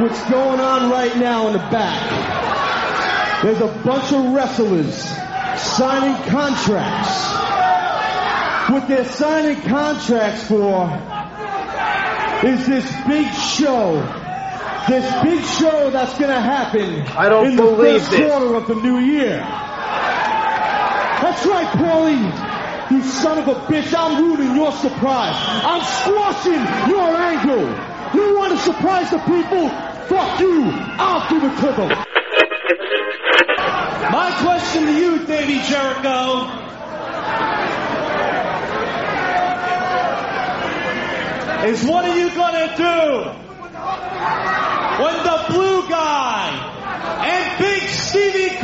what's going on right now in the back. There's a bunch of wrestlers signing contracts. What they're signing contracts for is this big show. This big show that's going to happen I don't in the believe first this. quarter of the new year. That's right, Paulie. You son of a bitch, I'm ruining your surprise. I'm squashing your angle. Want to surprise the people? Fuck you. I'll give it to. My question to you, Davey Jericho, is what are you gonna do when the blue guy and Big Stevie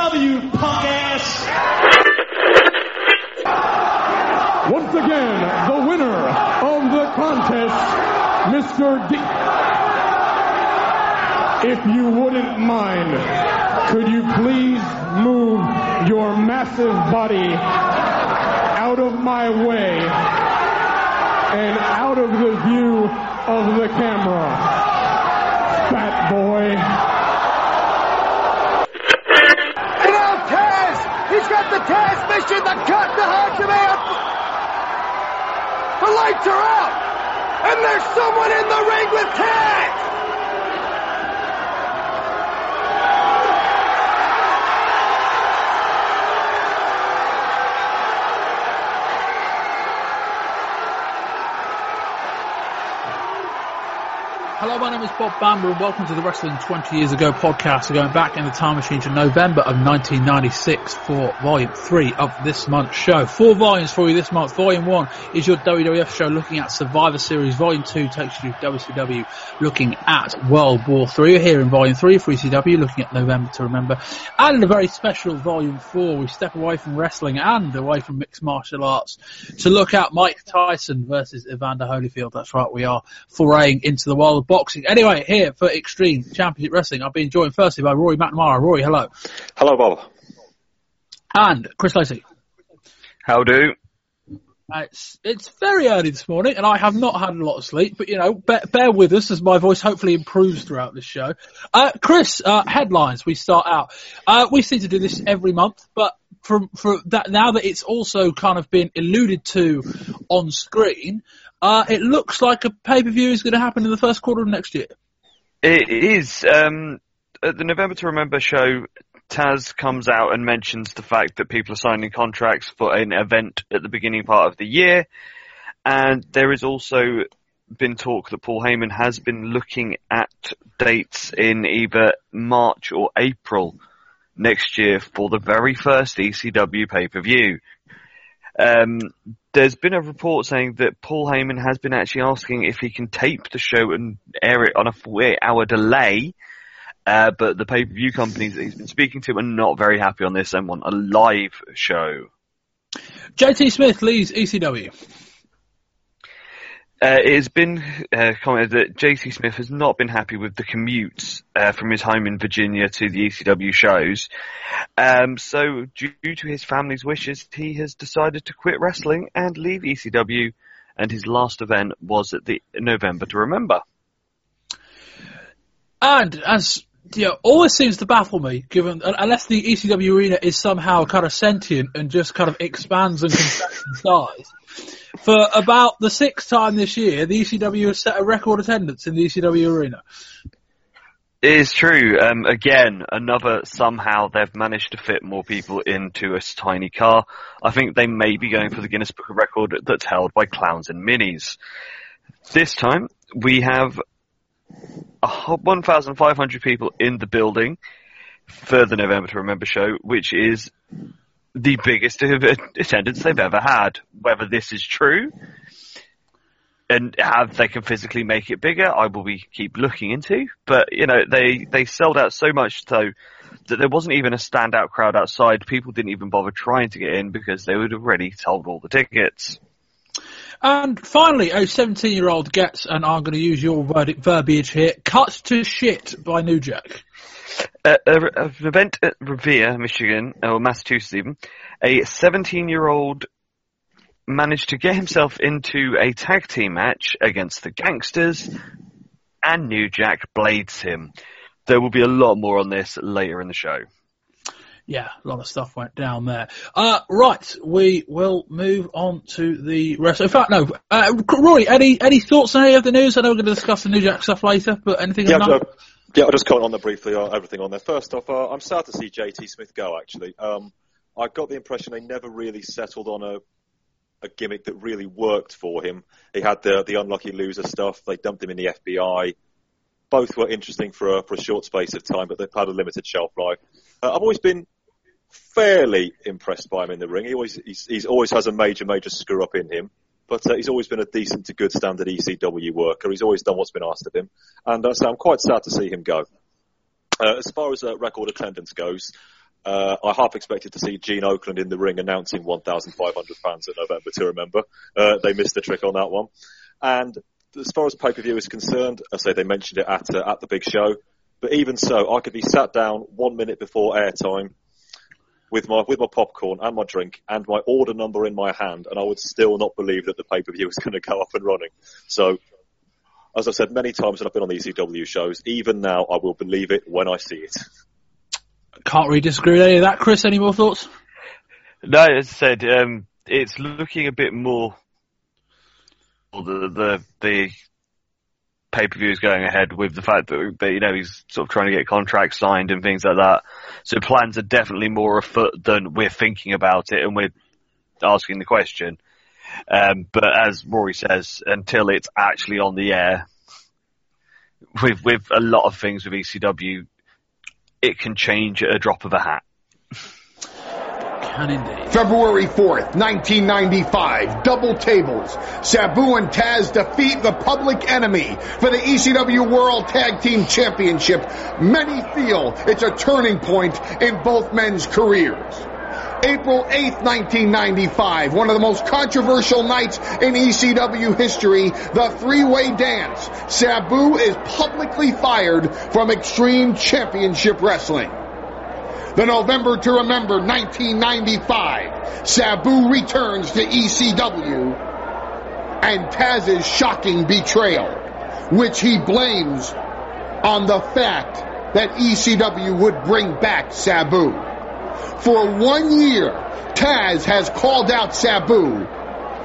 WCW, punk ass. Once again, the winner of the contest, Mr. D. If you wouldn't mind, could you please move your massive body out of my way and out of the view of the camera? Fat boy. The Taz mission, the cut, the hard command! The lights are out! And there's someone in the ring with Taz! Hello, my name is Bob Bamber and welcome to the Wrestling 20 Years Ago podcast. We're going back in the time machine to November of 1996 for volume 3 of this month's show. Four volumes for you this month. Volume 1 is your WWF show looking at Survivor Series. Volume 2 takes you to WCW looking at World War 3. We're here in Volume 3 for ECW looking at November to Remember. And in a very special Volume 4, we step away from wrestling and away from mixed martial arts to look at Mike Tyson versus Evander Holyfield. That's right, we are foraying into the world boxing. Anyway, here for Extreme Championship Wrestling, I've been joined firstly by Rory McNamara. Rory, hello. Hello, Bob. And Chris Lacey. How do? Uh, it's, it's very early this morning and I have not had a lot of sleep, but you know, bear, bear with us as my voice hopefully improves throughout this show. Uh, Chris, uh, headlines, we start out. Uh, we seem to do this every month, but from, for that, now that it's also kind of been alluded to on screen, uh, it looks like a pay-per-view is going to happen in the first quarter of next year. It is. Um, at the November to Remember show, Taz comes out and mentions the fact that people are signing contracts for an event at the beginning part of the year. And there is also been talk that Paul Heyman has been looking at dates in either March or April next year for the very first ECW pay-per-view. Um, there's been a report saying that Paul Heyman has been actually asking if he can tape the show and air it on a 48 hour delay. Uh, but the pay-per-view companies that he's been speaking to are not very happy on this and want a live show. JT Smith leaves ECW. Uh, it has been uh, commented that JT Smith has not been happy with the commutes uh, from his home in Virginia to the ECW shows. Um, so, due to his family's wishes, he has decided to quit wrestling and leave ECW. And his last event was at the November to Remember. And as know, always seems to baffle me, given unless the ECW arena is somehow kind of sentient and just kind of expands and contracts in size. For about the sixth time this year, the ECW has set a record attendance in the ECW arena. It is true. Um, again, another somehow they've managed to fit more people into a tiny car. I think they may be going for the Guinness Book of Record that's held by clowns and minis. This time we have 1,500 people in the building for the November to Remember show, which is the biggest attendance they've ever had. Whether this is true and how they can physically make it bigger, I will be keep looking into. But you know, they they sold out so much so that there wasn't even a standout crowd outside. People didn't even bother trying to get in because they would have already sold all the tickets. And finally, a 17 year old gets, and I'm going to use your verdict, verbiage here, cut to shit by New Jack. Uh, a, a event at Revere, Michigan, or Massachusetts even, a 17 year old managed to get himself into a tag team match against the Gangstas, and New Jack blades him. There will be a lot more on this later in the show. Yeah, a lot of stuff went down there. Uh, right, we will move on to the rest. In fact, no, uh, Roy, any any thoughts on any of the news? I know we're going to discuss the New Jack stuff later, but anything Yeah, uh, yeah, I'll just comment on that briefly, uh, everything on there. First off, uh, I'm sad to see JT Smith go, actually. Um, I got the impression they never really settled on a, a gimmick that really worked for him. He had the, the unlucky loser stuff, they dumped him in the FBI. Both were interesting for a, for a short space of time, but they've had a limited shelf life. Uh, I've always been fairly impressed by him in the ring. He always, he's, he's always has a major, major screw up in him. But uh, he's always been a decent to good standard ECW worker. He's always done what's been asked of him. And uh, so I'm quite sad to see him go. Uh, as far as uh, record attendance goes, uh, I half expected to see Gene Okerlund in the ring announcing 1,500 fans at November to remember. Uh, they missed the trick on that one. And as far as pay-per-view is concerned, I say they mentioned it at, uh, at the big show. But even so, I could be sat down one minute before airtime with my with my popcorn and my drink and my order number in my hand, and I would still not believe that the pay per view was going to go up and running. So, as I've said many times when I've been on the ECW shows, even now I will believe it when I see it. Can't really disagree with any of that. Chris, any more thoughts? No, as I said, um, it's looking a bit more. The the the pay per view is going ahead with the fact that, that you know he's sort of trying to get contracts signed and things like that. So plans are definitely more afoot than we're thinking about it and we're asking the question. Um, but as Rory says, until it's actually on the air, with with a lot of things with ECW, it can change at a drop of a hat. February 4th, 1995, double tables. Sabu and Taz defeat the public enemy for the ECW World Tag Team Championship. Many feel it's a turning point in both men's careers. April 8th, 1995, one of the most controversial nights in ECW history, the three-way dance. Sabu is publicly fired from Extreme Championship Wrestling. The November to Remember 1995, Sabu returns to ECW and Taz's shocking betrayal, which he blames on the fact that ECW would bring back Sabu. For one year, Taz has called out Sabu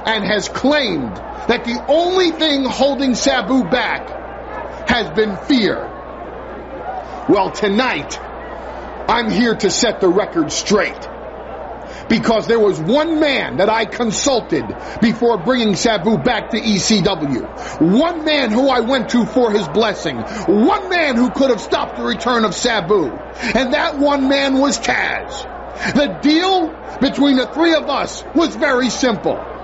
and has claimed that the only thing holding Sabu back has been fear. Well, tonight, I'm here to set the record straight. Because there was one man that I consulted before bringing Sabu back to ECW. One man who I went to for his blessing. One man who could have stopped the return of Sabu. And that one man was Taz. The deal between the three of us was very simple.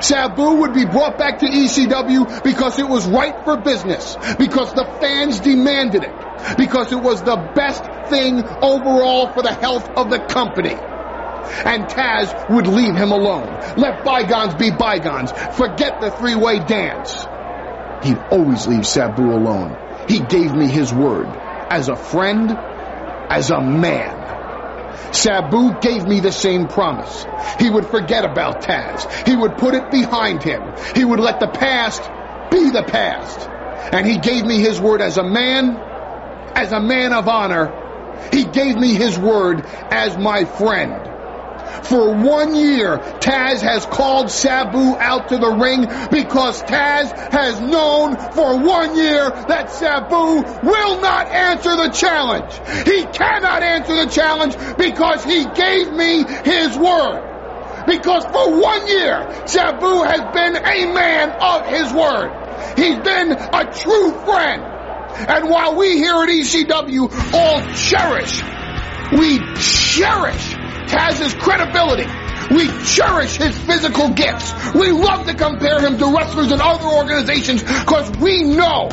Sabu would be brought back to ECW because it was right for business, because the fans demanded it, because it was the best thing overall for the health of the company. And Taz would leave him alone. Let bygones be bygones. Forget the three-way dance. He'd always leave Sabu alone. He gave me his word. As a friend, as a man. Sabu gave me the same promise. He would forget about Taz. He would put it behind him. He would let the past be the past. And he gave me his word as a man, as a man of honor. He gave me his word as my friend. For one year, Taz has called Sabu out to the ring because Taz has known for one year that Sabu will not answer the challenge. He cannot answer the challenge because he gave me his word. Because for one year, Sabu has been a man of his word. He's been a true friend. And while we here at ECW all cherish, we cherish Taz's credibility. We cherish his physical gifts. We love to compare him to wrestlers in other organizations because we know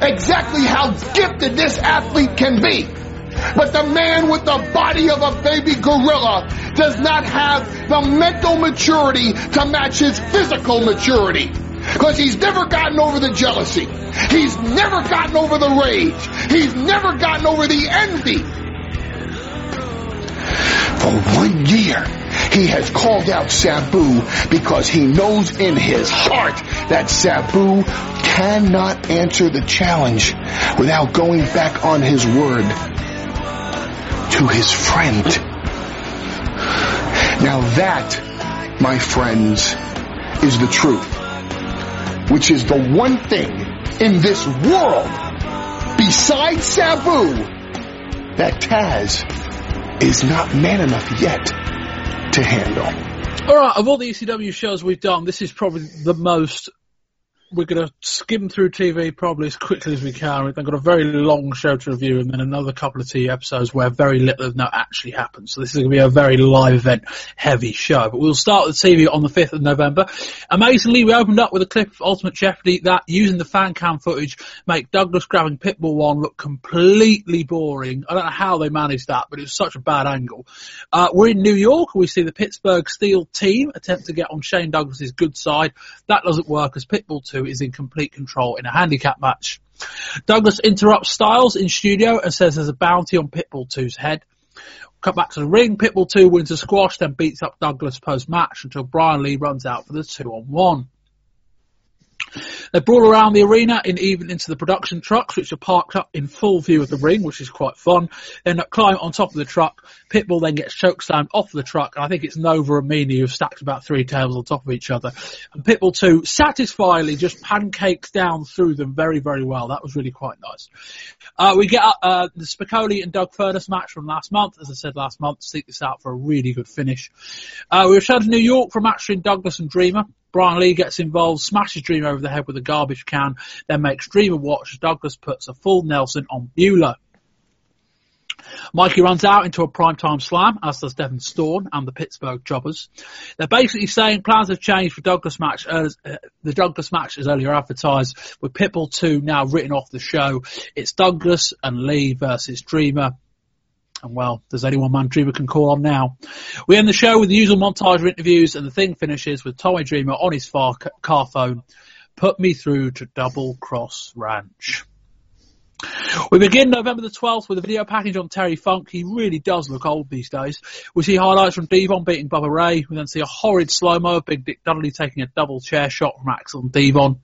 exactly how gifted this athlete can be. But the man with the body of a baby gorilla does not have the mental maturity to match his physical maturity. Because he's never gotten over the jealousy. He's never gotten over the rage. He's never gotten over the envy. For one year, he has called out Sabu because he knows in his heart that Sabu cannot answer the challenge without going back on his word to his friend. Now that, my friends, is the truth, which is the one thing in this world besides Sabu that Taz is not man enough yet to handle. All right, of all the ECW shows we've done, this is probably the most we're going to skim through TV probably as quickly as we can. We've got a very long show to review and then another couple of TV episodes where very little of that actually happens. So this is going to be a very live event heavy show. But we'll start with TV on the 5th of November. Amazingly, we opened up with a clip of Ultimate Jeopardy that, using the fan cam footage, make Douglas grabbing Pitbull 1 look completely boring. I don't know how they managed that, but it was such a bad angle. Uh, we're in New York. and We see the Pittsburgh Steel team attempt to get on Shane Douglas's good side. That doesn't work as Pitbull 2 is in complete control in a handicap match. Douglas interrupts Styles in studio and says there's a bounty on Pitbull 2's head. Cut back to the ring. Pitbull 2 wins a squash, then beats up Douglas post match until Brian Lee runs out for the 2 on 1. They brawl brought around the arena and even into the production trucks, which are parked up in full view of the ring, which is quite fun. They end up climbing on top of the truck. Pitbull then gets chokeslammed off the truck, and I think it's Nova and Meanie who've stacked about three tables on top of each other. And Pitbull 2 satisfyingly just pancakes down through them very, very well. That was really quite nice. Uh, we get uh, uh the Spicolli and Doug Furnas match from last month. As I said last month, seek this out for a really good finish. Uh, we return shown to New York for a match between Douglas and Dreamer. Brian Lee gets involved, smashes Dreamer over the head with a garbage can, then makes Dreamer watch as Douglas puts a full Nelson on Beulah. Mikey runs out into a primetime slam, as does Devon Storm and the Pittsburgh Jobbers. They're basically saying plans have changed for Douglas match. Uh, the Douglas match is earlier advertised, with Pitbull 2 now written off the show. It's Douglas and Lee versus Dreamer. And well, there's only one man Dreamer can call on now. We end the show with the usual montage of interviews and the thing finishes with Tommy Dreamer on his far car phone. Put me through to Double Cross Ranch. We begin November the 12th with a video package on Terry Funk. He really does look old these days. We see highlights from Devon beating Bubba Ray. We then see a horrid slow-mo of Big Dick Dudley taking a double chair shot from Axel and Devon.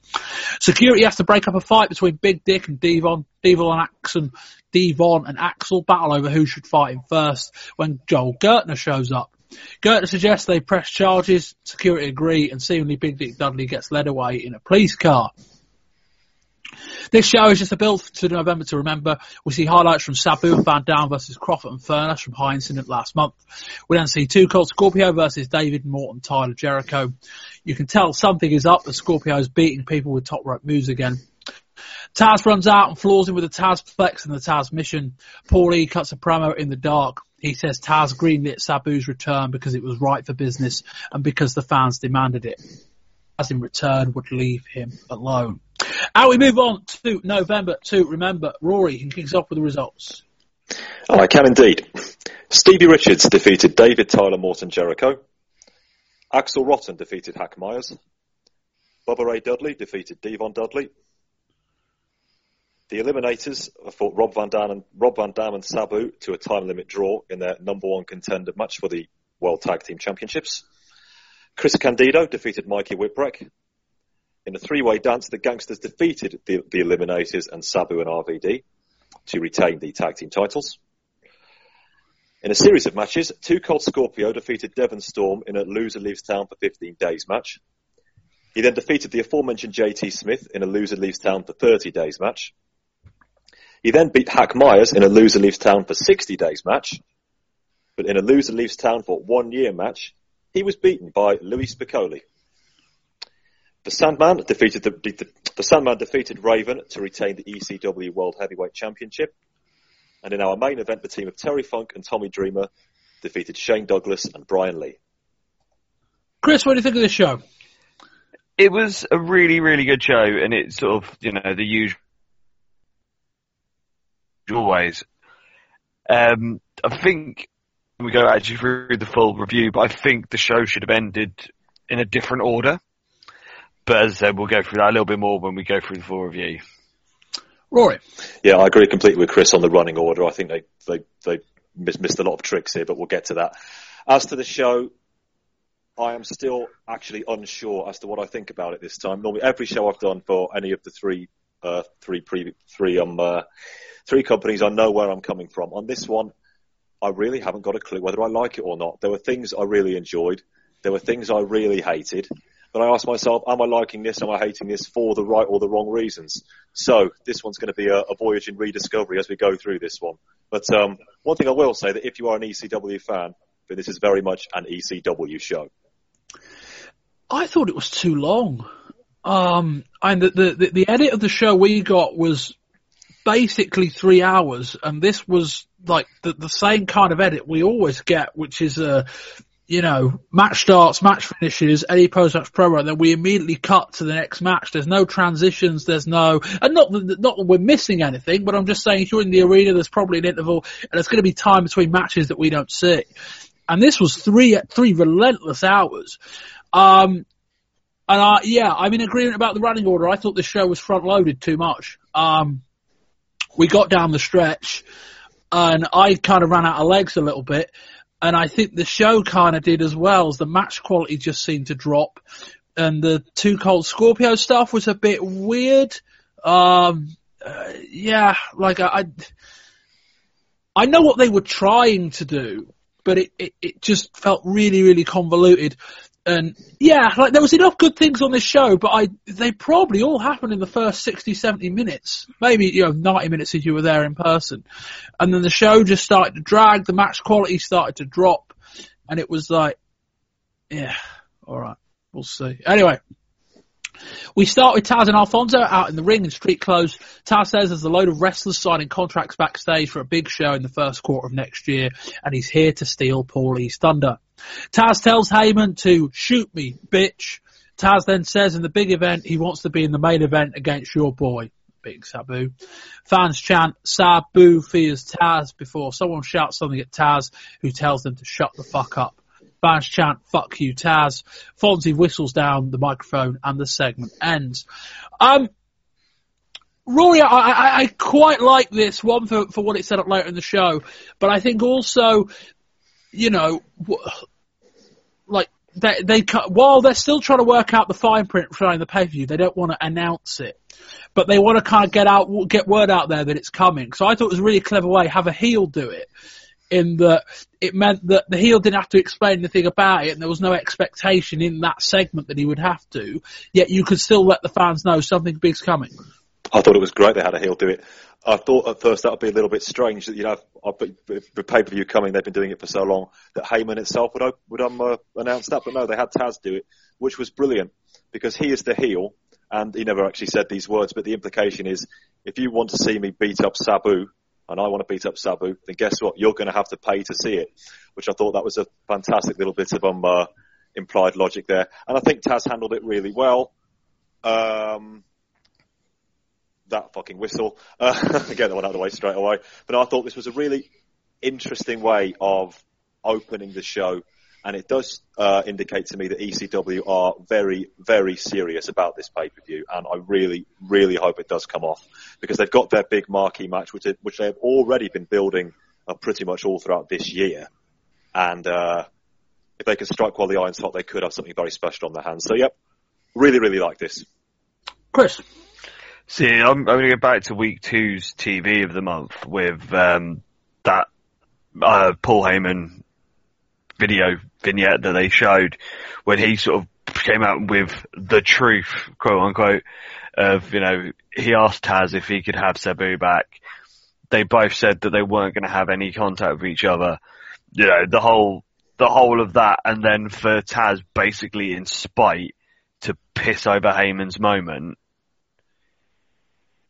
Security has to break up a fight between Big Dick and Devon. Devon and Axel, Devon and Axel battle over who should fight him first when Joel Gertner shows up. Gertner suggests they press charges, security agree, and seemingly Big Dick Dudley gets led away in a police car. This show is just a build to November to remember. We see highlights from Sabu and Van Dam versus Crawford and Furnas from High Incident last month. We then see Two Cold Scorpio versus David Morton Tyler Jericho. You can tell something is up as Scorpio is beating people with top rope moves again. Taz runs out and floors him with a Taz flex and the Tazmission. Paulie cuts a promo in the dark. He says Taz greenlit Sabu's return because it was right for business and because the fans demanded it. As in return would leave him alone. Now we move on to November to remember. Rory can kick us off with the results. Oh, I can indeed. Stevie Richards defeated David Tyler Morton Jericho. Axel Rotten defeated Hack Meyers. Bubba Ray Dudley defeated Devon Dudley. The Eliminators fought Rob Van Dam and Rob Van Dam and Sabu to a time limit draw in their number one contender match for the World Tag Team Championships. Chris Candido defeated Mikey Whipwreck. In a three-way dance, the Gangstas defeated the, the Eliminators and Sabu and RVD to retain the tag team titles. In a series of matches, Two Cold Scorpio defeated Devon Storm in a loser leaves town for 15 days match. He then defeated the aforementioned JT Smith in a loser leaves town for 30 days match. He then beat Hack Meyers in a loser leaves town for 60 days match. But in a loser leaves town for one year match, he was beaten by Louis Spicolli. The Sandman defeated the, the, the, Sandman defeated Raven to retain the ECW World Heavyweight Championship. And in our main event, the team of Terry Funk and Tommy Dreamer defeated Shane Douglas and Brian Lee. Chris, what do you think of this show? It was a really, really good show, and it's sort of, you know, the usual ways. Um, I think we go actually through the full review, but I think the show should have ended in a different order. But as I said, we'll go through that a little bit more when we go through the full review. Rory. Yeah, I agree completely with Chris on the running order. I think they they they missed, missed a lot of tricks here, but we'll get to that. As to the show, I am still actually unsure as to what I think about it this time. Normally, every show I've done for any of the three uh, three pre- three um uh, three companies, I know where I'm coming from. On this one, I really haven't got a clue whether I like it or not. There were things I really enjoyed. There were things I really hated. But I asked myself, am I liking this? Am I hating this for the right or the wrong reasons? So this one's going to be a, a voyage in rediscovery as we go through this one. But um, one thing I will say that if you are an ECW fan, then this is very much an ECW show. I thought it was too long. Um, and the, the, the edit of the show we got was basically three hours, and this was like the, the same kind of edit we always get, which is a, you know, match starts, match finishes, any post-match promo, and then we immediately cut to the next match. There's no transitions, there's no, and not that, not that we're missing anything, but I'm just saying if you're in the arena, there's probably an interval, and there's going to be time between matches that we don't see. And this was three, three relentless hours. Um, and I, yeah, I'm in agreement about the running order. I thought this show was front loaded too much. Um, we got down the stretch and I kind of ran out of legs a little bit. And I think the show kind of did as well as the match quality just seemed to drop. And the two Cold Scorpio stuff was a bit weird. Um, uh, yeah, like I, I, I know what they were trying to do, but it, it, it just felt really, really convoluted. And yeah, like there was enough good things on this show, but I they probably all happened in the first 60, 70 minutes, maybe you know 90 minutes if you were there in person, and then the show just started to drag, the match quality started to drop, and it was like, yeah, all right, we'll see. Anyway, we start with Taz and Alfonso out in the ring in street clothes. Taz says there's a load of wrestlers signing contracts backstage for a big show in the first quarter of next year, and he's here to steal Paulie's thunder. Taz tells Heyman to shoot me, bitch. Taz then says in the big event he wants to be in the main event against your boy, Big Sabu. Fans chant Sabu fears Taz before someone shouts something at Taz who tells them to shut the fuck up. Fans chant fuck you Taz. Fonzie whistles down the microphone and the segment ends. Um, Rory, I, I, I quite like this one for, for what it set up later in the show, but I think also, you know, like they they while they're still trying to work out the fine print for the pay per view, they don't want to announce it, but they want to kind of get out get word out there that it's coming. So I thought it was a really clever way have a heel do it, in that it meant that the heel didn't have to explain anything about it, and there was no expectation in that segment that he would have to. Yet you could still let the fans know something big's coming. I thought it was great they had a heel do it. I thought at first that would be a little bit strange that you know the pay per view coming, they've been doing it for so long that Heyman itself would would um, uh, announce that, but no, they had Taz do it, which was brilliant because he is the heel, and he never actually said these words, but the implication is if you want to see me beat up Sabu, and I want to beat up Sabu, then guess what? You're going to have to pay to see it, which I thought that was a fantastic little bit of um, uh, implied logic there, and I think Taz handled it really well. Um, that fucking whistle. Uh, get that one out of the way straight away. But I thought this was a really interesting way of opening the show. And it does uh, indicate to me that ECW are very, very serious about this pay per view, and I really, really hope it does come off because they've got their big marquee match, which, which they have already been building uh, pretty much all throughout this year. And uh, if they can strike while the iron's hot, they could have something very special on their hands. So, yep, really, really like this. Chris. See, I'm, I'm going to go back to week two's TV of the month with um, that uh, Paul Heyman video vignette that they showed when he sort of came out with the truth, quote unquote, of, you know, he asked Taz if he could have Sabu back. They both said that they weren't going to have any contact with each other. You know, the whole, the whole of that and then for Taz basically in spite to piss over Heyman's moment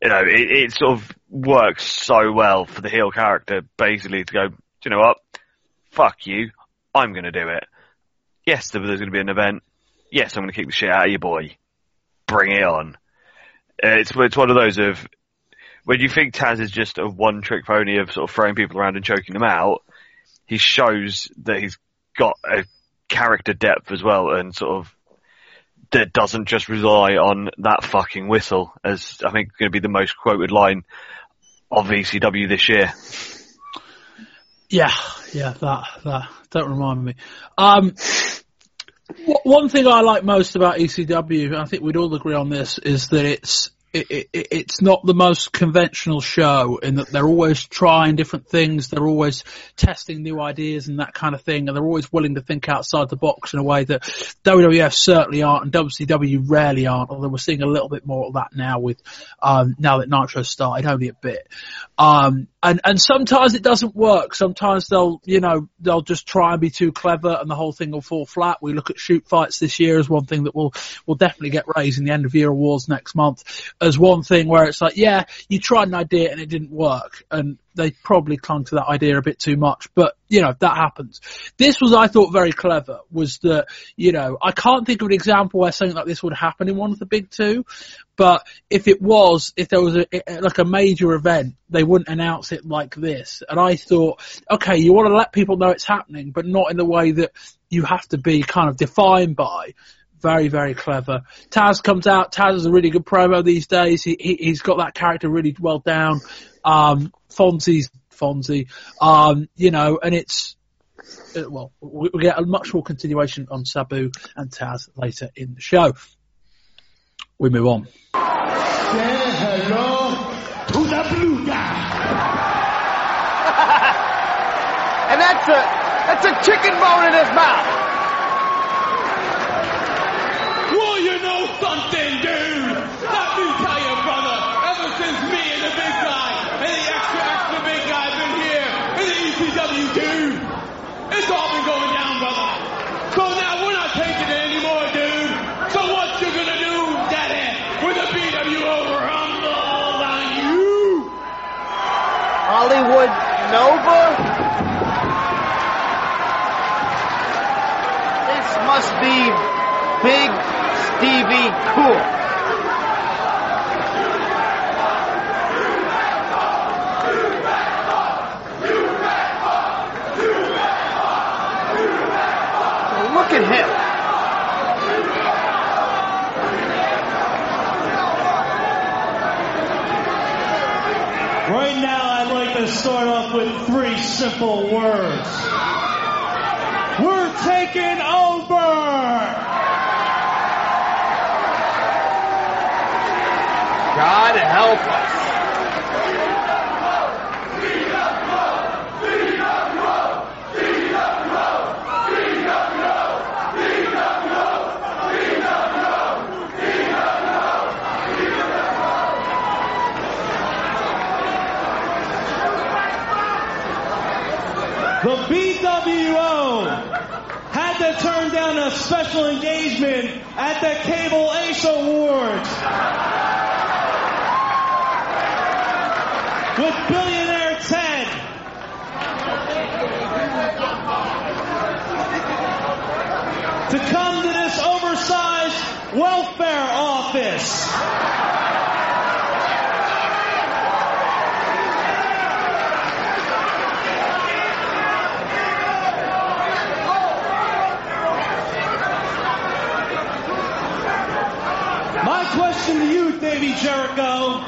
you know, it, it sort of works so well for the heel character basically to go, do you know what? Fuck you. I'm going to do it. Yes, there's going to be an event. Yes, I'm going to kick the shit out of you, boy. Bring it on. Uh, it's it's one of those of when you think Taz is just a one trick pony of sort of throwing people around and choking them out, he shows that he's got a character depth as well and sort of that doesn't just rely on that fucking whistle as I think going to be the most quoted line of ECW this year. Yeah, yeah, that that don't remind me. Um, one thing I like most about ECW, I think we'd all agree on this, is that it's it, it, it's not the most conventional show in that they're always trying different things, they're always testing new ideas and that kind of thing, and they're always willing to think outside the box in a way that WWF certainly aren't and WCW rarely aren't, although we're seeing a little bit more of that now with, um, now that Nitro started, only a bit. Um, and, and sometimes it doesn't work. Sometimes they'll, you know, they'll just try and be too clever and the whole thing will fall flat. We look at shoot fights this year as one thing that will, will definitely get raised in the end of year awards next month as one thing where it's like, yeah, you tried an idea and it didn't work. And they probably clung to that idea a bit too much, but you know, that happens. This was, I thought, very clever was that, you know, I can't think of an example where something like this would happen in one of the big two, but if it was, if there was a, like a major event, they wouldn't announce it like this. And I thought, okay, you want to let people know it's happening, but not in the way that you have to be kind of defined by very, very clever. Taz comes out. Taz is a really good promo these days. He, he has got that character really well down. Um, Fonzie's Fonzie. Um, you know, and it's uh, well, we, get a much more continuation on Sabu and Taz later in the show. We move on. Say hello to the blue guy. and that's a that's a chicken bone in his mouth. Well, you know something, dude. Let me tell you, brother. Ever since me and the big guy and the extra extra big guy have been here in the ECW, dude, it's all been going down, brother. So now we're not taking it anymore, dude. So what you gonna do, daddy, with the BWO Rumble on you? Hollywood Nova. This must be Big Stevie Cool. Look at him. Right now, Like to start off with three simple words. We're taking over! God help us. The BWO had to turn down a special engagement at the Cable Ace Awards with billionaire Ted. To come to this oversized welfare office. My Davy Jericho.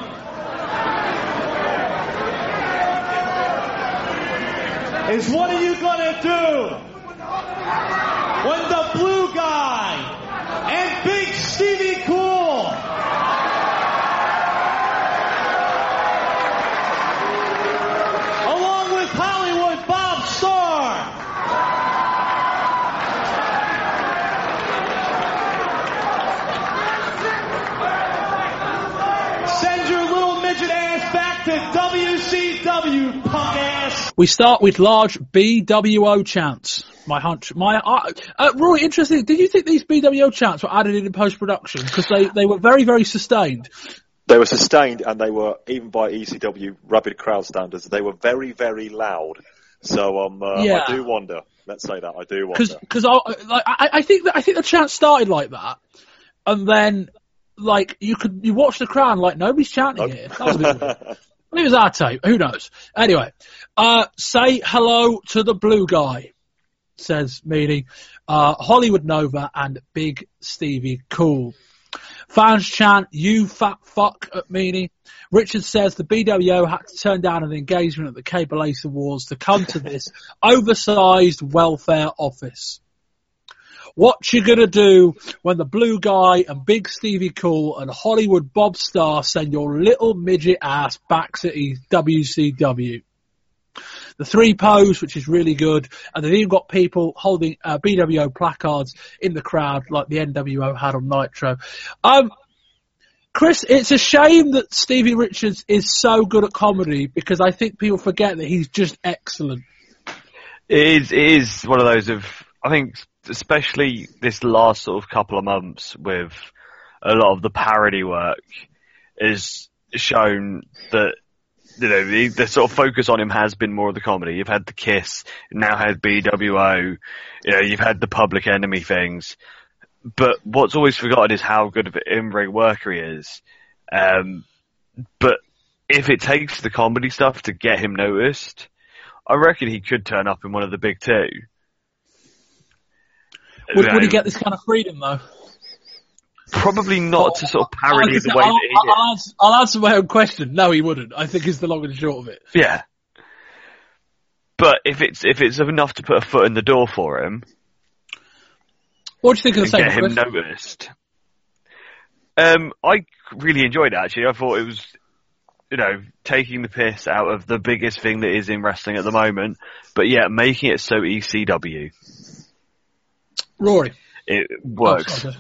Is what are you gonna do when the blue guy and Big Stevie Cool along with Hollywood Bob Starr Send your little midget ass back to WCW, punk ass. We start with large BWO chants. My hunch, my uh, uh, Roy, interesting. Did you think these BWO chants were added in in post production because they they were very very sustained? They were sustained and they were, even by ECW rabid crowd standards, they were very, very loud. So um, uh, Yeah. I do wonder. Let's say that I do wonder. Because because I like I, I think that I think the chant started like that, and then like you could you watch the crowd like nobody's chanting here. Maybe it was our tape. Who knows? Anyway, uh, say hello to the blue guy, says Meanie. Uh, Hollywood Nova and Big Stevie Cool. Fans chant, you fat fuck at Meanie. Richard says the BWO had to turn down an engagement at the Cable Ace Awards to come to this oversized welfare office. What you gonna do when the blue guy and Big Stevie Cool and Hollywood Bob Starr send your little midget ass back to WCW? The three pose, which is really good, and they've even got people holding uh, BWO placards in the crowd like the NWO had on Nitro. Um, Chris, it's a shame that Stevie Richards is so good at comedy because I think people forget that he's just excellent. It is, it is one of those of, I think, especially this last sort of couple of months with a lot of the parody work is shown that, you know, the, the sort of focus on him has been more of the comedy. You've had the Kiss, now had BWO, you know, you've had the Public Enemy things. But what's always forgotten is how good of an in-ring worker he is. Um, but if it takes the comedy stuff to get him noticed, I reckon he could turn up in one of the big two. Would, would he get this kind of freedom though? Probably not to sort of parody the way I'll, that he I'll, answer, I'll answer my own question. No, he wouldn't. I think is the long and short of it. Yeah. But if it's if it's enough to put a foot in the door for him What do you think of the and get him Chris? noticed, um, I really enjoyed it. Actually, I thought it was, you know, taking the piss out of the biggest thing that is in wrestling at the moment, but yeah, making it so ECW. Rory. It Oh, works. sorry,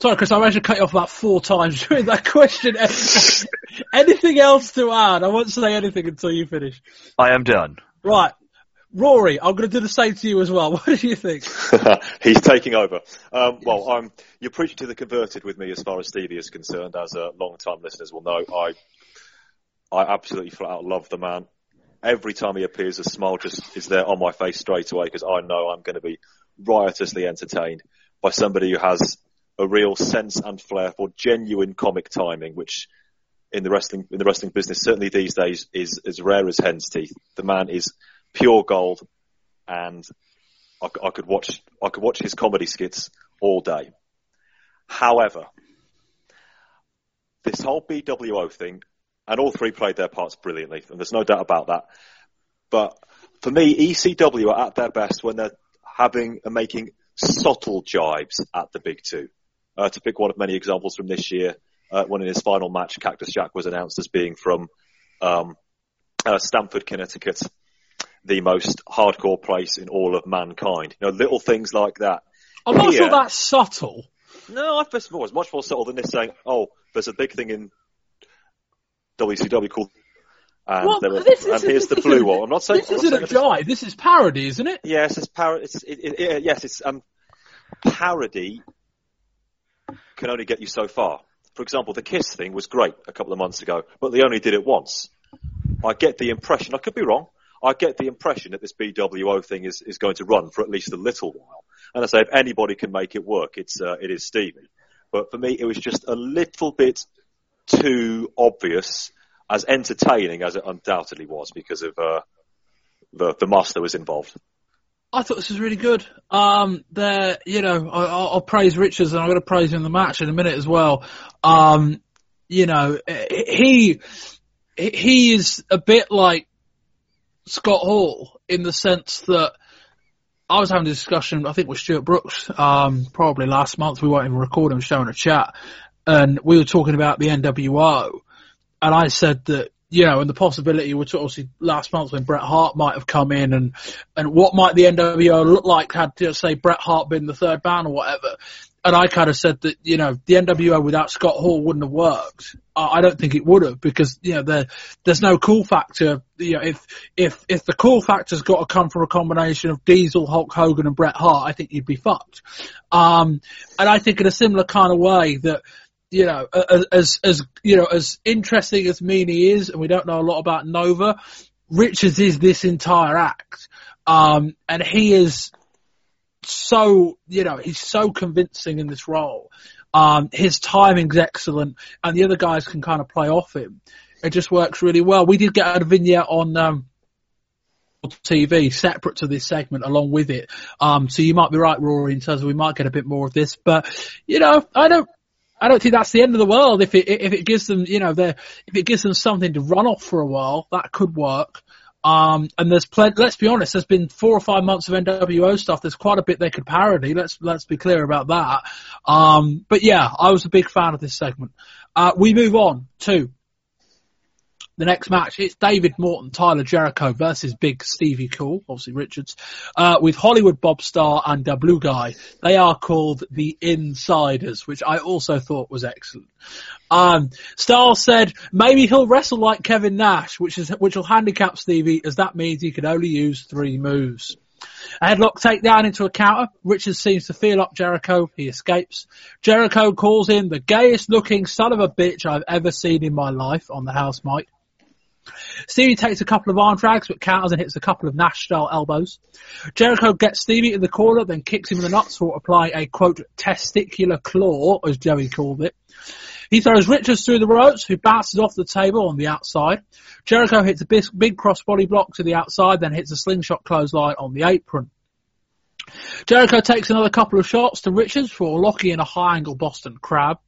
sorry, Chris. I managed to cut you off about four times during that question. anything else to add? I won't say anything until you finish. I am done. Right. Rory, I'm going to do the same to you as well. What do you think? He's taking over. Um, well, I'm, you're preaching to the converted with me as far as Stevie is concerned. As uh, long-time listeners will know, I, I absolutely flat out love the man. Every time he appears, a smile just is there on my face straight away because I know I'm going to be riotously entertained by somebody who has a real sense and flair for genuine comic timing, which in the wrestling in the wrestling business certainly these days is as rare as hen's teeth. The man is pure gold, and I, I could watch I could watch his comedy skits all day. However, this whole BWO thing, and all three played their parts brilliantly, and there's no doubt about that. But for me, ECW are at their best when they're having and making subtle jibes at the big two. Uh, to pick one of many examples from this year, uh, when in his final match, Cactus Jack was announced as being from um, uh, Stamford, Connecticut, the most hardcore place in all of mankind. You know, little things like that. I'm not Here- sure that's subtle. No, I first of all, it's much more subtle than this saying, "Oh, there's a big thing in WCW called." And, Well, there are- this and here's the blue one. I'm not saying This I'm isn't a jive. This is parody, isn't it? Yes, it's parody. It's it, it, it, yes, it's um, parody can only get you so far. For example, the Kiss thing was great a couple of months ago, but they only did it once. I get the impression, I could be wrong, I get the impression that this BWO thing is, is going to run for at least a little while. And I say, if anybody can make it work, it's uh, it is Stevie. But for me, it was just a little bit too obvious, as entertaining as it undoubtedly was because of uh, the the master was involved. I thought this was really good. Um, you know, I, I'll, I'll praise Richards and I'm going to praise him in the match in a minute as well. Um, you know, he he is a bit like Scott Hall in the sense that I was having a discussion, I think with Stuart Brooks, um, probably last month. We weren't even recording, showing a chat, and we were talking about the NWO, and I said that you know, and the possibility, which obviously last month when Bret Hart might have come in and, and what might the NWO look like had, say, Bret Hart been the third man or whatever. And I kind of said that, you know, the NWO without Scott Hall wouldn't have worked. I I don't think it would have because, you know, there, there's no cool factor. You know, if, if, if the cool factor's got to come from a combination of Diesel, Hulk Hogan and Bret Hart, I think you'd be fucked. Um, and I think in a similar kind of way that, you know, as, as, you know, as interesting as Meanie is, and we don't know a lot about Nova, Richards is this entire act. Um, and he is so, you know, he's so convincing in this role. Um, his timing's excellent, and the other guys can kind of play off him. It just works really well. We did get a vignette on um, TV separate to this segment along with it. Um, so you might be right, Rory, in terms of we might get a bit more of this, but you know, I don't, I don't think that's the end of the world. If it, if it gives them, you know, if it gives them something to run off for a while, that could work. Um, and there's plenty, let's be honest, there's been four or five months of NWO stuff. There's quite a bit they could parody. Let's, let's be clear about that. Um, but yeah, I was a big fan of this segment. Uh, we move on to the next match, it's David Morton, Tyler Jericho versus Big Stevie Cool, obviously Richards, uh, with Hollywood Bob Starr and the Blue Guy. They are called the Insiders, which I also thought was excellent. Um, said maybe he'll wrestle like Kevin Nash, which is which will handicap Stevie, as that means he can only use three moves. A headlock takedown into a counter. Richards seems to feel up Jericho. He escapes. Jericho calls him the gayest looking son of a bitch I've ever seen in my life on the house mic. Stevie takes a couple of arm drags, but counters and hits a couple of Nash style elbows. Jericho gets Stevie in the corner, then kicks him in the nuts for applying a quote testicular claw, as Joey called it. He throws Richards through the ropes, who bounces off the table on the outside. Jericho hits a big, big crossbody block to the outside, then hits a slingshot clothesline on the apron. Jericho takes another couple of shots to Richards for a locking in a high angle Boston crab.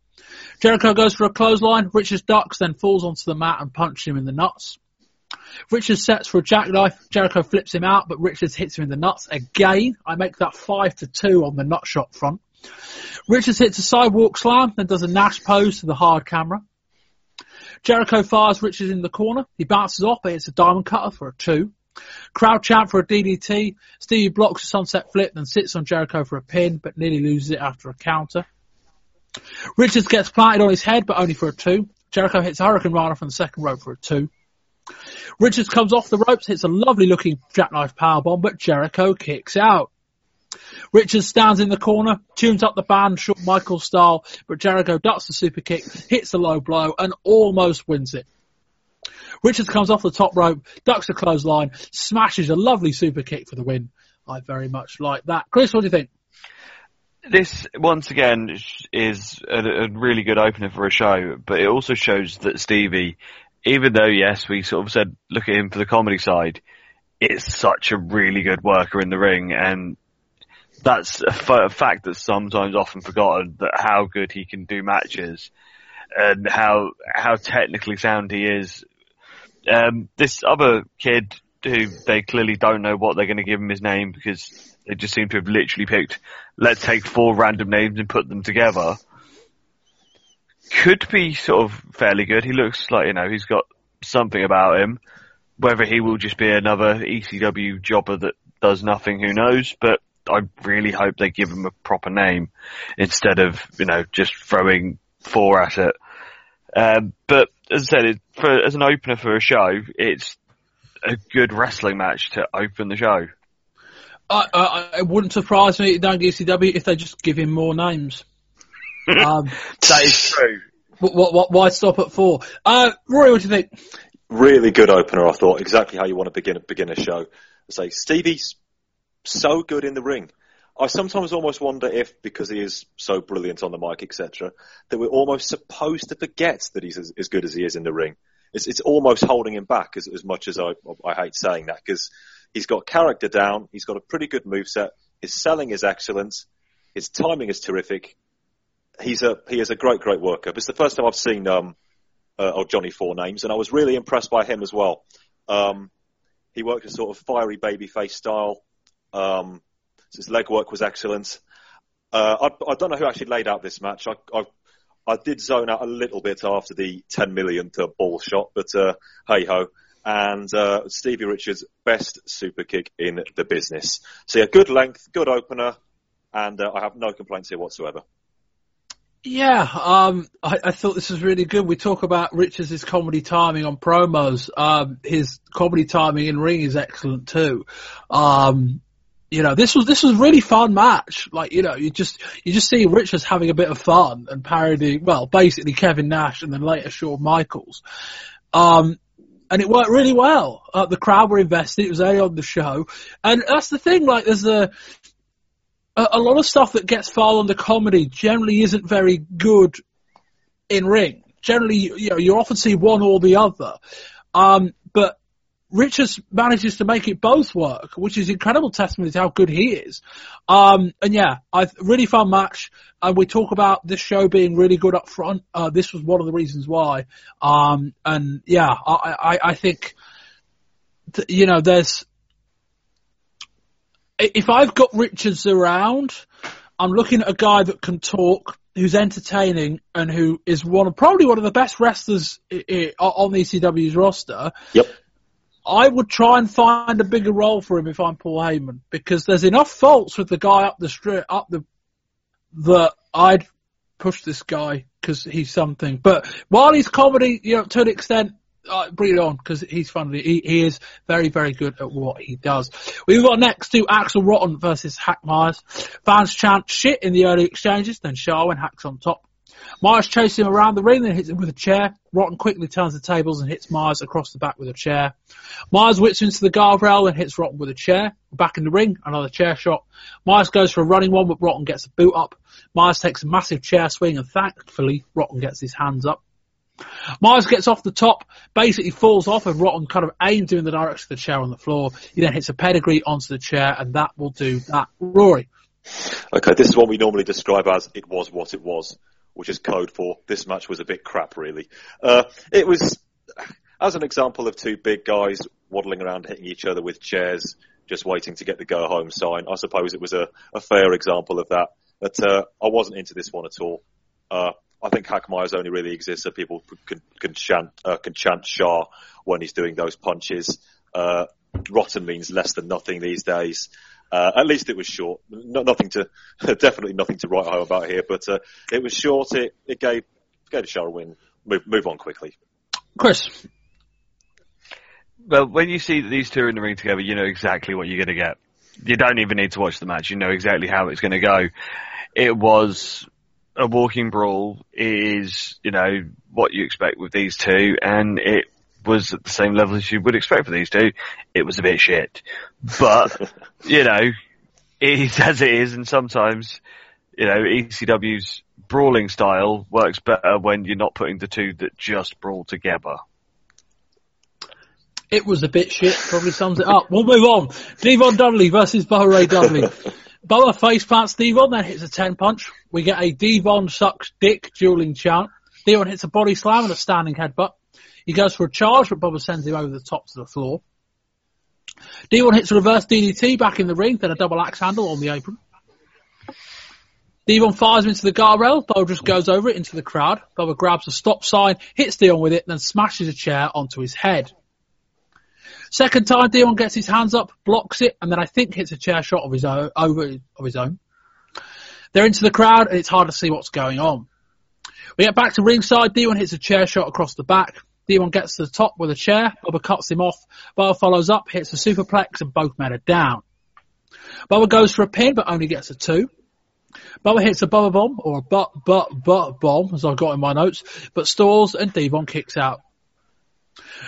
Jericho goes for a clothesline. Richards ducks, then falls onto the mat and punches him in the nuts. Richards sets for a jackknife. Jericho flips him out, but Richards hits him in the nuts again. I make that five to two on the nut shot front. Richards hits a sidewalk slam, then does a Nash pose to the hard camera. Jericho fires Richards in the corner. He bounces off, but hits a diamond cutter for a two. Crowd chant for a DDT. Stevie blocks a sunset flip, then sits on Jericho for a pin, but nearly loses it after a counter. Richards gets planted on his head, but only for a two. Jericho hits a Hurricanrana from the second rope for a two. Richards comes off the ropes, hits a lovely looking jackknife powerbomb, but Jericho kicks out. Richards stands in the corner, tunes up the band Shawn Michaels style, but Jericho ducks the super kick, hits a low blow, and almost wins it. Richards comes off the top rope, ducks the clothesline, smashes a lovely super kick for the win. I very much like that. Chris, what do you think? This once again is a, a, really good opener for a show, but it also shows that Stevie, even though yes, we sort of said look at him for the comedy side, it's such a really good worker in the ring, and that's a, f- a fact that's sometimes often forgotten that how good he can do matches and how how technically sound he is. Um, this other kid who they clearly don't know what they're going to give him his name because they just seem to have literally picked let's take four random names and put them together, could be sort of fairly good. He looks like, you know, he's got something about him. Whether he will just be another ECW jobber that does nothing, who knows, but I really hope they give him a proper name instead of, you know, just throwing four at it. Um, but as I said, it, for, as an opener for a show, it's a good wrestling match to open the show. I, I, it wouldn't surprise me down ECW if they just give him more names. um, that is true. What, what, what, why stop at four? Uh, Rory, what do you think? Really good opener, I thought. Exactly how you want to begin begin a show. Say Stevie's so good in the ring. I sometimes almost wonder if, because he is so brilliant on the mic, etc., that we're almost supposed to forget that he's as, as good as he is in the ring. It's, it's almost holding him back as, as much as I, I hate saying that because He's got character down. He's got a pretty good moveset. His selling is excellent. His timing is terrific. He's a he is a great great worker. It's the first time I've seen um uh, oh, Johnny Four Names, and I was really impressed by him as well. Um, he worked a sort of fiery babyface style. Um, his leg work was excellent. Uh, I, I, don't know who actually laid out this match. I, I, I did zone out a little bit after the 10 millionth ball shot, but uh, hey ho and uh, Stevie Richards' best super kick in the business. So yeah, good length, good opener, and uh, I have no complaints here whatsoever. Yeah, um, I, I, thought this was really good. We talk about Richards' comedy timing on promos. Um, his comedy timing in ring is excellent too. Um, you know, this was this was a really fun match. Like, you know, you just you just see Richards having a bit of fun and parodying, well, basically Kevin Nash and then later Shawn Michaels. Um, and it worked really well. Uh, the crowd were invested. It was early on the show, and that's the thing. Like, there's a a, lot of stuff that gets filed under comedy generally isn't very good in ring. Generally, you know, you often see one or the other. Um, but Richards manages to make it both work, which is incredible testament to how good he is. Um, and yeah, I really fun match. And we talk about this show being really good up front. Uh, this was one of the reasons why. Um, and yeah, I, I, I think, th- you know, there's, if I've got Richards around, I'm looking at a guy that can talk, who's entertaining, and who is one of probably one of the best wrestlers i- i- on the ECW's roster. Yep. I would try and find a bigger role for him if I'm Paul Heyman because there's enough faults with the guy up the street, up the that I'd push this guy because he's something. But while he's comedy, you know, to an extent, uh, bring it on because he's funny. He, he is very, very good at what he does. We've got next to Axl Rotten versus Hack Meyers. Fans chant shit in the early exchanges, then Shah when Hack's on top. Meyers chases him around the ring, and hits him with a chair. Rotten quickly turns the tables and hits Meyers across the back with a chair. Meyers whips into the guardrail and hits Rotten with a chair. Back in the ring, another chair shot. Meyers goes for a running one, but Rotten gets a boot up. Meyers takes a massive chair swing and thankfully Rotten gets his hands up. Meyers gets off the top, basically falls off and Rotten kind of aims him in the direction of the chair on the floor. He then hits a pedigree onto the chair and that will do that. Rory. Okay, this is what we normally describe as it was what it was, which is code for this match was a bit crap, really. Uh, it was, as an example of two big guys waddling around hitting each other with chairs, just waiting to get the go home sign. I suppose it was a, a fair example of that. But uh, I wasn't into this one at all. Uh, I think Hack Meyers only really exists so people can, can chant uh, can chant Shah when he's doing those punches. Uh, rotten means less than nothing these days. Uh, at least it was short. No, nothing to, definitely nothing to write home about here, but uh, it was short. It, it gave gave Shah a win. Move, move on quickly. Chris. Well, when you see these two in the ring together, you know exactly what you're going to get. You don't even need to watch the match. You know exactly how it's going to go. It was a walking brawl. Is, you know, what you expect with these two, and it was at the same level as you would expect for these two. It was a bit shit. But, you know, it is as it is, and sometimes, you know, ECW's brawling style works better when you're not putting the two that just brawl together. It was a bit shit, probably sums it up. We'll move on. Devon Dudley versus Bubba Ray Dudley. Bubba face plants Devon, then hits a 10 punch. We get a Devon sucks dick dueling chant. Devon hits a body slam and a standing headbutt. He goes for a charge, but Bubba sends him over the top to the floor. Devon hits a reverse DDT back in the ring, then a double axe handle on the apron. Devon fires him into the guardrail. Bo just goes over it into the crowd. Bubba grabs a stop sign, hits Devon with it, then smashes a chair onto his head. Second time, Devon gets his hands up, blocks it, and then I think hits a chair shot of his own, over of his own. They're into the crowd, and it's hard to see what's going on. We get back to ringside. Devon hits a chair shot across the back. Devon gets to the top with a chair. Bubba cuts him off. Bubba follows up, hits a superplex, and both men are down. Bubba goes for a pin, but only gets a two. Bubba hits a Bubba bomb, or a butt, butt, butt bomb, as I've got in my notes, but stalls and Devon kicks out.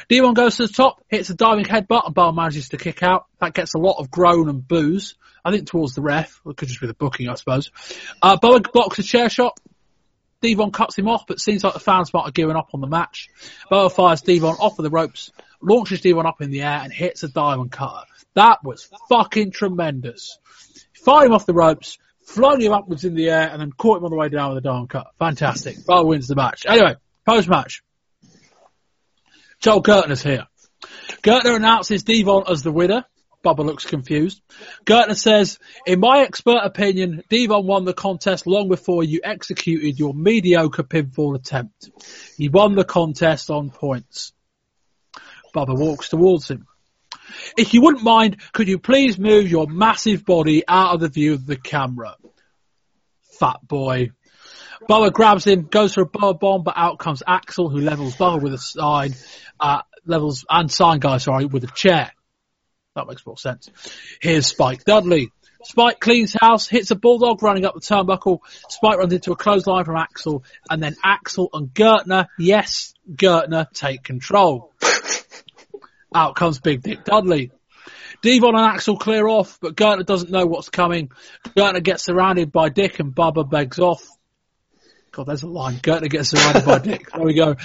Devon goes to the top, hits a diving headbutt, and Bubba manages to kick out. That gets a lot of groan and boos. I think towards the ref. It could just be the booking, I suppose. Uh, Bubba blocks a chair shot. Devon cuts him off, but seems like the fans might have given up on the match. Bubba fires Devon off of the ropes, launches Devon up in the air, and hits a diamond cutter. That was fucking tremendous. Fired him off the ropes, flung him upwards in the air, and then caught him on the way down with a diamond cut. Fantastic. Bubba wins the match. Anyway, post match. Joel Gertner's here. Gertner announces Devon as the winner. Bubba looks confused. Gertner says, in my expert opinion, Devon won the contest long before you executed your mediocre pinfall attempt. He won the contest on points. Bubba walks towards him. If you wouldn't mind, could you please move your massive body out of the view of the camera? Fat boy. Bubba grabs him, goes for a Bubba bomb, but out comes Axl, who levels Bubba with a sign, uh, levels, and sign guy, sorry, with a chair. That makes more sense. Here's Spike Dudley. Spike cleans house, hits a bulldog running up the turnbuckle. Spike runs into a clothesline from Axl, and then Axl and Gertner, yes, Gertner, take control. Out comes Big Dick Dudley. Devon and Axl clear off, but Gertner doesn't know what's coming. Gertner gets surrounded by Dick and Bubba begs off. God, there's a line. Gertner gets surrounded by Dick. There we go.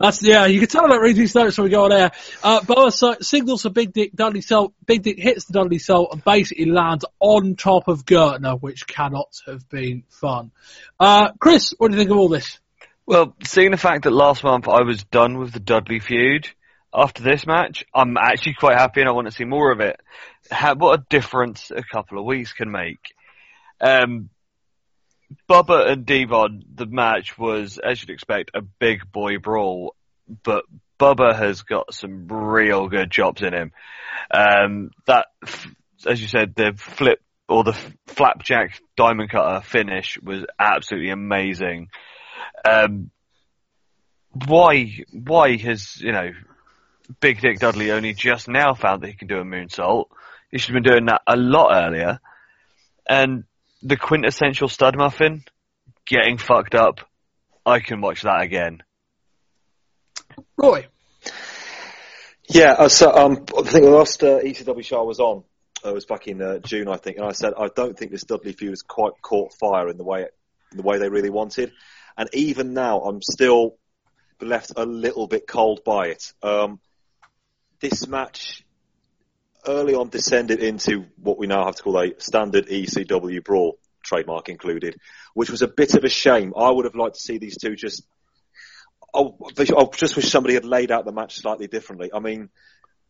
That's yeah. You can tell that reading these notes when we go on air. Uh, Bubba signals for Big Dick. Dudley Salt. Big Dick hits the Dudley Salt and basically lands on top of Gertner, which cannot have been fun. Uh, Chris, what do you think of all this? Well, seeing the fact that last month I was done with the Dudley feud, after this match, I'm actually quite happy and I want to see more of it. How, what a difference a couple of weeks can make. Um, Bubba and Devon, the match was, as you'd expect, a big boy brawl, but Bubba has got some real good chops in him. Um, that, as you said, the flip or the flapjack diamond cutter finish was absolutely amazing. Um, why, why has, you know, Big Dick Dudley only just now found that he can do a moonsault? He should have been doing that a lot earlier. And the quintessential stud muffin getting fucked up. I can watch that again. Roy. Yeah, uh, so um, I think the last uh, ECW show I was on uh, was back in uh, June, I think, and I said I don't think this Dudley feud has quite caught fire in the way in the way they really wanted, and even now I'm still left a little bit cold by it. Um, this match early on descended into what we now have to call a standard ECW brawl, trademark included, which was a bit of a shame. I would have liked to see these two just. I just wish somebody had laid out the match slightly differently. I mean,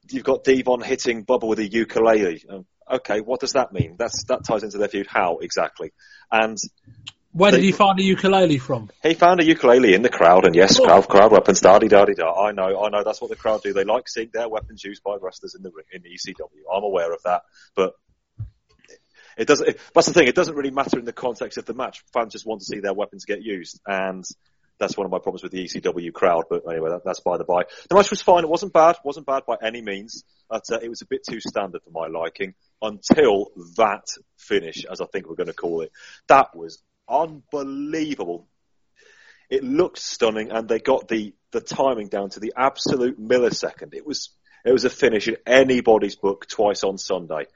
you've got Devon hitting Bubba with a ukulele. Um, okay, what does that mean? That's that ties into their feud. How exactly? And where did he find a ukulele from? He found a ukulele in the crowd, and yes, oh. crowd, crowd weapons, da di da di da. I know, I know, that's what the crowd do. They like seeing their weapons used by wrestlers in the in the ECW. I'm aware of that, but it doesn't. It, that's the thing. It doesn't really matter in the context of the match. Fans just want to see their weapons get used, and that's one of my problems with the ECW crowd. But anyway, that, that's by the by. The match was fine. It wasn't bad. Wasn't bad by any means. But uh, it was a bit too standard for my liking until that finish, as I think we're going to call it. That was unbelievable. It looked stunning, and they got the the timing down to the absolute millisecond. It was it was a finish in anybody's book twice on Sunday.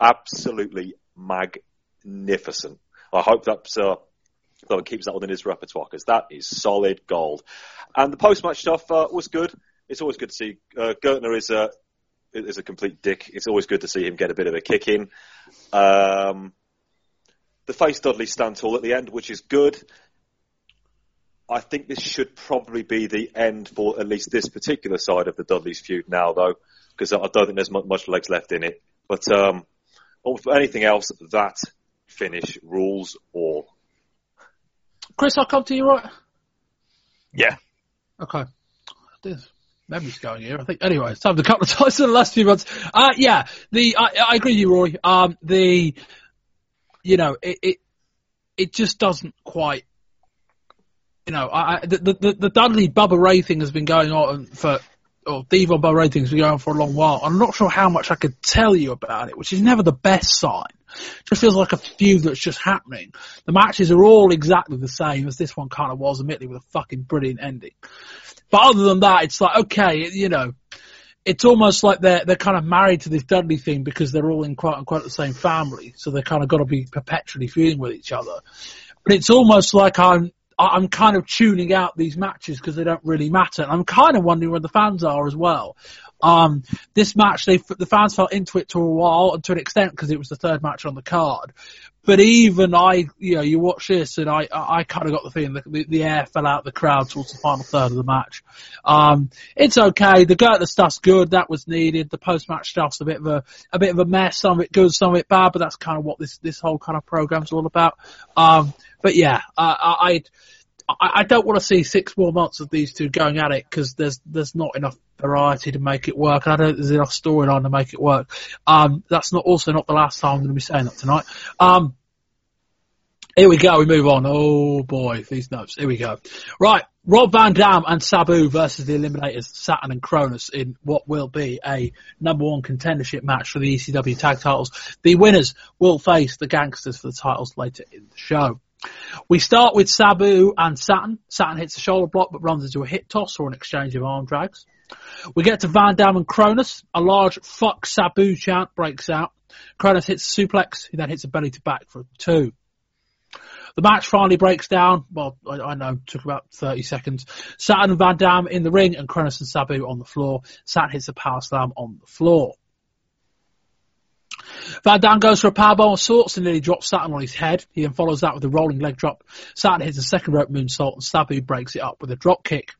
Absolutely magnificent. I hope that's uh, that keeps that within his repertoire because that is solid gold. And the post match stuff uh, was good. It's always good to see uh, Gertner is a is a complete dick. It's always good to see him get a bit of a kick in. Um, the face Dudley stand tall at the end, which is good. I think this should probably be the end for at least this particular side of the Dudley's feud now, though, because I don't think there's much legs left in it. But um, for anything else, that finish rules all. Chris, I'll come to you, right? Yeah. Okay. This memory's going here. I think. Anyway, it's time to cut the times in the last few months. Uh, yeah. The I, I agree with you, Roy. Um, the you know, it, it, it just doesn't quite, you know, I, the, the, the Dudley Bubba Ray thing has been going on for, or Devon thing has been going on for a long while. I'm not sure how much I could tell you about it, which is never the best sign. Just feels like a feud that's just happening. The matches are all exactly the same as this one kind of was, admittedly, with a fucking brilliant ending. But other than that, it's like, okay, you know, it's almost like they're they're kind of married to this Dudley thing because they're all in quote unquote the same family, so they're kind of got to be perpetually feuding with each other. But it's almost like I'm I'm kind of tuning out these matches because they don't really matter. And I'm kind of wondering where the fans are as well. Um, this match, they, the fans fell into it to a while and to an extent because it was the third match on the card. But even I, you know, you watch this and I, I kind of got the feeling that the, the air fell out of the crowd towards the final third of the match. Um, it's okay. The Gertner stuff's good. That was needed. The post-match stuff's a bit of a, a bit of a mess. Some of it good, some of it bad, but that's kind of what this, this whole kind of program's all about. Um, but yeah, uh, I, I'd, I, don't want to see six more months of these two going at it because there's there's not enough variety to make it work. I don't think there's enough storyline to make it work. Um, that's not also not the last time I'm going to be saying that tonight. Um, here we go. We move on. Oh boy, these notes. Here we go. Right. Rob Van Dam and Sabu versus the Eliminators, Saturn and Kronus in what will be a number one contendership match for the ECW tag titles. The winners will face the Gangstas for the titles later in the show. We start with Sabu and Saturn. Saturn hits a shoulder block but runs into a hip toss or an exchange of arm drags. We get to Van Dam and Kronus. A large fuck Sabu chant breaks out. Kronus hits a suplex. He then hits a belly to back for two. The match finally breaks down. Well, I, I know, took about 30 seconds. Saturn and Van Dam in the ring and Kronus and Sabu on the floor. Saturn hits a power slam on the floor. Van Dam goes for a powerbomb of sorts and nearly drops Saturn on his head. He then follows that with a rolling leg drop. Saturn hits a second rope moonsault and Sabu breaks it up with a drop kick.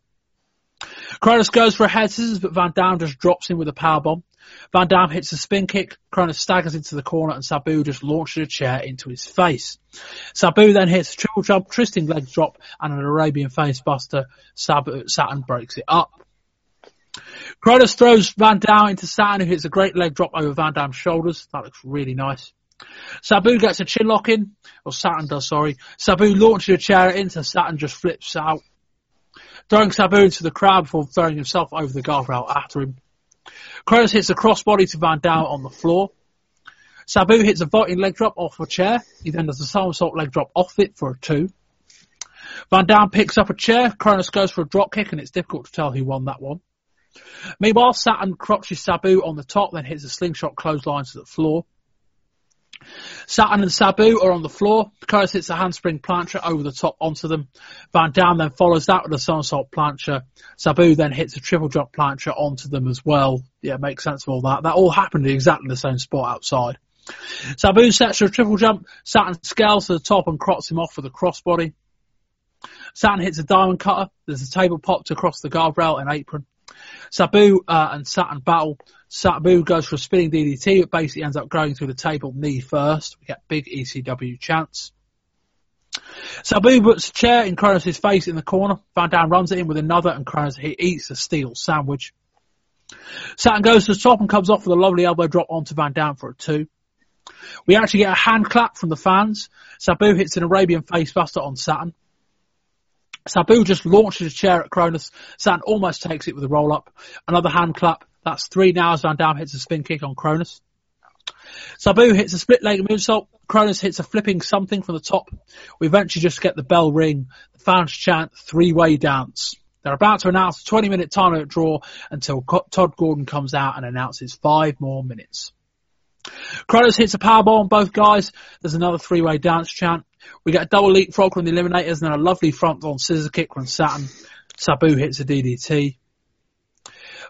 Kronus goes for a head scissors, but Van Dam just drops him with a powerbomb. Van Dam hits a spin kick, Kronus staggers into the corner, and Sabu just launches a chair into his face. Sabu then hits a triple jump, twisting leg drop, and an Arabian face buster. Sabu, Saturn breaks it up. Kronus throws Van Dam into Saturn, who hits a great leg drop over Van Dam's shoulders. That looks really nice. Sabu gets a chin lock in, or Saturn does, sorry. Sabu launches a chair into Saturn, just flips out throwing Sabu into the crowd before throwing himself over the guardrail after him. Kronus hits a crossbody to Van Dam on the floor. Sabu hits a vaulting leg drop off a chair. He then does a somersault leg drop off it for a two. Van Dam picks up a chair. Kronus goes for a drop kick, and it's difficult to tell who won that one. Meanwhile, Saturn crotches Sabu on the top, then hits a slingshot clothesline to the floor. Saturn and Sabu are on the floor. Kronus hits a handspring plancher over the top onto them. Van Dam then follows that with a somersault plancher. Sabu then hits a triple drop plancher onto them as well. Yeah, makes sense of all that. That all happened in exactly the same spot outside. Sabu sets a triple jump. Saturn scales to the top and crots him off with a crossbody. Saturn hits a diamond cutter. There's a table popped across the guardrail and apron. Sabu uh, and Saturn battle. Sabu goes for a spinning DDT, but basically ends up going through the table knee first. We get big ECW chance. Sabu puts a chair in Kronus' face in the corner. Van Dam runs at him with another, and Kronus he eats a steel sandwich. Saturn goes to the top and comes off with a lovely elbow drop onto Van Dam for a two. We actually get a hand clap from the fans. Sabu hits an Arabian facebuster on Saturn. Sabu just launches a chair at Kronus. Saturn almost takes it with a roll up. Another hand clap. That's three now as Van Dam hits a spin kick on Kronus. Sabu hits a split leg moonsault. Kronus hits a flipping something from the top. We eventually just get the bell ring. The fans chant three way dance. They're about to announce a 20 minute time limit draw until Todd Gordon comes out and announces five more minutes. Kronus hits a powerbomb on both guys. There's another three way dance chant. We get a double leapfrog from the Eliminators and then a lovely front on scissor kick from Saturn. Sabu hits a DDT.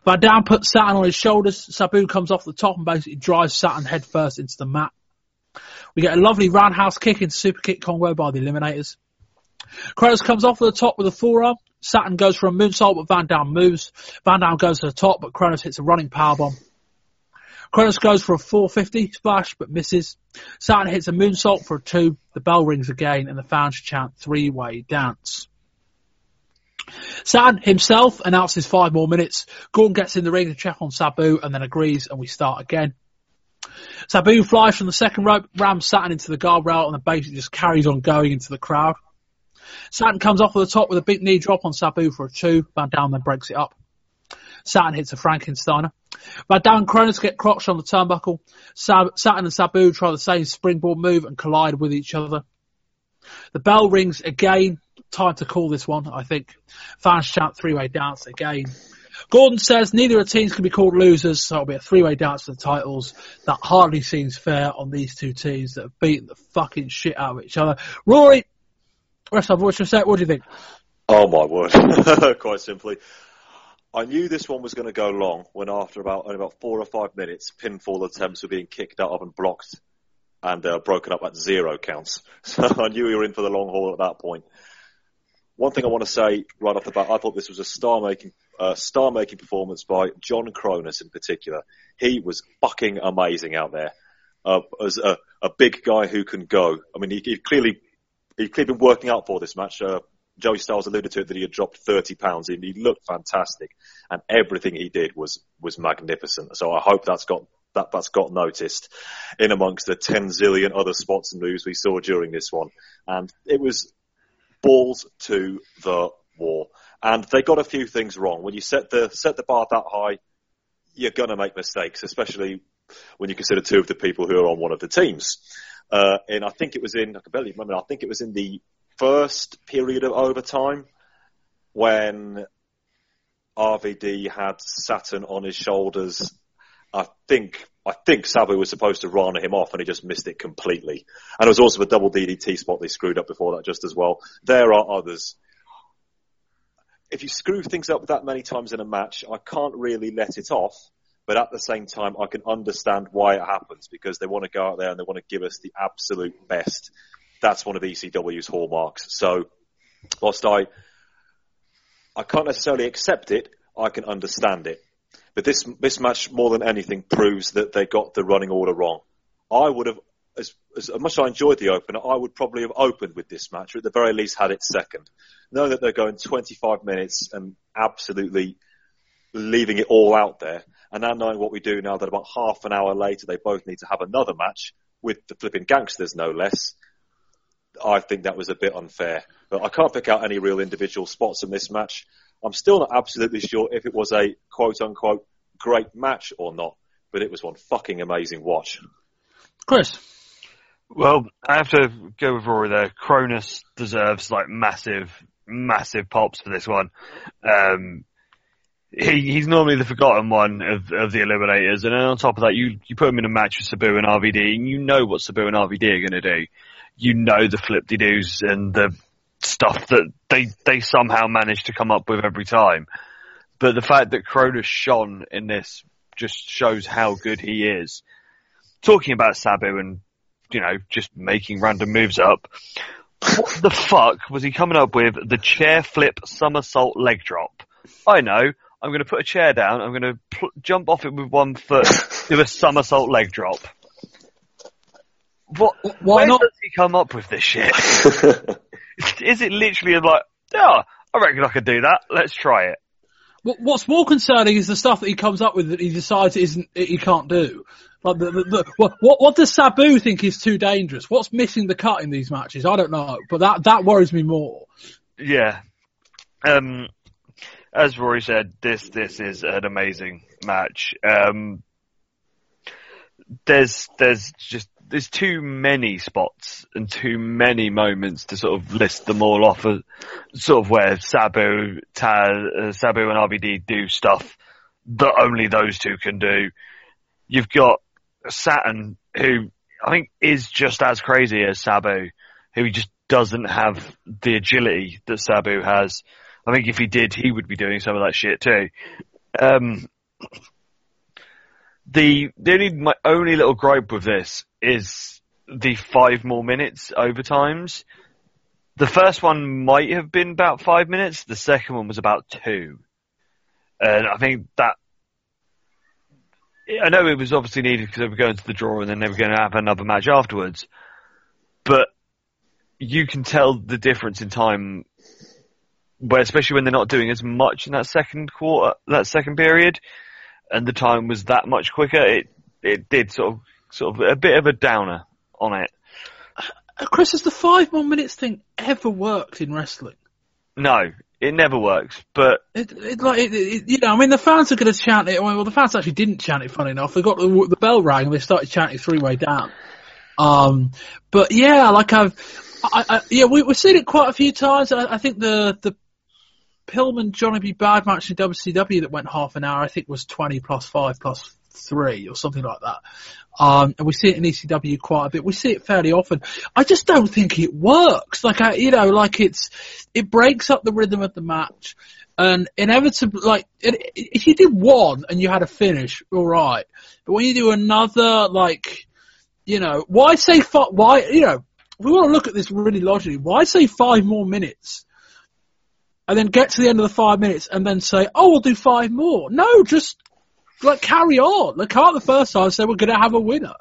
Van Dam puts Saturn on his shoulders. Sabu comes off the top and basically drives Saturn headfirst into the mat. We get a lovely roundhouse kick into super kick combo by the Eliminators. Kronus comes off the top with a forearm. Saturn goes for a moonsault, but Van Dam moves. Van Dam goes to the top, but Kronus hits a running powerbomb. Kronus goes for a 450 splash, but misses. Saturn hits a moonsault for a two. The bell rings again, and the fans chant three-way dance. Saturn himself announces five more minutes. Gordon gets in the ring to check on Sabu and then agrees, and we start again. Sabu flies from the second rope, rams Saturn into the guardrail, and then basically just carries on going into the crowd. Saturn comes off at the top with a big knee drop on Sabu for a two. Van Dam then breaks it up. Saturn hits a Frankensteiner. Dam and Kronus get crotched on the turnbuckle. Sab- Saturn and Sabu try the same springboard move and collide with each other. The bell rings again. Time to call this one, I think. Fans chant three-way dance again. Gordon says neither of the teams can be called losers, so it'll be a three-way dance for the titles. That hardly seems fair on these two teams that have beaten the fucking shit out of each other. Rory, rest of what's your set? What do you think? Oh my word! Quite simply, I knew this one was going to go long when after about only about four or five minutes, pinfall attempts were being kicked out of and blocked and uh, broken up at zero counts. So I knew we were in for the long haul at that point. One thing I want to say right off the bat, I thought this was a star-making, uh, star-making performance by John Kronus in particular. He was fucking amazing out there. Uh, as a, a big guy who can go. I mean, he, he clearly, he'd clearly been working out for this match. Uh, Joey Styles alluded to it that he had dropped 30 pounds and he looked fantastic and everything he did was, was magnificent. So I hope that's got, that, that's got noticed in amongst the 10 zillion other spots and moves we saw during this one. And it was balls to the wall. And they got a few things wrong. When you set the, set the bar that high, you're gonna make mistakes, especially when you consider two of the people who are on one of the teams. Uh, and I think it was in, I can barely remember, I think it was in the first period of overtime when RVD had Saturn on his shoulders. I think I think Sabu was supposed to run him off and he just missed it completely. And it was also a double DDT spot they screwed up before that just as well. There are others. If you screw things up that many times in a match, I can't really let it off. But at the same time, I can understand why it happens because they want to go out there and they want to give us the absolute best. That's one of ECW's hallmarks. So, whilst I, I can't necessarily accept it, I can understand it. But this this match, more than anything, proves that they got the running order wrong. I would have, as, as much as I enjoyed the opener, I would probably have opened with this match, or at the very least had it second. Knowing that they're going 25 minutes and absolutely leaving it all out there. And now knowing what we do now that about half an hour later they both need to have another match with the flipping Gangstas, no less. I think that was a bit unfair. But I can't pick out any real individual spots in this match. I'm still not absolutely sure if it was a quote unquote great match or not, but it was one fucking amazing watch. Chris. Well, I have to go with Rory there. Kronus deserves like massive, massive pops for this one. Um, he, he's normally the forgotten one of, of the eliminators, and then on top of that, you, you put him in a match with Sabu and RVD, and you know what Sabu and RVD are going to do. You know the flip-de-doos and the stuff that they they somehow manage to come up with every time. But the fact that Kronus shone in this just shows how good he is. Talking about Sabu and you know just making random moves up. What the fuck was he coming up with? The chair flip somersault leg drop. I know. I'm going to put a chair down. I'm going to pl- jump off it with one foot, do a somersault leg drop. What? Why where not? does he come up with this shit? Is it literally like, yeah, I reckon I could do that. Let's try it. What- What's more concerning is the stuff that he comes up with that he decides isn't he can't do. Like the, the, the what, what what does Sabu think is too dangerous? What's missing the cut in these matches? I don't know, but that that worries me more. Yeah. Um, as Rory said, this this is an amazing match. Um, there's there's just there's too many spots and too many moments to sort of list them all off. As sort of where Sabu, Taz, uh, Sabu and RVD do stuff that only those two can do. You've got Saturn, who I think is just as crazy as Sabu, who just doesn't have the agility that Sabu has. I think if he did, he would be doing some of that shit too. Um, the the only my only little gripe with this is the five more minutes overtimes. The first one might have been about five minutes. The second one was about two, and I think that I know it was obviously needed because they were going to the draw and then they were going to have another match afterwards, but you can tell the difference in time where especially when they're not doing as much in that second quarter, that second period, and the time was that much quicker, it it did sort of sort of a bit of a downer on it. Chris, has the five more minutes thing ever worked in wrestling? No, it never works. But It, it, like, it, it, you know, I mean, the fans are going to chant it. Well, the fans actually didn't chant it. Funny enough, they got the, the bell rang and they started chanting three way down. Um, but yeah, like I've, I, I, yeah, we, we've seen it quite a few times. I, I think the the Pillman Johnny B. Bad match in WCW that went half an hour, I think was twenty plus five plus three or something like that. Um, and we see it in ECW quite a bit. We see it fairly often. I just don't think it works. Like, I, you know, like it's, it breaks up the rhythm of the match. And inevitably, like, it, if you did one and you had a finish, alright. But when you do another, like, you know, why say five, why, you know, we want to look at this really logically, why say five more minutes? And then get to the end of the five minutes and then say, oh, we'll do five more. No, just, like carry on. Like can't the first time say we're going to have a winner,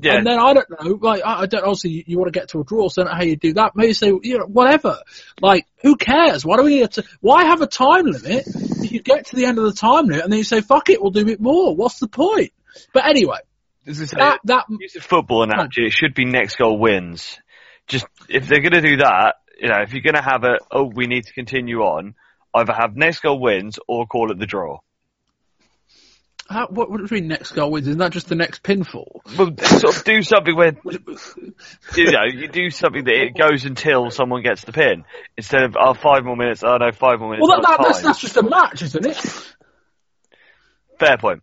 yeah, and then I don't know. Like I, I don't. Obviously, you, you want to get to a draw, so I don't know how you do that. Maybe say you know whatever. Like who cares? Why do we need to? Why have a time limit if you get to the end of the time limit and then you say fuck it, we'll do it more? What's the point? But anyway, this is that that use a football analogy. It should be next goal wins. Just if they're going to do that, you know, if you're going to have a oh we need to continue on, either have next goal wins or call it the draw. How, what, would mean next goal wins? Isn't that just the next pinfall? Well, sort of do something where you know you do something that it goes until someone gets the pin instead of oh five more minutes. Oh no, five more minutes. Well, that, that, that's, that's just a match, isn't it? Fair point.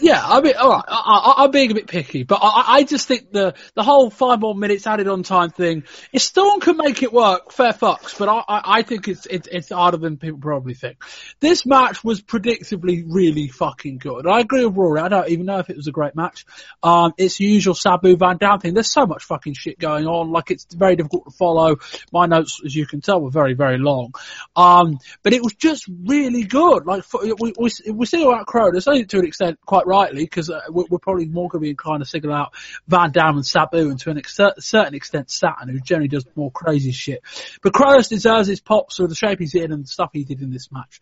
Yeah, I mean, all right, I, I'm being a bit picky, but I, I just think the the whole five more minutes added on time thing, if Storm can make it work, fair fucks, but I, I, think it's, it's it's harder than people probably think. This match was predictably really fucking good. I agree with Rory. I don't even know if it was a great match. Um, it's the usual Sabu Van Dam thing. There's so much fucking shit going on. Like it's very difficult to follow. My notes, as you can tell, were very very long. Um, but it was just really good. Like we we we see about say it to an extent quite rightly because uh, we're, we're probably more going to be inclined to single out Van Dam and Sabu and to an ex- certain extent Saturn, who generally does more crazy shit. But Kronus deserves his pops for the shape he's in and the stuff he did in this match,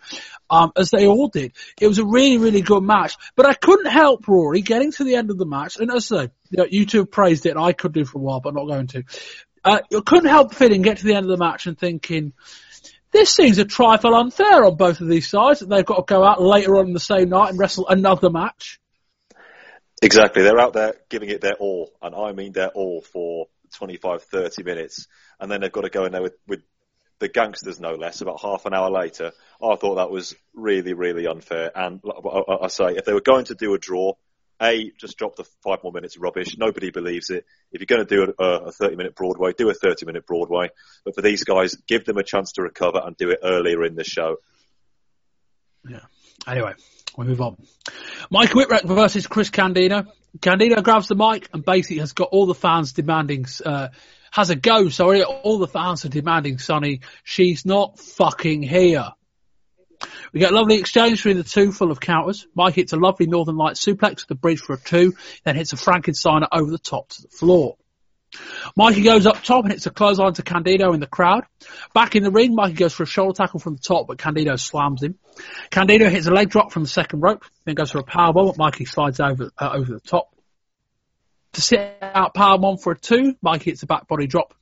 um, as they all did. It was a really really good match, but I couldn't help Rory getting to the end of the match, and as I say, you, know, you two have praised it, and I could do for a while, but not going to. Uh, I couldn't help feeling get to the end of the match and thinking this seems a trifle unfair on both of these sides that they've got to go out later on in the same night and wrestle another match. Exactly. They're out there giving it their all, and I mean their all for 25, 30 minutes, and then they've got to go in there with, with the Gangstas, no less, about half an hour later. I thought that was really, really unfair. And I, I say, if they were going to do a draw, a, just drop the five more minutes of rubbish. Nobody believes it. If you're going to do a, a 30 minute Broadway, do a 30 minute Broadway. But for these guys, give them a chance to recover and do it earlier in the show. Yeah. Anyway, we move on. Mike Whipwreck versus Chris Candido. Candido grabs the mic and basically has got all the fans demanding, uh, has a go, sorry, all the fans are demanding Sunny, she's not fucking here. We get a lovely exchange between the two full of counters. Mike hits a lovely Northern Light suplex to the bridge for a two, then hits a Frankensteiner over the top to the floor. Mikey goes up top and hits a clothesline to Candido in the crowd. Back in the ring, Mikey goes for a shoulder tackle from the top, but Candido slams him. Candido hits a leg drop from the second rope, then goes for a powerbomb, but Mikey slides over uh, over the top. To sit out powerbomb for a two, Mikey hits a back body drop.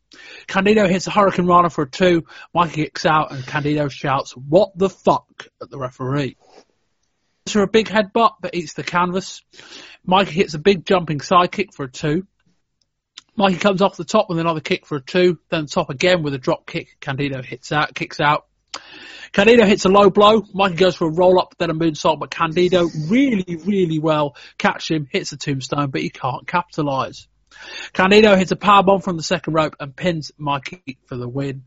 Candido hits a Hurricanrana for a two. Mikey kicks out and Candido shouts, what the fuck at the referee. For a big headbutt but eats the canvas. Mikey hits a big jumping side kick for a two. Mikey comes off the top with another kick for a two, then top again with a drop kick. Candido hits out, kicks out. Candido hits a low blow. Mikey goes for a roll up, then a moonsault, but Candido really, really well catches him, hits a tombstone, but he can't capitalise. Candido hits a powerbomb from the second rope and pins Mikey for the win.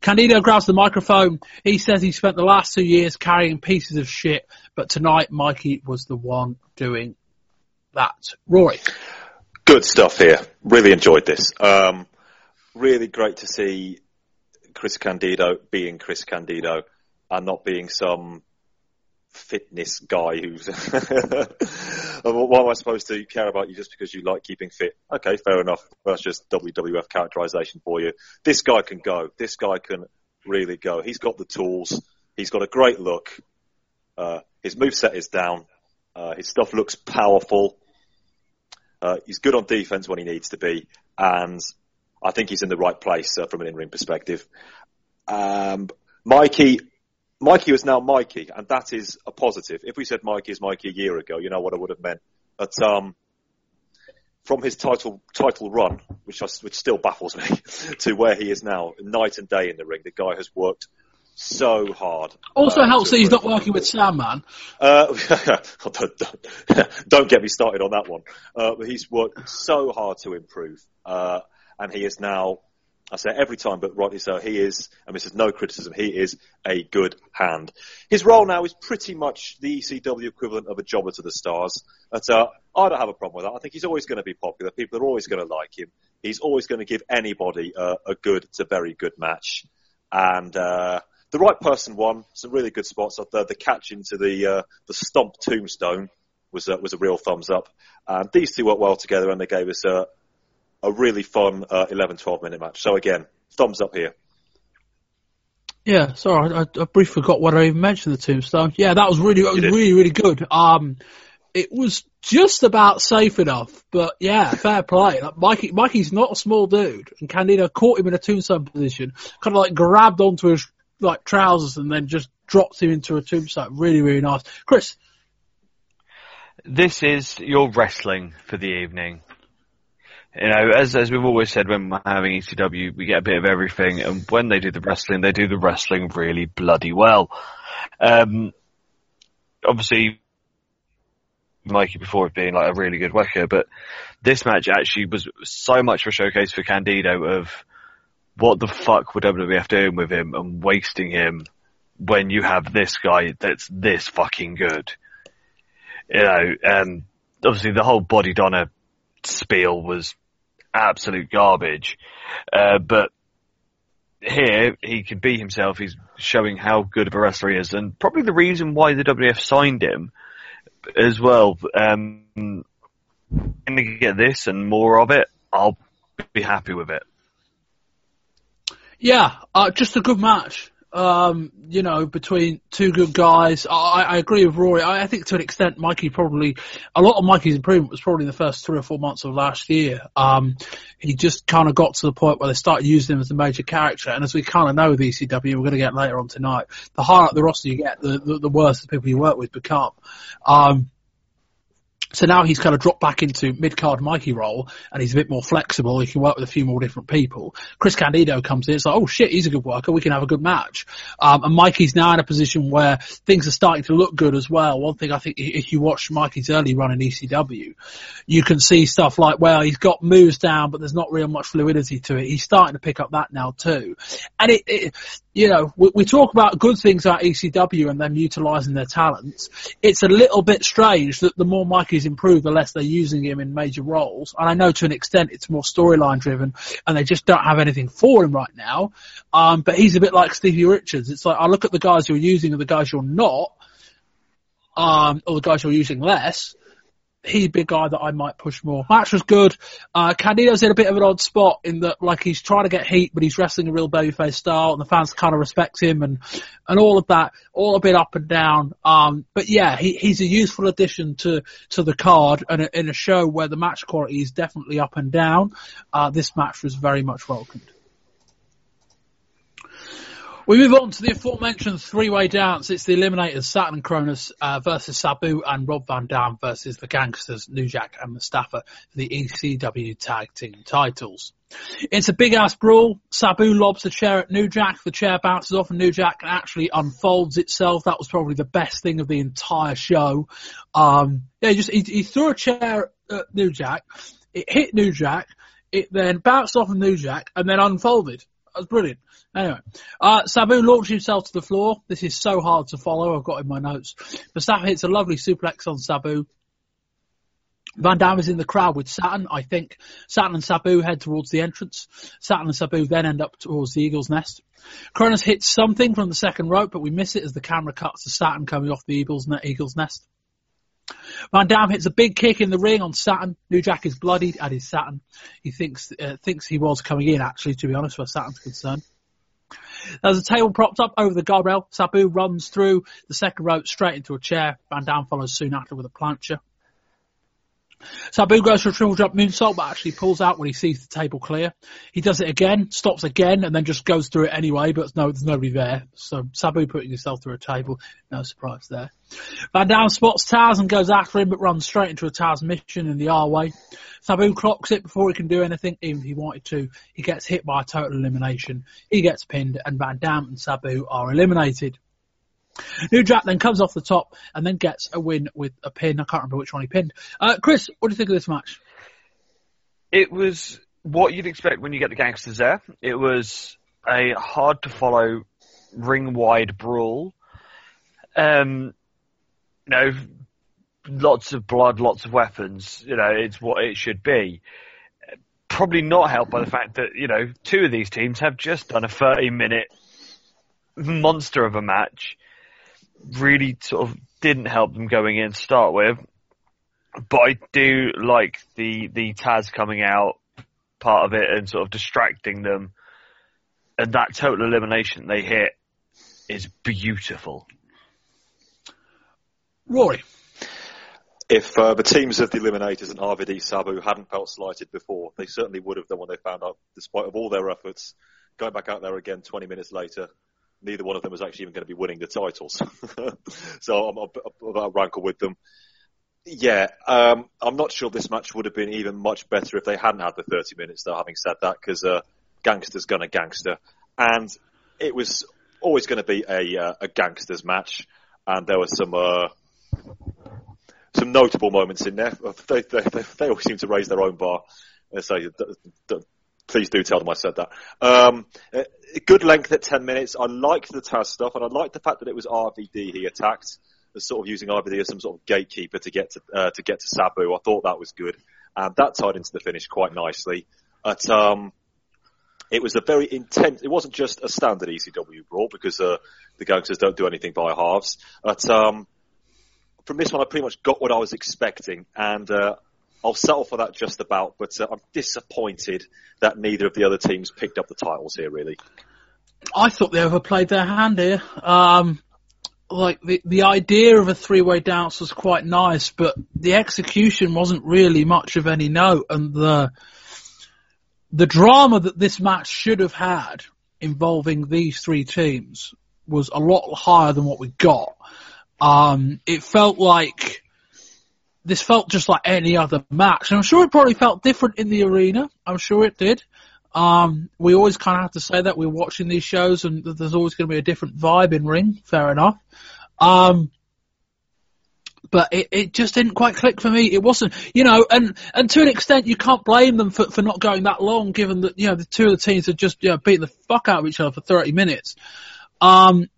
Candido grabs the microphone. He says he spent the last two years carrying pieces of shit, but tonight Mikey was the one doing that. Rory. Good stuff here. Really enjoyed this. Um, really great to see Chris Candido being Chris Candido and not being some fitness guy who's why am I supposed to care about you just because you like keeping fit? Okay, fair enough. That's just WWF characterization for you. This guy can go. This guy can really go. He's got the tools. He's got a great look. Uh, his moveset is down. Uh, his stuff looks powerful. Uh, he's good on defense when he needs to be, and I think he's in the right place uh, from an in-ring perspective. Um, Mikey, Mikey was now Mikey, and that is a positive. If we said Mikey is Mikey a year ago, you know what I would have meant. But um, from his title title run, which I, which still baffles me, to where he is now, night and day in the ring, the guy has worked so hard. Also uh, helps that he's not working with Sandman. Uh, don't, don't- don't get me started on that one. Uh, but he's worked so hard to improve, uh, and he is now. I say every time, but rightly so. He is, and this is no criticism. He is a good hand. His role now is pretty much the ECW equivalent of a jobber to the stars. But, uh, I don't have a problem with that. I think he's always going to be popular. People are always going to like him. He's always going to give anybody uh, a good to very good match. And uh, the right person won. Some really good spots. The, the catch into the uh, the stomp tombstone was uh, was a real thumbs up. And these two worked well together, and they gave us a a really fun uh, 11, 12 minute match. So again, thumbs up here. Yeah, sorry, I, I briefly forgot what I even mentioned the tombstone. Yeah, that was really, that was really, really good. Um, it was just about safe enough, but yeah, fair play. Like Mikey, Mikey's not a small dude, and Candido caught him in a tombstone position, kind of like grabbed onto his like trousers and then just dropped him into a tombstone. Really, really nice. Chris, This is your wrestling for the evening. You know, as as we've always said when we're having ECW, we get a bit of everything, and when they do the wrestling, they do the wrestling really bloody well. Um, obviously, Mikey before of being like a really good worker, but this match actually was so much of a showcase for Candido of what the fuck were WWF doing with him and wasting him when you have this guy that's this fucking good. You know, um, obviously the whole Bodydonna spiel was absolute garbage, uh, but here he can be himself. He's showing how good of a wrestler he is, and probably the reason why the WWF signed him as well. Um, going to get this and more of it, I'll be happy with it. Yeah, uh, just a good match. Um, you know, between two good guys. I, I agree with Rory. I, I, think to an extent, Mikey probably, a lot of Mikey's improvement was probably in the first three or four months of last year. Um, he just kind of got to the point where they started using him as a major character. And as we kind of know with ECW, we're going to get later on tonight, the higher up the roster you get, the, the, the worse the people you work with become. Um, so now he's kind of dropped back into mid-card Mikey role and he's a bit more flexible. He can work with a few more different people. Chris Candido comes in. It's like, oh shit, he's a good worker. We can have a good match. Um, and Mikey's now in a position where things are starting to look good as well. One thing I think if you watch Mikey's early run in ECW, you can see stuff like, well, he's got moves down, but there's not real much fluidity to it. He's starting to pick up that now too. And it, it you know, we, we, talk about good things about ECW and them utilising their talents. It's a little bit strange that the more Mikey's improved, the less they're using him in major roles. And I know to an extent it's more storyline driven and they just don't have anything for him right now. Um, but he's a bit like Stevie Richards. It's like, I look at the guys you're using and the guys you're not, um, or the guys you're using less, he'd be a guy that I might push more. Match was good. Uh, Candido's in a bit of an odd spot in that, like, he's trying to get heat, but he's wrestling a real babyface style, and the fans kind of respect him, and and all of that, all a bit up and down. Um, but yeah, he, he's a useful addition to to the card, and a, in a show where the match quality is definitely up and down. Uh, this match was very much welcomed. We move on to the aforementioned three-way dance. It's the Eliminators, Saturn and Kronus uh, versus Sabu and Rob Van Dam versus the Gangstas, New Jack and Mustafa for the ECW Tag Team titles. It's a big ass brawl. Sabu lobs the chair at New Jack. The chair bounces off and New Jack actually unfolds itself. That was probably the best thing of the entire show. Um, yeah, just he, he threw a chair at New Jack. It hit New Jack. It then bounced off of New Jack and then unfolded. That was brilliant. Anyway, uh, Sabu launched himself to the floor. This is so hard to follow. I've got in my notes. Mustafa hits a lovely suplex on Sabu. Van Dam is in the crowd with Saturn. I think Saturn and Sabu head towards the entrance. Saturn and Sabu then end up towards the Eagle's Nest. Kronus hits something from the second rope, but we miss it as the camera cuts to Saturn coming off the Eagle's Nest. Van Dam hits a big kick in the ring on Saturn. New Jack is bloodied at his Saturn. He thinks uh, thinks he was coming in actually, to be honest, where Saturn's concerned. There's a table propped up over the guardrail. Sabu runs through the second rope straight into a chair. Van Dam follows soon after with a plancher. Sabu goes for a triple jump moonsault, but actually pulls out when he sees the table clear. He does it again, stops again, and then just goes through it anyway, but no, there's nobody there. So Sabu putting himself through a table, no surprise there. Van Dam spots Taz and goes after him, but runs straight into a Tazmission in the R way. Sabu clocks it before he can do anything, even if he wanted to. He gets hit by a total elimination. He gets pinned, and Van Dam and Sabu are eliminated. New Jack then comes off the top and then gets a win with a pin. I can't remember which one he pinned. Uh, Chris, what do you think of this match? It was what you'd expect when you get the Gangstas there. It was a hard to follow ring wide brawl. Um, you know, lots of blood, lots of weapons. You know, it's what it should be. Probably not helped by the fact that you know two of these teams have just done a 30 minute monster of a match really sort of didn't help them going in to start with. But I do like the the Taz coming out part of it and sort of distracting them, and that total elimination they hit is beautiful. Rory. If uh, the teams of the Eliminators and RVD Sabu hadn't felt slighted before, they certainly would have done when they found out, despite of all their efforts, going back out there again 20 minutes later, neither one of them was actually even going to be winning the titles. so I'm, I'm, I'm, rankle with them. Yeah, um, I'm not sure this match would have been even much better if they hadn't had the 30 minutes. Though, having said that, because uh, gangster's gonna gangster, and it was always going to be a uh, a Gangstas match, and there were some uh, some notable moments in there. They, they, they, always seem to raise their own bar. And d- please do tell them I said that. Um, uh, good length at 10 minutes. I liked the Taz stuff, and I liked the fact that it was RVD he attacked, sort of using RVD as some sort of gatekeeper to get to uh, to get to Sabu. I thought that was good, and that tied into the finish quite nicely. But um, it was a very intense. It wasn't just a standard ECW brawl because uh, the Gangstas don't do anything by halves. But um, from this one, I pretty much got what I was expecting, and uh, I'll settle for that just about. But uh, I'm disappointed that neither of the other teams picked up the titles here. Really, I thought they overplayed their hand here. Um, like the the idea of a three way dance was quite nice, but the execution wasn't really much of any note, and the the drama that this match should have had involving these three teams was a lot higher than what we got. Um, it felt like this felt just like any other match, and I'm sure it probably felt different in the arena. I'm sure it did. Um, we always kind of have to say that we're watching these shows, and there's always going to be a different vibe in ring. Fair enough. Um, but it, it just didn't quite click for me. It wasn't, you know, and, and to an extent you can't blame them for, for not going that long given that, you know, the two of the teams had just, you know, beaten the fuck out of each other for 30 minutes. Um,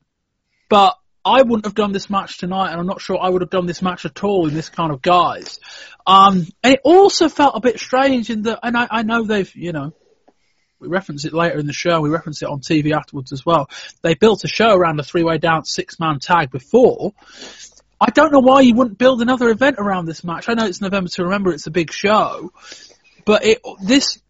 but I wouldn't have done this match tonight and I'm not sure I would have done this match at all in this kind of guise. Um, and it also felt a bit strange in that, and I, I know they've, you know, we reference it later in the show, we reference it on TV afterwards as well. They built a show around a three-way down six-man tag before, I don't know why you wouldn't build another event around this match. I know it's November to remember; it's a big show, but it this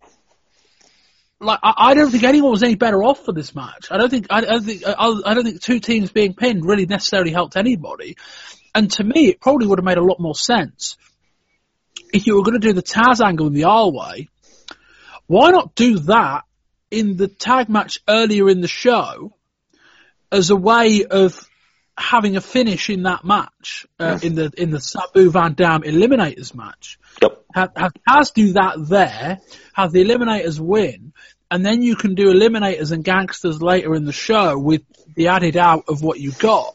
like I, I don't think anyone was any better off for this match. I don't think I, I don't think I, I don't think two teams being pinned really necessarily helped anybody. And to me, it probably would have made a lot more sense if you were going to do the Taz angle in the aisle way. Why not do that in the tag match earlier in the show as a way of having a finish in that match uh, in the in the Sabu Van Dam Eliminators match. Yep. Have, have Taz do that there, have the Eliminators win, and then you can do Eliminators and Gangstas later in the show with the added out of what you got.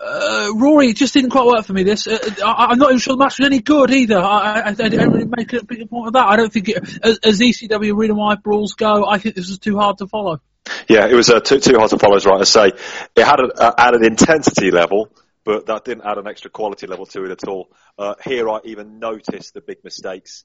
Uh, Rory, it just didn't quite work for me. This, uh, I, am not even sure the match was any good either. I, I, I don't really make a big point of that. I don't think, it, as, as ECW Arena Wide brawls go, I think this was too hard to follow. Yeah, it was uh, too, too hard to follow, as right to say. It had a, uh, added intensity level, but that didn't add an extra quality level to it at all. Uh, here I even noticed the big mistakes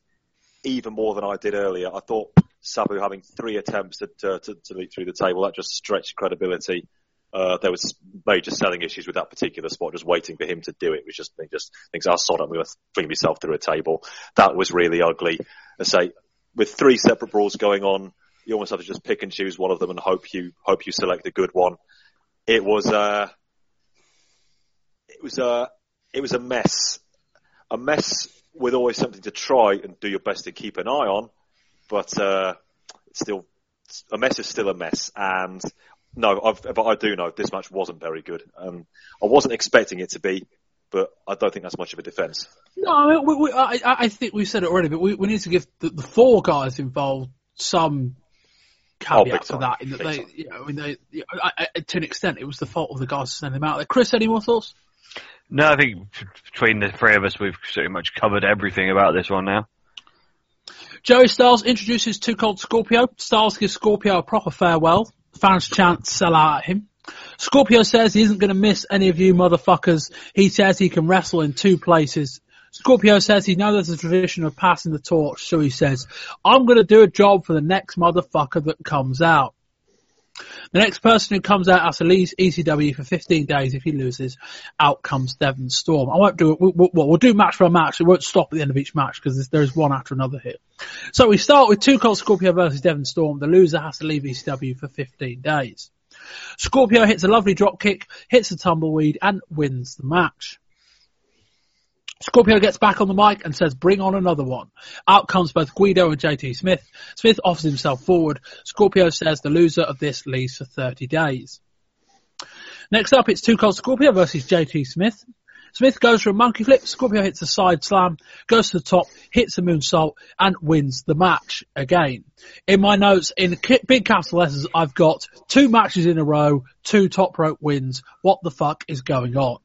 even more than I did earlier. I thought Sabu having three attempts to, to, to, to leap through the table, that just stretched credibility. Uh, there was major selling issues with that particular spot, just waiting for him to do it. It was just, just things I saw we were flinging myself through a table. That was really ugly. I say, with three separate brawls going on, you almost have to just pick and choose one of them and hope you hope you select a good one. It was uh, it was a it was a mess, a mess with always something to try and do your best to keep an eye on, but uh, it's still a mess is still a mess. And no, I've, but I do know this match wasn't very good. Um, I wasn't expecting it to be, but I don't think that's much of a defence. No, I, mean, we, we, I, I, think we said it already, but we, we need to give the, the, four guys involved some caveat oh, to that in that big they, time. you know, I mean, they, you know, I, I, to an extent, it was the fault of the guys to send them out there. Chris, any more thoughts? No, I think between the three of us, we've pretty much covered everything about this one now. Joey Styles introduces Too Cold Scorpio. Styles gives Scorpio a proper farewell. Fans chant sell out at him. Scorpio says he isn't going to miss any of you motherfuckers. He says he can wrestle in two places. Scorpio says he knows there's a tradition of passing the torch, so he says, I'm going to do a job for the next motherfucker that comes out. The next person who comes out has to leave ECW for 15 days. If he loses, out comes Devon Storm. I won't do it. We'll, we'll, we'll do match for match. It won't stop at the end of each match because there's one after another here. So we start with two Cold Scorpio versus Devon Storm. The loser has to leave ECW for 15 days. Scorpio hits a lovely drop kick, hits a tumbleweed, and wins the match. Scorpio gets back on the mic and says, bring on another one. Out comes both Guido and JT Smith. Smith offers himself forward. Scorpio says the loser of this leaves for 30 days. Next up, it's Two Cold Scorpio versus JT Smith. Smith goes for a monkey flip. Scorpio hits a side slam, goes to the top, hits a moonsault, and wins the match again. In my notes, in big capital letters, I've got two matches in a row, two top rope wins. What the fuck is going on?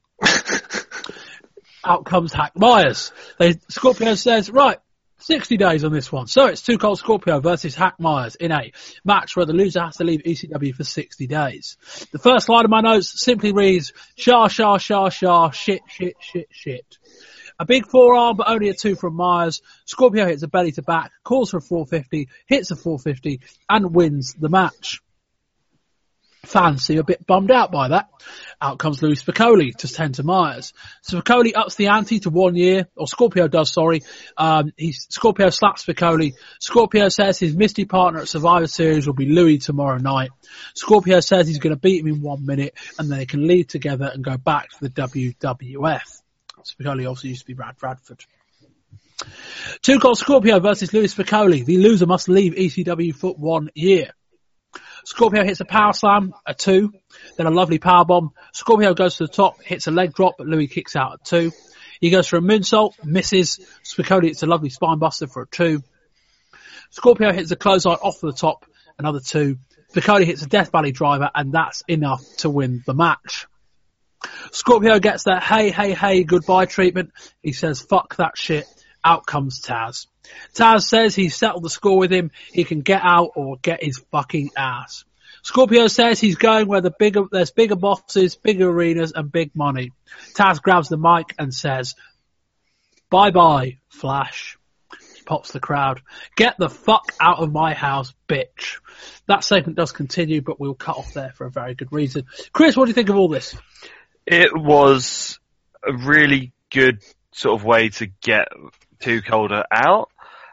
Out comes Hack Meyers. They, Scorpio says, right, 60 days on this one. So it's Two Cold Scorpio versus Hack Meyers in a match where the loser has to leave ECW for 60 days. The first line of my notes simply reads, Shah, Shah, Shah, Shah, shit, shit, shit, shit. A big forearm, but only a two from Meyers. Scorpio hits a belly to back, calls for a 450, hits a 450, and wins the match. Fans seem a bit bummed out by that. Out comes Louis Spicolli to 10 to Meyers. Spicolli ups the ante to one year, or Scorpio does, sorry. Um, he's, Scorpio slaps Spicolli. Scorpio says his Misty partner at Survivor Series will be Louis tomorrow night. Scorpio says he's going to beat him in one minute and they can leave together and go back to the WWF. Spicolli obviously used to be Rad Radford. Two Cold Scorpio versus Louis Spicolli. The loser must leave ECW for one year. Scorpio hits a power slam, a two, then a lovely power bomb. Scorpio goes to the top, hits a leg drop, but Louis kicks out at two. He goes for a moonsault, misses. Spicolli hits a lovely spine buster for a two. Scorpio hits a clothesline off the top, another two. Spicolli hits a Death Valley driver, and that's enough to win the match. Scorpio gets that hey, hey, hey, goodbye treatment. He says, fuck that shit. Out comes Taz. Taz says he's settled the score with him. He can get out or get his fucking ass. Scorpio says he's going where the bigger, there's bigger bosses, bigger arenas and big money. Taz grabs the mic and says, bye bye, Flash. He pops the crowd. Get the fuck out of my house, bitch. That segment does continue, but we'll cut off there for a very good reason. Chris, what do you think of all this? It was a really good sort of way to get Too Colder out.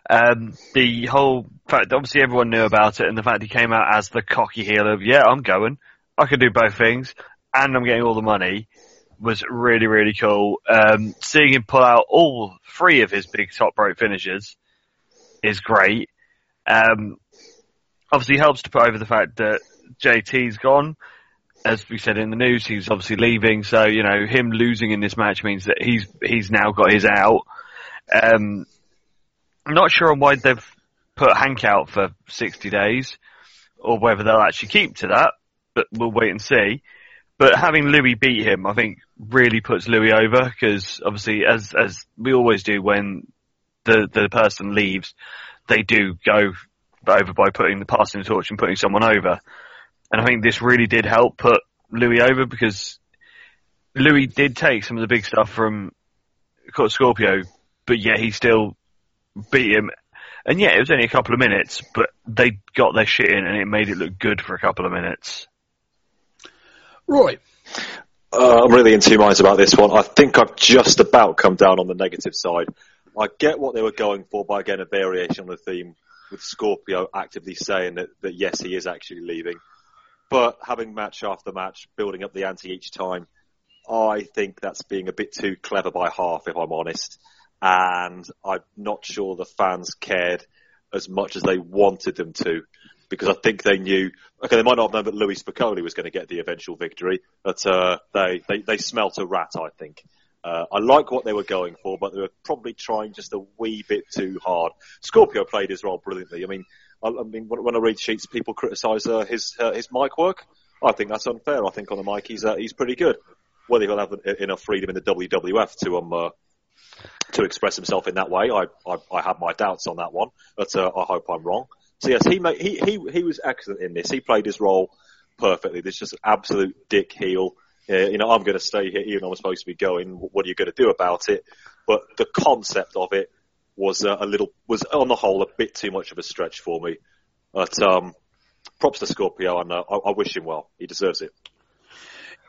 Um, the whole fact, obviously everyone knew about it, and the fact he came out as the cocky heel of, yeah, I'm going, I can do both things, and I'm getting all the money, was really, really cool. Um, seeing him pull out all three of his big top rope finishes is great. Um, obviously helps to put over the fact that JT's gone. As we said in the news, he's obviously leaving, so, you know, him losing in this match means that he's, he's now got his out. Um, I'm not sure on why they've put Hank out for 60 days, or whether they'll actually keep to that, but we'll wait and see. But having Louis beat him, I think, really puts Louis over, because obviously, as, as we always do when the, the person leaves, they do go over by putting the passing the torch and putting someone over. And I think this really did help put Louis over because Louis did take some of the big stuff from Scorpio, but yet he still beat him. And yeah, it was only a couple of minutes, but they got their shit in and it made it look good for a couple of minutes. Roy. Uh, I'm really in two minds about this one. I think I've just about come down on the negative side. I get what they were going for by again a variation on the theme with Scorpio actively saying that, that yes, he is actually leaving. But having match after match, building up the ante each time, I think that's being a bit too clever by half, if I'm honest and I'm not sure the fans cared as much as they wanted them to. Because I think they knew, okay, they might not have known that Louis Spicolli was going to get the eventual victory, but uh, they, they they smelt a rat. I think. Uh, I like what they were going for, but they were probably trying just a wee bit too hard. Scorpio played his role brilliantly. I mean, I, I mean, when, when, I read sheets, people criticise uh, his uh, his mic work. I think that's unfair. I think on the mic he's uh, he's pretty good. Whether he'll have enough freedom in the WWF to um uh, to express himself in that way. I, I, I have my doubts on that one, but uh, I hope I'm wrong. So yes, he, made, he he he was excellent in this. He played his role perfectly. There's just an absolute dick heel. Uh, you know, I'm going to stay here even though I'm supposed to be going. What are you going to do about it? But the concept of it was uh, a little was on the whole a bit too much of a stretch for me. But um, props to Scorpio, and uh, I, I wish him well. He deserves it.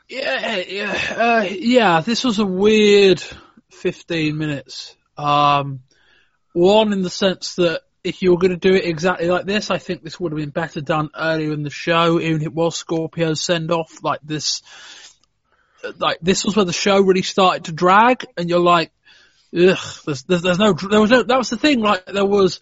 Yeah, yeah, uh, yeah. This was a weird 15 minutes. Um, one in the sense that if you were going to do it exactly like this, I think this would have been better done earlier in the show, even if it was Scorpio's send off. Like this, like this was where the show really started to drag, and you're like, ugh, there's, there's, there's no, there was no, that was the thing, like there was,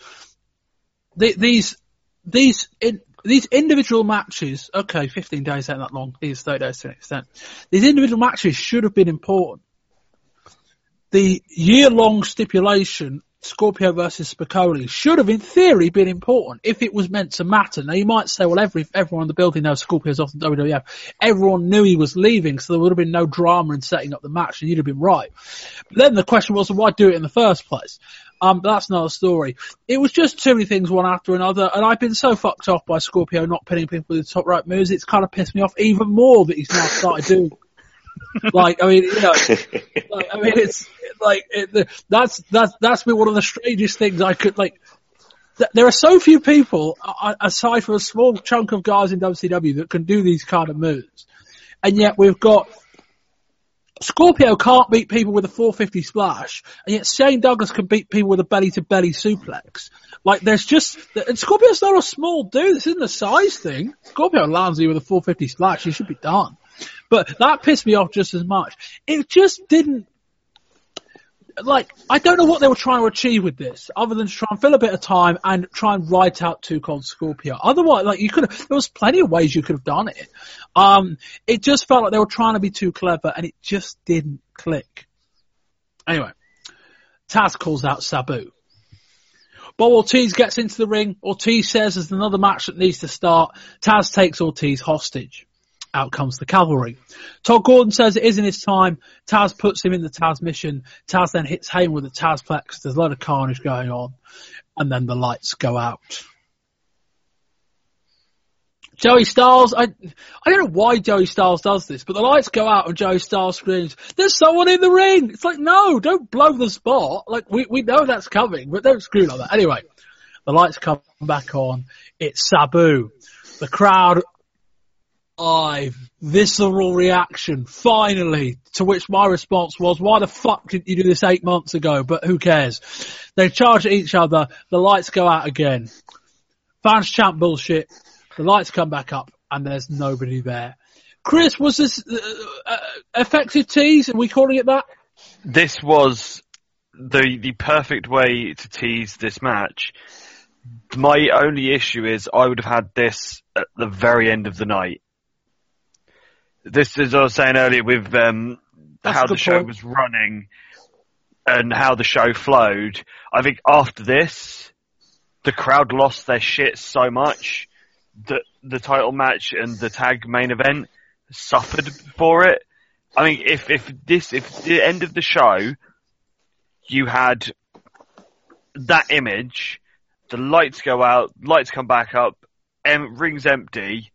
the, these, these, in, these individual matches, okay, 15 days ain't that long, these 30 days to an extent. These individual matches should have been important the year-long stipulation Scorpio versus Spicolli should have, in theory, been important if it was meant to matter. Now you might say, well, every everyone in the building knows Scorpio's off the WWF. Everyone knew he was leaving, so there would have been no drama in setting up the match, and you'd have been right. But then the question was, why do it in the first place? Um, but that's another story. It was just too many things one after another, and I've been so fucked off by Scorpio not pinning people with the top right moves. It's kind of pissed me off even more that he's now started doing like, I mean, you know, like, I mean, it's like it, that's that's that's been one of the strangest things I could like. Th- there are so few people, uh, aside from a small chunk of guys in WCW, that can do these kind of moves, and yet we've got Scorpio can't beat people with a 450 splash, and yet Shane Douglas can beat people with a belly to belly suplex. Like there's just, and Scorpio's not a small dude. This isn't a size thing. Scorpio lands you with a 450 splash, he should be done. But that pissed me off just as much. It just didn't, like, I don't know what they were trying to achieve with this, other than to try and fill a bit of time and try and write out Too Cold Scorpio. Otherwise, like, you could have, there was plenty of ways you could have done it. Um, it just felt like they were trying to be too clever and it just didn't click. Anyway, Taz calls out Sabu. Bob Artese gets into the ring. Artese says there's another match that needs to start. Taz takes Artese hostage out comes the cavalry. Todd Gordon says it isn't his time. Taz puts him in the Tazmission. Taz then hits Heyman with the Tazplex. There's a lot of carnage going on. And then the lights go out. Joey Styles, I, I don't know why Joey Styles does this, but the lights go out and Joey Styles screams, there's someone in the ring! It's like, no, don't blow the spot. Like, we, we know that's coming, but don't screw like that. Anyway, the lights come back on. It's Sabu. The crowd live, visceral reaction, finally, to which my response was, why the fuck didn't you do this eight months ago? But who cares? They charge at each other, the lights go out again. Fans chant bullshit, the lights come back up, and there's nobody there. Chris, was this uh, uh, effective tease? Are we calling it that? This was the the perfect way to tease this match. My only issue is I would have had this at the very end of the night this is what I was saying earlier with um, how the show point. was running and how the show flowed. I think after this, the crowd lost their shit so much that the title match and the tag main event suffered for it. I mean, if if this if the end of the show you had that image, the lights go out, lights come back up, em- rings empty,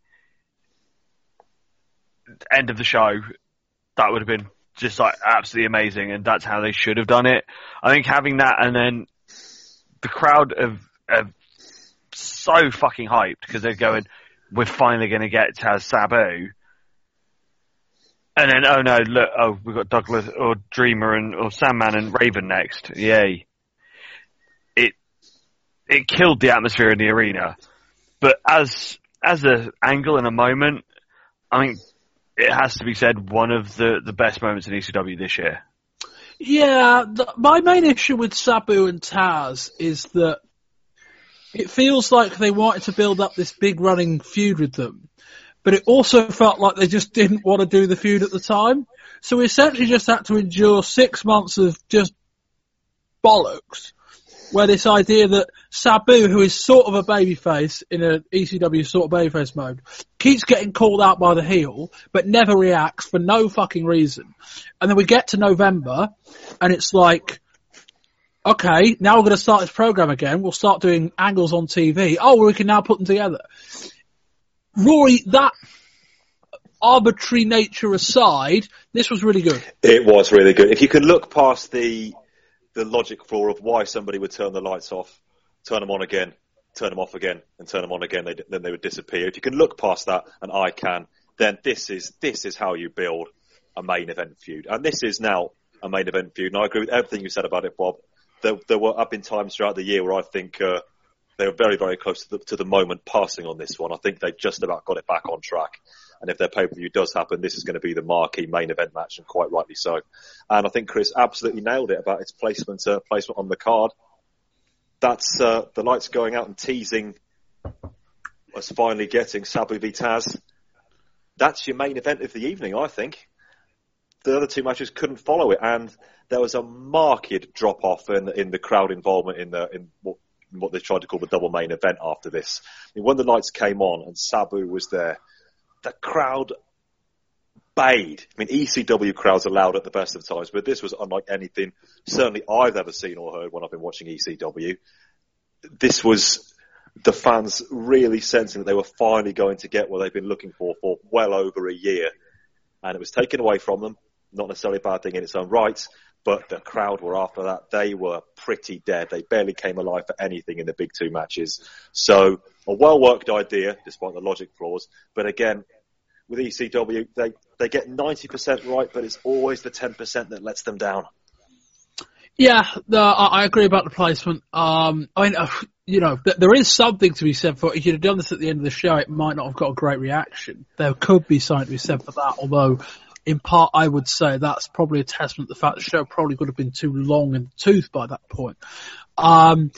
end of the show, that would have been just like absolutely amazing, and that's how they should have done it. I think having that and then the crowd have so fucking hyped because they're going, we're finally going to get Taz Sabu. And then, oh no, look, oh, we've got Douglas or Dreamer and or Sandman and Raven next. Yay. It, it killed the atmosphere in the arena. But as, as an angle in a moment, I mean, it has to be said, one of the, the best moments in ECW this year. Yeah, the, my main issue with Sabu and Taz is that it feels like they wanted to build up this big running feud with them, but it also felt like they just didn't want to do the feud at the time. So we essentially just had to endure six months of just bollocks where this idea that Sabu, who is sort of a babyface in an ECW sort of babyface mode, keeps getting called out by the heel, but never reacts for no fucking reason. And then we get to November, and it's like, okay, now we're going to start this program again. We'll start doing angles on TV. Oh, we can now put them together. Rory, that arbitrary nature aside, this was really good. It was really good. If you can look past the the logic flaw of why somebody would turn the lights off, turn them on again, turn them off again, and turn them on again. They, then they would disappear. If you can look past that, and I can, then this is this is how you build a main event feud, and this is now a main event feud. And I agree with everything you said about it, Bob. There, there were up in times throughout the year where I think uh, they were very, very close to the, to the moment passing on this one. I think they just about got it back on track. And if their pay-per-view does happen, this is going to be the marquee main event match, and quite rightly so. And I think Chris absolutely nailed it about its placement, uh, placement on the card. That's uh, the lights going out and teasing us finally getting Sabu v Taz. That's your main event of the evening, I think. the other two matches couldn't follow it, and there was a marked drop off in, in the crowd involvement in the in what, what they tried to call the double main event after this. I mean, when the lights came on and Sabu was there, the crowd bayed. I mean, ECW crowds are loud at the best of times, but this was unlike anything certainly I've ever seen or heard when I've been watching ECW. This was the fans really sensing that they were finally going to get what they've been looking for for well over a year. And it was taken away from them. Not necessarily a bad thing in its own right, but the crowd were after that. They were pretty dead. They barely came alive for anything in the big two matches. So a well worked idea, despite the logic flaws. But again, with ECW, they, they get 90% right, but it's always the 10% that lets them down. Yeah, I, I agree about the placement. Um, I mean, uh, you know, th- there is something to be said for if you'd have done this at the end of the show, it might not have got a great reaction. There could be something to be said for that, although in part I would say that's probably a testament to the fact the show probably would have been too long in the tooth by that point. Um,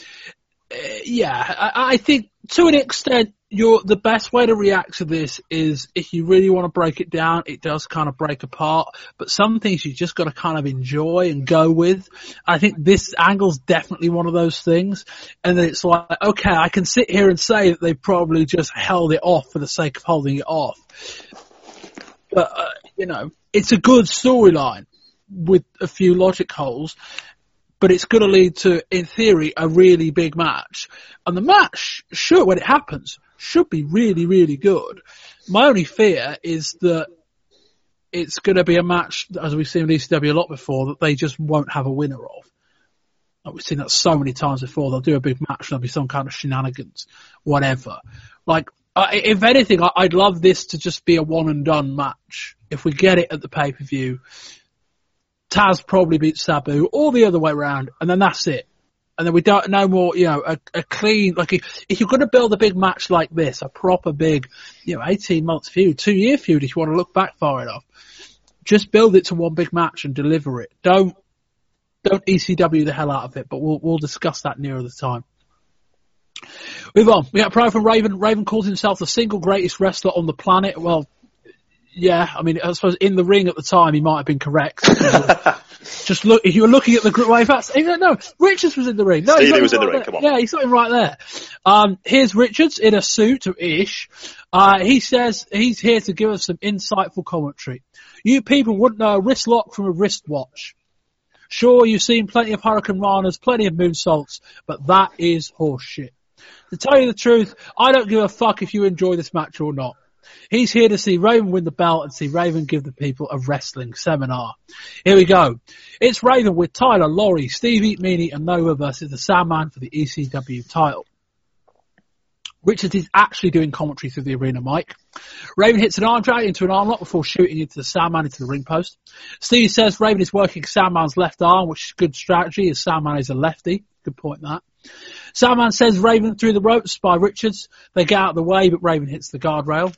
eh, yeah, I, I think to an extent, you're, the best way to react to this is if you really want to break it down, it does kind of break apart, but some things you just got to kind of enjoy and go with. I think this angle's definitely one of those things. And then it's like, okay, I can sit here and say that they probably just held it off for the sake of holding it off. But, uh, you know, it's a good storyline with a few logic holes but it's going to lead to, in theory, a really big match. And the match, sure, when it happens, should be really, really good. My only fear is that it's going to be a match, as we've seen with ECW a lot before, that they just won't have a winner of. Like we've seen that so many times before. They'll do a big match, there'll be some kind of shenanigans, whatever. Like, if anything, I'd love this to just be a one and done match. If we get it at the pay per view, Taz probably beats Sabu, or the other way around, and then that's it. And then we don't know more, you know, a, a clean like if, you're going to build a big match like this, a proper big, you know, 18 months feud, two year feud, if you want to look back far enough, just build it to one big match and deliver it. Don't don't ECW the hell out of it, but we'll we'll discuss that nearer the time. Move on. We got a pro from Raven. Raven calls himself the single greatest wrestler on the planet. Well, yeah, I mean, I suppose in the ring at the time he might have been correct. Just look, if you were looking at the group, well, in fact, even, no, Richards was in the ring. No, Stevie was in the ring, there. come on. Yeah, he's him right there. Um, here's Richards in a suit ish. Uh, he says he's here to give us some insightful commentary. You people wouldn't know a wrist lock from a wristwatch. Sure, you've seen plenty of Hurricanranas, plenty of moonsaults, but that is horseshit. To tell you the truth, I don't give a fuck if you enjoy this match or not. He's here to see Raven win the belt and see Raven give the people a wrestling seminar. Here we go. It's Raven with Tyler, Laurie, Stevie, Meanie and Nova versus the Sandman for the ECW title. Richards is actually doing commentary through the arena mic. Raven hits an arm drag into an arm lock before shooting into the Sandman into the ring post. Stevie says Raven is working Sandman's left arm, which is good strategy as Sandman is a lefty. Good point that. Sandman says Raven through the ropes by Richards. They get out of the way, but Raven hits the guardrail.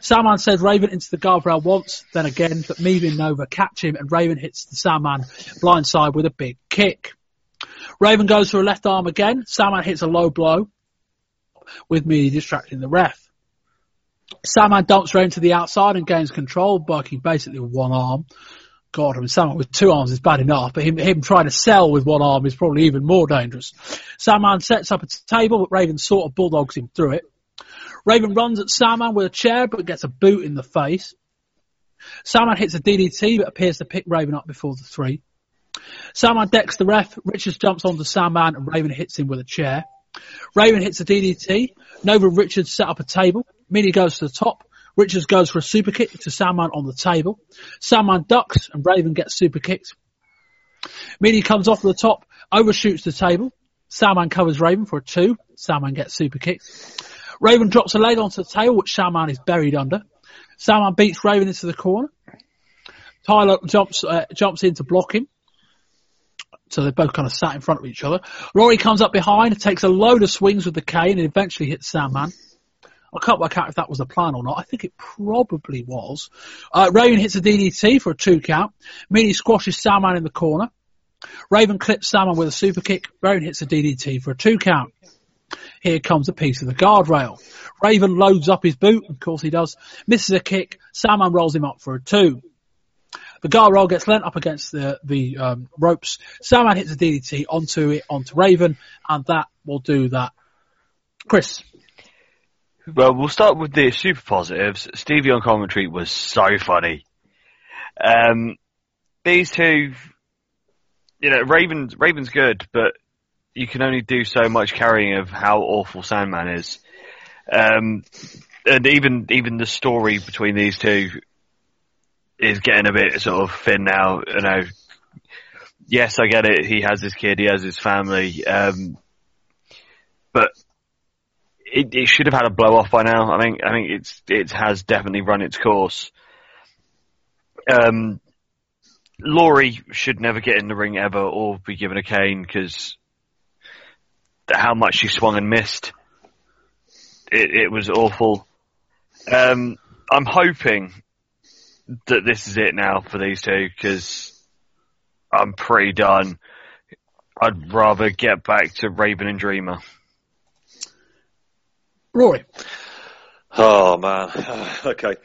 Sandman says Raven into the guardrail once, then again, but Meanie and Nova catch him and Raven hits the Sandman blindside with a big kick. Raven goes for a left arm again. Sandman hits a low blow with Meanie distracting the ref. Sandman dumps Raven to the outside and gains control, working basically with one arm. God, I mean, Sandman with two arms is bad enough, but him, him trying to sell with one arm is probably even more dangerous. Sandman sets up a table, but Raven sort of bulldogs him through it. Raven runs at Sandman with a chair, but gets a boot in the face. Sandman hits a DDT, but appears to pick Raven up before the three. Sandman decks the ref. Richards jumps onto Sandman, and Raven hits him with a chair. Raven hits a DDT. Nova and Richards set up a table. Meanie goes to the top. Richards goes for a super kick to Sandman on the table. Sandman ducks, and Raven gets super kicked. Meanie comes off the top, overshoots the table. Sandman covers Raven for a two. Sandman gets super kicked. Raven drops a leg onto the table, which Sandman is buried under. Sandman beats Raven into the corner. Tyler jumps uh, jumps in to block him. So they're both kind of sat in front of each other. Rory comes up behind, takes a load of swings with the cane, and eventually hits Sandman. I can't work out if that was the plan or not. I think it probably was. Uh, Raven hits a DDT for a two count. Meanie squashes Sandman in the corner. Raven clips Sandman with a super kick. Raven hits a DDT for a two count. Here comes a piece of the guardrail. Raven loads up his boot, of course he does, misses a kick, Sandman rolls him up for a two. the guard roll gets lent up against the the um, ropes. Sandman hits a DDT onto it onto Raven, and that will do that. Chris, Well, we'll start with the super positives. Stevie on commentary was so funny. Um, these two, you know, Raven's Raven's good, but you can only do so much carrying of how awful Sandman is. Um, and even even the story between these two is getting a bit sort of thin now. You know, yes, I get it. He has his kid, he has his family, um, but it, it should have had a blow off by now. I think I think it's it has definitely run its course. Um, Laurie should never get in the ring ever or be given a cane because how much she swung and missed. It, it was awful. Um, I'm hoping that this is it now for these two because I'm pretty done. I'd rather get back to Raven and Dreamer. Rory. Oh man. okay.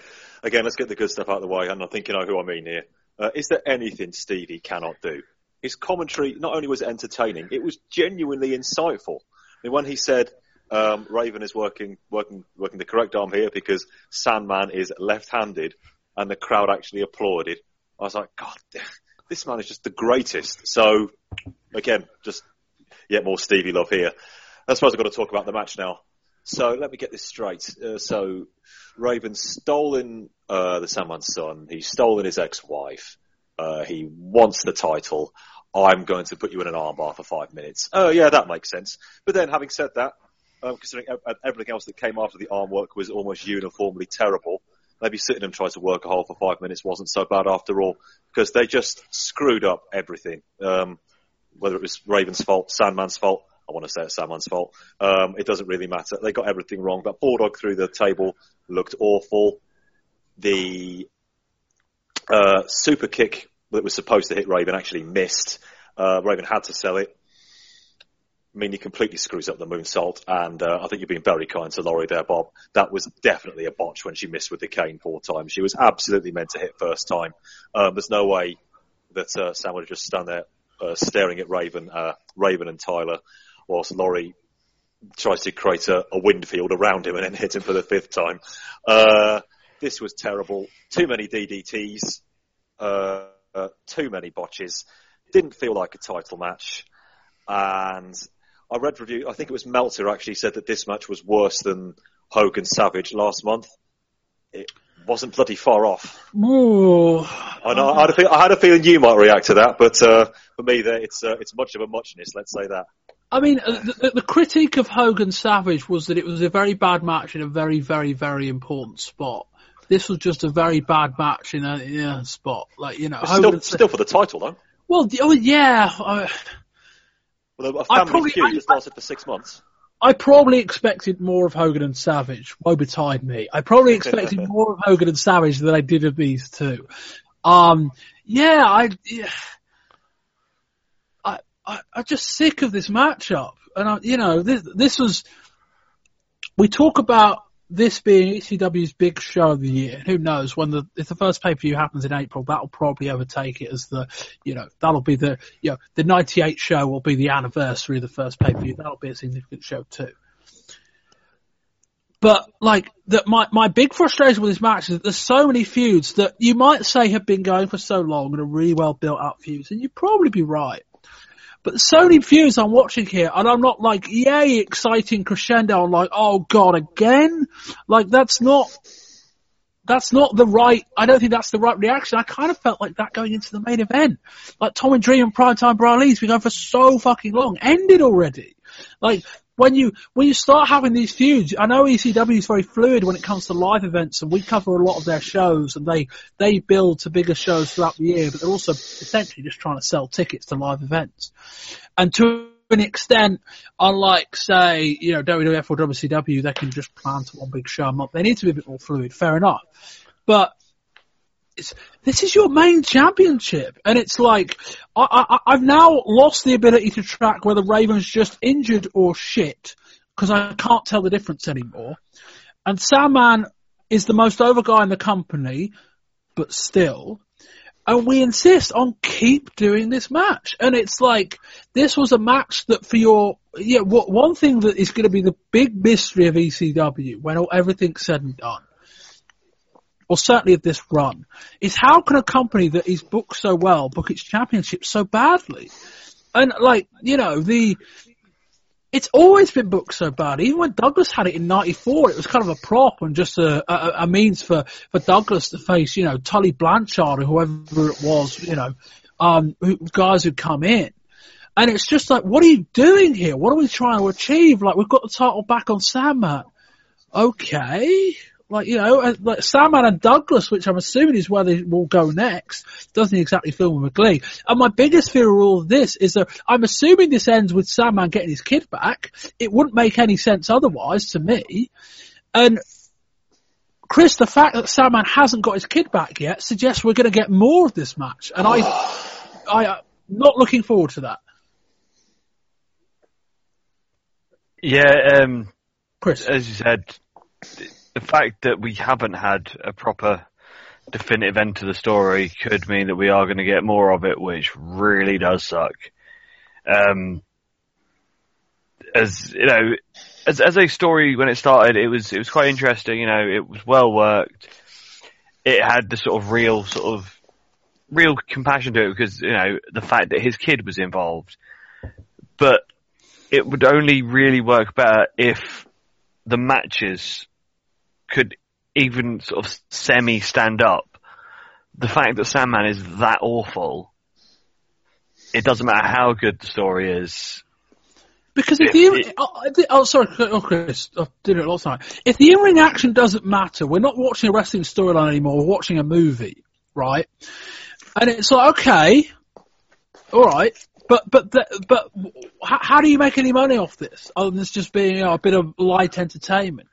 Again, let's get the good stuff out of the way, and I think you know who I mean here. Uh, is there anything Stevie cannot do? His commentary not only was entertaining, it was genuinely insightful. Mean, when he said um, Raven is working working working the correct arm here because Sandman is left-handed, and the crowd actually applauded. I was like, God, this man is just the greatest. So, again, just yet more Stevie love here. I suppose I've got to talk about the match now. So let me get this straight. Uh, so Raven's stolen uh, the Sandman's son. He's stolen his ex-wife. Uh, he wants the title. I'm going to put you in an armbar for five minutes. Oh yeah, that makes sense. But then, having said that, um, considering everything else that came after the arm work was almost uniformly terrible, maybe sitting and trying to work a hole for five minutes wasn't so bad after all, because they just screwed up everything. Um, whether it was Raven's fault, Sandman's fault, I want to say it's Sandman's fault. Um, it doesn't really matter. They got everything wrong. That bulldog through the table looked awful. The uh, super kick that was supposed to hit Raven actually missed. Uh, Raven had to sell it. I mean, he completely screws up the moonsault, and uh, I think you're being very kind to Laurie there, Bob. That was definitely a botch when she missed with the cane four times. She was absolutely meant to hit first time. Um, there's no way that uh, Sam would have just stand there uh, staring at Raven, uh, Raven and Tyler, whilst Laurie tries to create a, a wind field around him and then hit him for the fifth time. Uh, this was terrible. Too many DDTs, uh, uh, too many botches. Didn't feel like a title match. And I read review, I think it was Meltzer actually said that this match was worse than Hogan Savage last month. It wasn't bloody far off. Ooh. I, know, I, had a feel, I had a feeling you might react to that, but uh, for me, there, it's uh, it's much of a muchness. Let's say that. I mean, uh, the, the critique of Hogan Savage was that it was a very bad match in a very, very, very important spot. This was just a very bad match in a, in a spot. Like, you know, It's Hogan still, still for the title though. well, oh yeah, I, Although a family probably- feud just lasted for six months. I probably expected more of Hogan and Savage. Woe betide me. I probably expected more of Hogan and Savage than I did of these two. Um, yeah, I, yeah, I, I, I'm just sick of this matchup. And I, you know, this, this was, we talk about this being ECW's big show of the year. Who knows when the, if the first pay-per-view happens in April, that'll probably overtake it as the, you know, that'll be the, you know, the 98 show will be the anniversary of the first pay-per-view. That'll be a significant show too. But like that, my my big frustration with this match is that there's so many feuds that you might say have been going for so long and are really well built up feuds, and you'd probably be right. But so many feuds I'm watching here, and I'm not like, yay, exciting crescendo. I'm like, oh god, again? Like that's not that's not the right. I don't think that's the right reaction. I kind of felt like that going into the main event. Like Tom and Dream and Primetime Brawley's been going for so fucking long. Ended already. Like when you when you start having these feuds, I know ECW is very fluid when it comes to live events, and we cover a lot of their shows, and they they build to bigger shows throughout the year, but they're also essentially just trying to sell tickets to live events. And to an extent, unlike say you know WWF or WCW, they can just plan to one big show a month. They need to be a bit more fluid, fair enough, but this is your main championship, and it's like I, I, I've now lost the ability to track whether Raven's just injured or shit because I can't tell the difference anymore. And Sandman is the most over guy in the company, but still. and we insist on keep doing this match. And it's like this was a match that for your yeah, what one thing that is going to be the big mystery of ECW when all, everything's said and done, or certainly of this run, is how can a company that is booked so well book its championship so badly? And like you know the it's always been booked so bad. Even when Douglas had it in '94, it was kind of a prop and just a, a, a, means for, for Douglas to face, you know, Tully Blanchard or whoever it was, you know, um, who, guys who come in. And it's just like, what are you doing here? What are we trying to achieve? Like, we've got the title back on Sandman. Okay like you know, uh, like Sandman and Douglas, which I'm assuming is where they will go next, doesn't exactly fill me with glee. And my biggest fear of all of this is that I'm assuming this ends with Sandman getting his kid back. It wouldn't make any sense otherwise to me. And Chris, the fact that Sandman hasn't got his kid back yet suggests we're going to get more of this match, and I, I, am not looking forward to that. Yeah, um, Chris, as you said the fact that we haven't had a proper definitive end to the story could mean that we are going to get more of it, which really does suck. Um, as you know, as as a story when it started, it was it was quite interesting. You know, it was well worked. It had the sort of real sort of real compassion to it because you know the fact that his kid was involved, but it would only really work better if the matches could even sort of semi stand up, the fact that Sandman is that awful, it doesn't matter how good the story is. Because if the, it, oh, oh, sorry, oh Chris, I did it a lot of time. If the in-ring action doesn't matter, we're not watching a wrestling storyline anymore. We're watching a movie, right? And it's like, okay, all right, but but the, but how, how, do you make any money off this other than just being you know, a bit of light entertainment?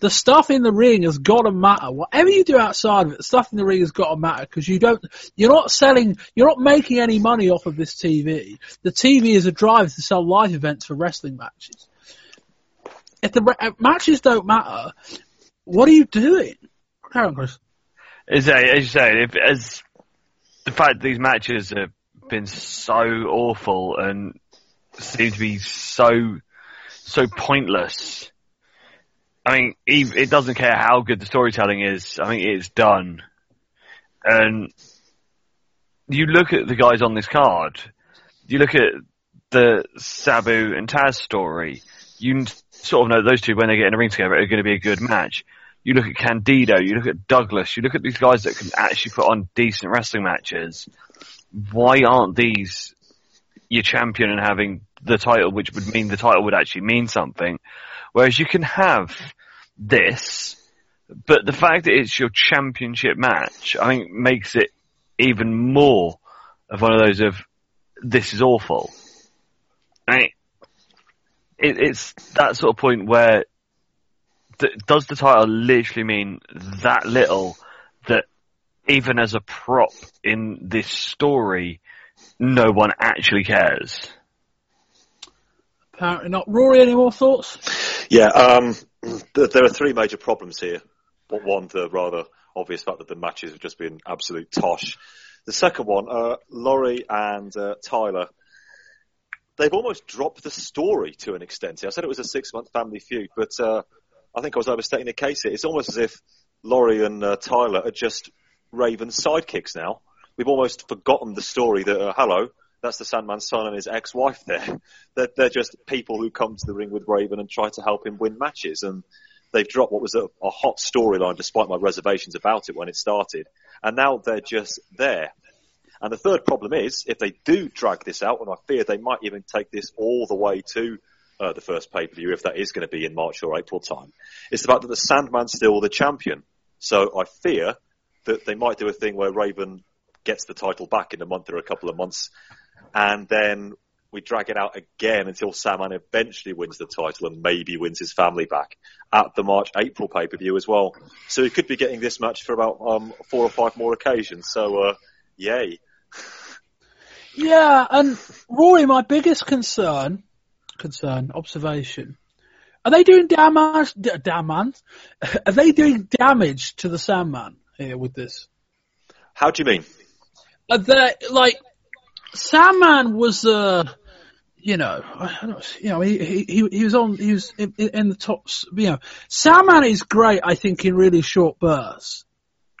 The stuff in the ring has got to matter. Whatever you do outside of it, the stuff in the ring has got to matter because you don't. You're not selling. You're not making any money off of this TV. The TV is a drive to sell live events for wrestling matches. If the if matches don't matter, what are you doing? On, Chris. As, as you say, if, as the fact these matches have been so awful and seem to be so so pointless. I mean, it doesn't care how good the storytelling is. I mean, it's done. And you look at the guys on this card. You look at the Sabu and Taz story. You sort of know those two when they get in a ring together are going to be a good match. You look at Candido. You look at Douglas. You look at these guys that can actually put on decent wrestling matches why aren't these your champion and having the title, which would mean the title would actually mean something? Whereas you can have this, but the fact that it's your championship match, I think makes it even more of one of those of this is awful. I mean, it, it's that sort of point where th- does the title literally mean that little that even as a prop in this story, no one actually cares. Apparently not. Rory, any more thoughts? Yeah, um, there are three major problems here. One, the rather obvious fact that the matches have just been absolute tosh. The second one, uh, Laurie and uh, Tyler, they've almost dropped the story to an extent. Here. I said it was a six-month family feud, but uh, I think I was overstating the case here. It's almost as if Laurie and uh, Tyler are just Raven's sidekicks now. We've almost forgotten the story that, uh, hello, that's the Sandman's son and his ex-wife there. They're, they're, just people who come to the ring with Raven and try to help him win matches. And they've dropped what was a, a hot storyline despite my reservations about it when it started. And now they're just there. And the third problem is, if they do drag this out, and I fear they might even take this all the way to uh, the first pay-per-view, if that is going to be in March or April time, it's the fact that the Sandman's still the champion. So I fear that they might do a thing where Raven gets the title back in a month or a couple of months, and then we drag it out again until Sandman eventually wins the title and maybe wins his family back at the March April pay per view as well. So he could be getting this match for about um, four or five more occasions. So uh, yay. Yeah, and Rory, my biggest concern, concern, observation. Are they doing damage? Damage? Are they doing damage to the Sandman? Here with this. How do you mean? uh, that like Sandman was uh you know, I don't, you know, he, he, he was on, he was in, in the tops, you know, Sandman is great, I think, in really short bursts.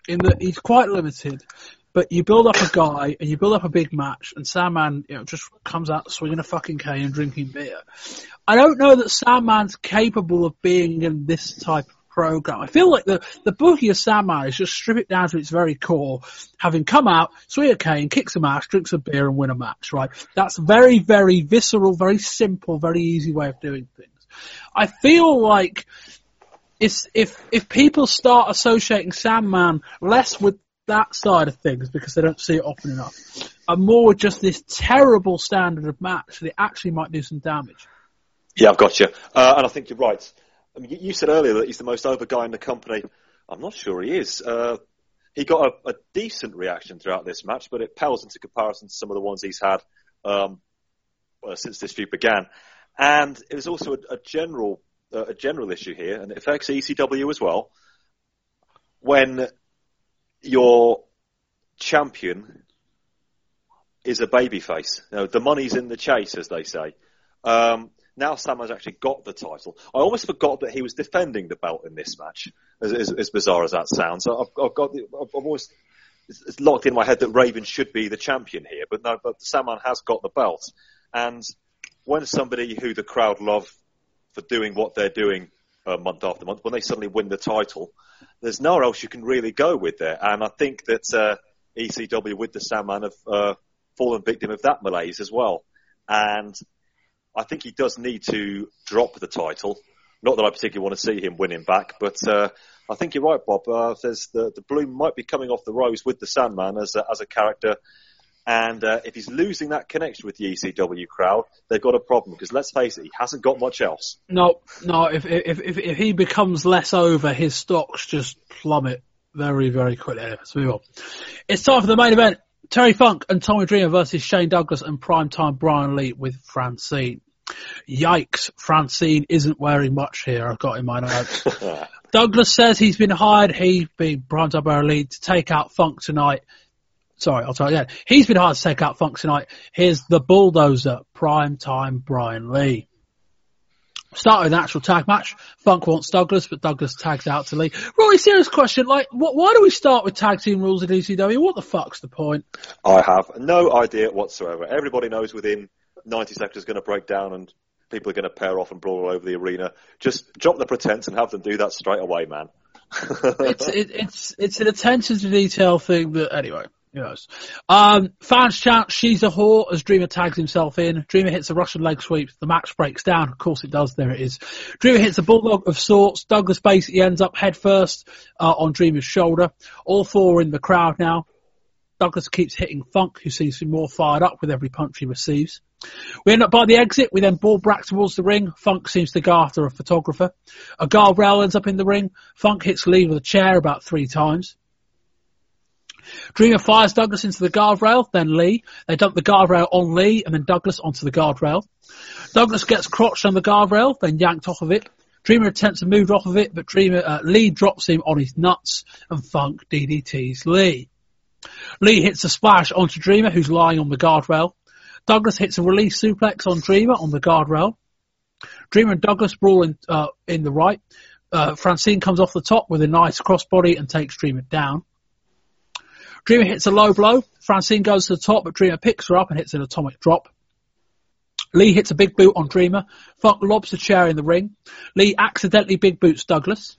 In that he's quite limited, but you build up a guy and you build up a big match and Sandman, you know, just comes out swinging a fucking cane and drinking beer. I don't know that Sandman's capable of being in this type of program. I feel like the, the booking of Sandman is just strip it down to its very core, having come out, swing a cane, kicks a match, drinks a beer and win a match, right? That's very, very visceral, very simple, very easy way of doing things. I feel like if, if, if people start associating Sandman less with that side of things because they don't see it often enough, and more with just this terrible standard of match, that it actually might do some damage. Yeah, I've got you. Uh, and I think you're right. I mean, you said earlier that he's the most over guy in the company. I'm not sure he is. Uh, he got a, a, decent reaction throughout this match, but it pales into comparison to some of the ones he's had um, well, since this feud began. And it was also a, a general uh, a general issue here, and it affects ECW as well. When your champion is a babyface, you know, the money's in the chase, as they say. Um, now Sam has actually got the title. I almost forgot that he was defending the belt in this match, as, as, as bizarre as that sounds. I've, I've got the, I've always it's, locked in my head that Raven should be the champion here, but no, but Sandman has got the belt. And when somebody who the crowd love for doing what they're doing uh, month after month, when they suddenly win the title, there's nowhere else you can really go with there. And I think that uh, ECW with the Sandman have uh, fallen victim of that malaise as well. And I think he does need to drop the title. Not that I particularly want to see him winning back, but uh, I think you're right, Bob. Uh, there's the, the bloom might be coming off the rose with the Sandman as a, as a character. And uh, if he's losing that connection with the ECW crowd, they've got a problem because let's face it, he hasn't got much else. No, no. If if if, if he becomes less over, his stocks just plummet very very quickly. Let's move on. It's time for the main event. Terry Funk and Tommy Dreamer versus Shane Douglas and primetime Brian Lee with Francine. Yikes, Francine isn't wearing much here, I've got in my notes. Douglas says he's been hired, he being primetime Brian Lee, to take out Funk tonight. Sorry, I'll tell you. Yeah, he's been hired to take out Funk tonight. Here's the bulldozer, primetime Brian Lee. Start with an actual tag match. Funk wants Douglas, but Douglas tags out to Lee. Really serious question. Like, what, why do we start with tag team rules at ECW? What the fuck's the point? I have no idea whatsoever. Everybody knows within 90 seconds is going to break down and people are going to pair off and brawl all over the arena. Just drop the pretense and have them do that straight away, man. it's, it, it's, it's an attention to detail thing that, anyway. Yes. Um, fans chant, she's a whore as Dreamer tags himself in. Dreamer hits a Russian leg sweep. The match breaks down. Of course it does. There it is. Dreamer hits a bulldog of sorts. Douglas basically ends up head first, uh, on Dreamer's shoulder. All four are in the crowd now. Douglas keeps hitting Funk, who seems to be more fired up with every punch he receives. We end up by the exit. We then ball back towards the ring. Funk seems to go after a photographer. A guardrail ends up in the ring. Funk hits Lee with a chair about three times. Dreamer fires Douglas into the guardrail, then Lee. They dump the guardrail on Lee and then Douglas onto the guardrail. Douglas gets crotched on the guardrail, then yanked off of it. Dreamer attempts to move off of it, but Dreamer, uh, Lee drops him on his nuts and Funk DDTs Lee. Lee hits a splash onto Dreamer, who's lying on the guardrail. Douglas hits a release suplex on Dreamer on the guardrail. Dreamer and Douglas brawl in, uh, in the right. Uh, Francine comes off the top with a nice crossbody and takes Dreamer down. Dreamer hits a low blow. Francine goes to the top, but Dreamer picks her up and hits an atomic drop. Lee hits a big boot on Dreamer. Funk lobs a chair in the ring. Lee accidentally big boots Douglas.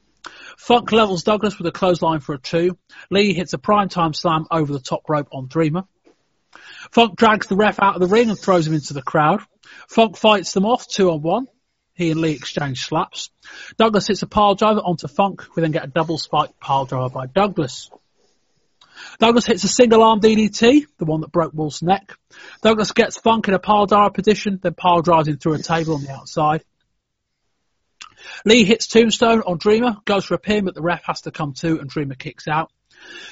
Funk levels Douglas with a clothesline for a two. Lee hits a primetime slam over the top rope on Dreamer. Funk drags the ref out of the ring and throws him into the crowd. Funk fights them off two on one. He and Lee exchange slaps. Douglas hits a pile driver onto Funk. We then get a double spike pile driver by Douglas. Douglas hits a single arm DDT, the one that broke Wolf's neck. Douglas gets Funk in a pile driver position, then pile drives him through a table on the outside. Lee hits Tombstone on Dreamer, goes for a pin, but the ref has to come to and Dreamer kicks out.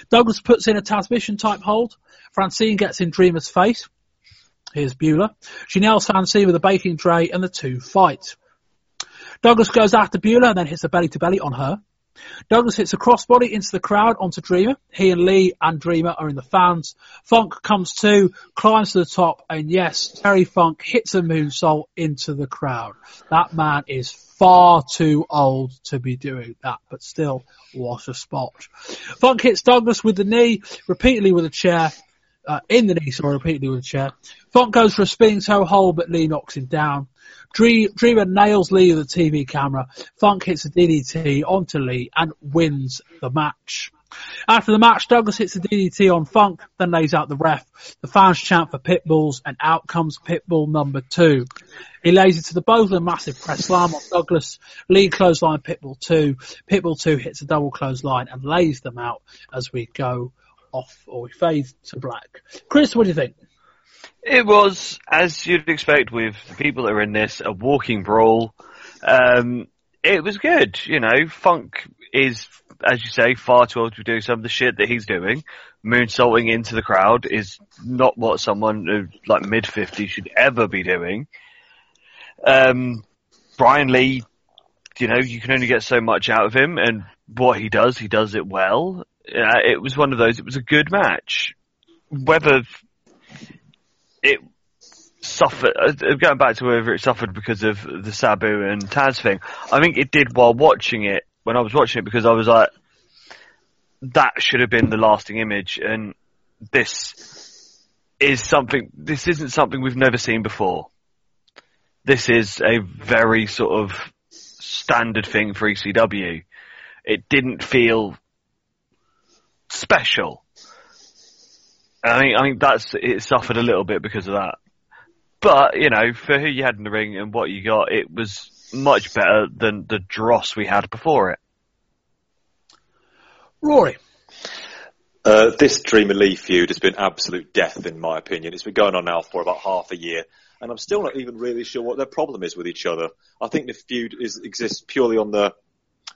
Douglas puts in a Tazmission type hold. Francine gets in Dreamer's face. Here's Beulah. She nails Francine with a baking tray and the two fight. Douglas goes after Beulah and then hits a belly to belly on her. Douglas hits a crossbody into the crowd onto Dreamer. He and Lee and Dreamer are in the fans. Funk comes to, climbs to the top, and yes, Terry Funk hits a moonsault into the crowd. That man is far too old to be doing that, but still, what a spot. Funk hits Douglas with the knee, repeatedly with a chair, uh, in the knee, sorry, repeatedly with a chair. Funk goes for a spinning toe hold, but Lee knocks him down. Dreamer nails Lee with a TV camera. Funk hits a DDT onto Lee and wins the match. After the match, Douglas hits a DDT on Funk, then lays out the ref. The fans chant for Pitbulls, and out comes Pitbull number two. He lays it to the both a massive press slam on Douglas. Lee clothesline Pitbull two. Pitbull two hits a double clothesline and lays them out as we go off, or fade to black. Chris, what do you think? It was, as you'd expect with the people that are in this, a walking brawl. Um, it was good, you know. Funk is, as you say, far too old to do some of the shit that he's doing. Moonsaulting into the crowd is not what someone who, like mid 50 should ever be doing. Um, Brian Lee, you know, you can only get so much out of him, and what he does, he does it well. Uh, it was one of those. It was a good match. Whether it suffered, uh, going back to whether it suffered because of the Sabu and Taz thing, I think it did while watching it, when I was watching it, because I was like, that should have been the lasting image, and this is something, this isn't something we've never seen before. This is a very sort of standard thing for ECW. It didn't feel special. I think I think that's it suffered a little bit because of that. But you know, for who you had in the ring and what you got, it was much better than the dross we had before it. Rory. Uh, this Dreamer Lee feud has been absolute death, in my opinion. It's been going on now for about half a year, and I'm still not even really sure what their problem is with each other. I think the feud is, exists purely on the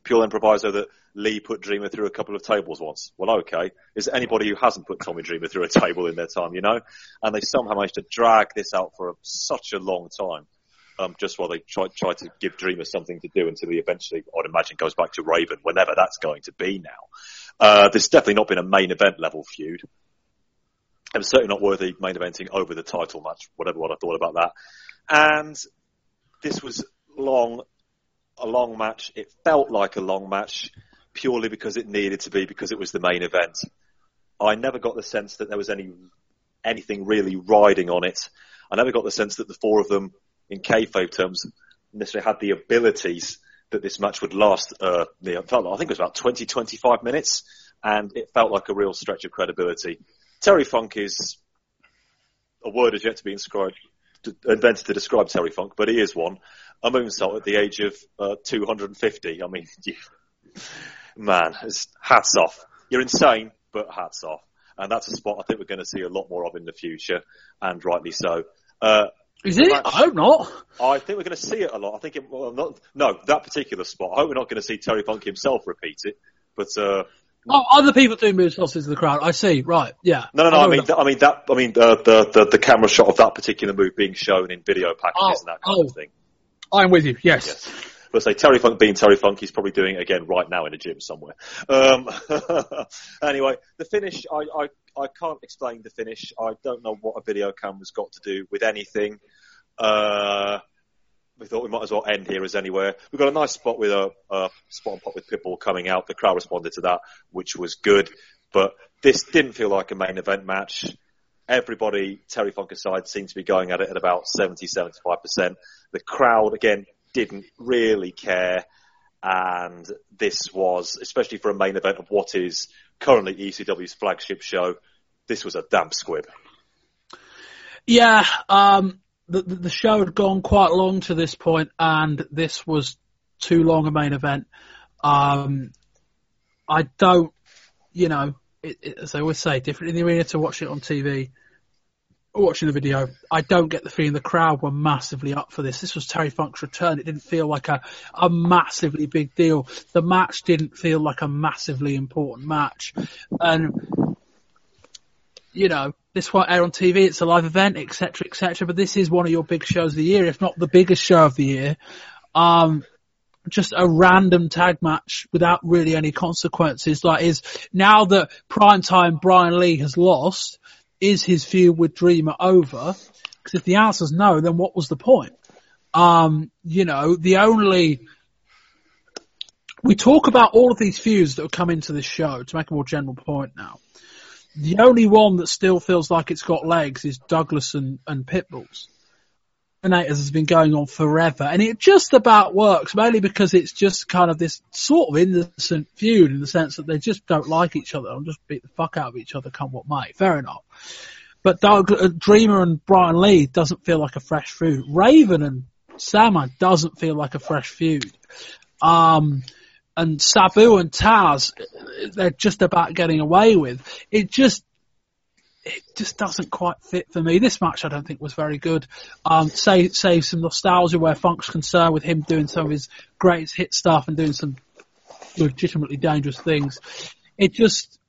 pure improviso that Lee put Dreamer through a couple of tables once. Well, okay. Is anybody who hasn't put Tommy Dreamer through a table in their time, you know? And they somehow managed to drag this out for a, such a long time. Um, just while they try, try to give Dreamer something to do until he eventually, I'd imagine, goes back to Raven, whenever that's going to be now. Uh, there's definitely not been a main event level feud. It was certainly not worthy main eventing over the title match, whatever what I thought about that. And this was long, a long match. It felt like a long match purely because it needed to be because it was the main event. I never got the sense that there was any anything really riding on it. I never got the sense that the four of them, in kayfabe terms, necessarily had the abilities that this match would last. Uh, I think it was about 20, 25 minutes, and it felt like a real stretch of credibility. Terry Funk is a word has yet to be inscribed, invented to describe Terry Funk, but he is one. A moonsault at the age of uh, 250. I mean, man, hats off. You're insane, but hats off. And that's a spot I think we're going to see a lot more of in the future, and rightly so. Uh, is it? I hope not. I think we're going to see it a lot. I think, it, well, not, no, that particular spot. I hope we're not going to see Terry Funk himself repeat it, but, uh, Oh, other people doing moonsaults into the crowd. I see. Right. Yeah. No, no, no. I, I mean, I mean that. I mean the, the, the the camera shot of that particular move being shown in video packages oh, and that kind oh, of thing. I'm with you. Yes. yes. But say Terry Funk being Terry Funk, he's probably doing it again right now in a gym somewhere. Um, anyway, the finish, I, I, I can't explain the finish. I don't know what a video camera's got to do with anything. Uh, we thought we might as well end here as anywhere. We've got a nice spot with a, a spot on pop with Pitbull coming out. The crowd responded to that, which was good. But this didn't feel like a main event match. Everybody, Terry Funk aside, seemed to be going at it at about 70, 75%. The crowd, again, didn't really care. And this was, especially for a main event of what is currently ECW's flagship show, this was a damp squib. Yeah, um, the, the show had gone quite long to this point, and this was too long a main event. Um, I don't, you know, it, it, as I always say, different in the arena to watch it on TV. Watching the video, I don't get the feeling the crowd were massively up for this. This was Terry Funk's return. It didn't feel like a, a massively big deal. The match didn't feel like a massively important match. And, you know, this won't air on TV. It's a live event, etc., etc. But this is one of your big shows of the year, if not the biggest show of the year. Um, just a random tag match without really any consequences. Like, is now that primetime Brian Lee has lost, is his feud with Dreamer over? Because if the answer's no, then what was the point? Um, you know, the only we talk about all of these feuds that have come into this show to make a more general point now. The only one that still feels like it's got legs is Douglas and, and Pitbulls. Terminators has been going on forever, and it just about works, mainly because it's just kind of this sort of innocent feud in the sense that they just don't like each other and just beat the fuck out of each other, come what may. Fair enough. But Doug, uh, Dreamer and Brian Lee doesn't feel like a fresh feud. Raven and Sandman doesn't feel like a fresh feud. Um, and Sabu and Taz, they're just about getting away with. It just, it just doesn't quite fit for me. This match I don't think was very good. Um, save, save some nostalgia where Funk's concerned with him doing some of his greatest hit stuff and doing some legitimately dangerous things. It just,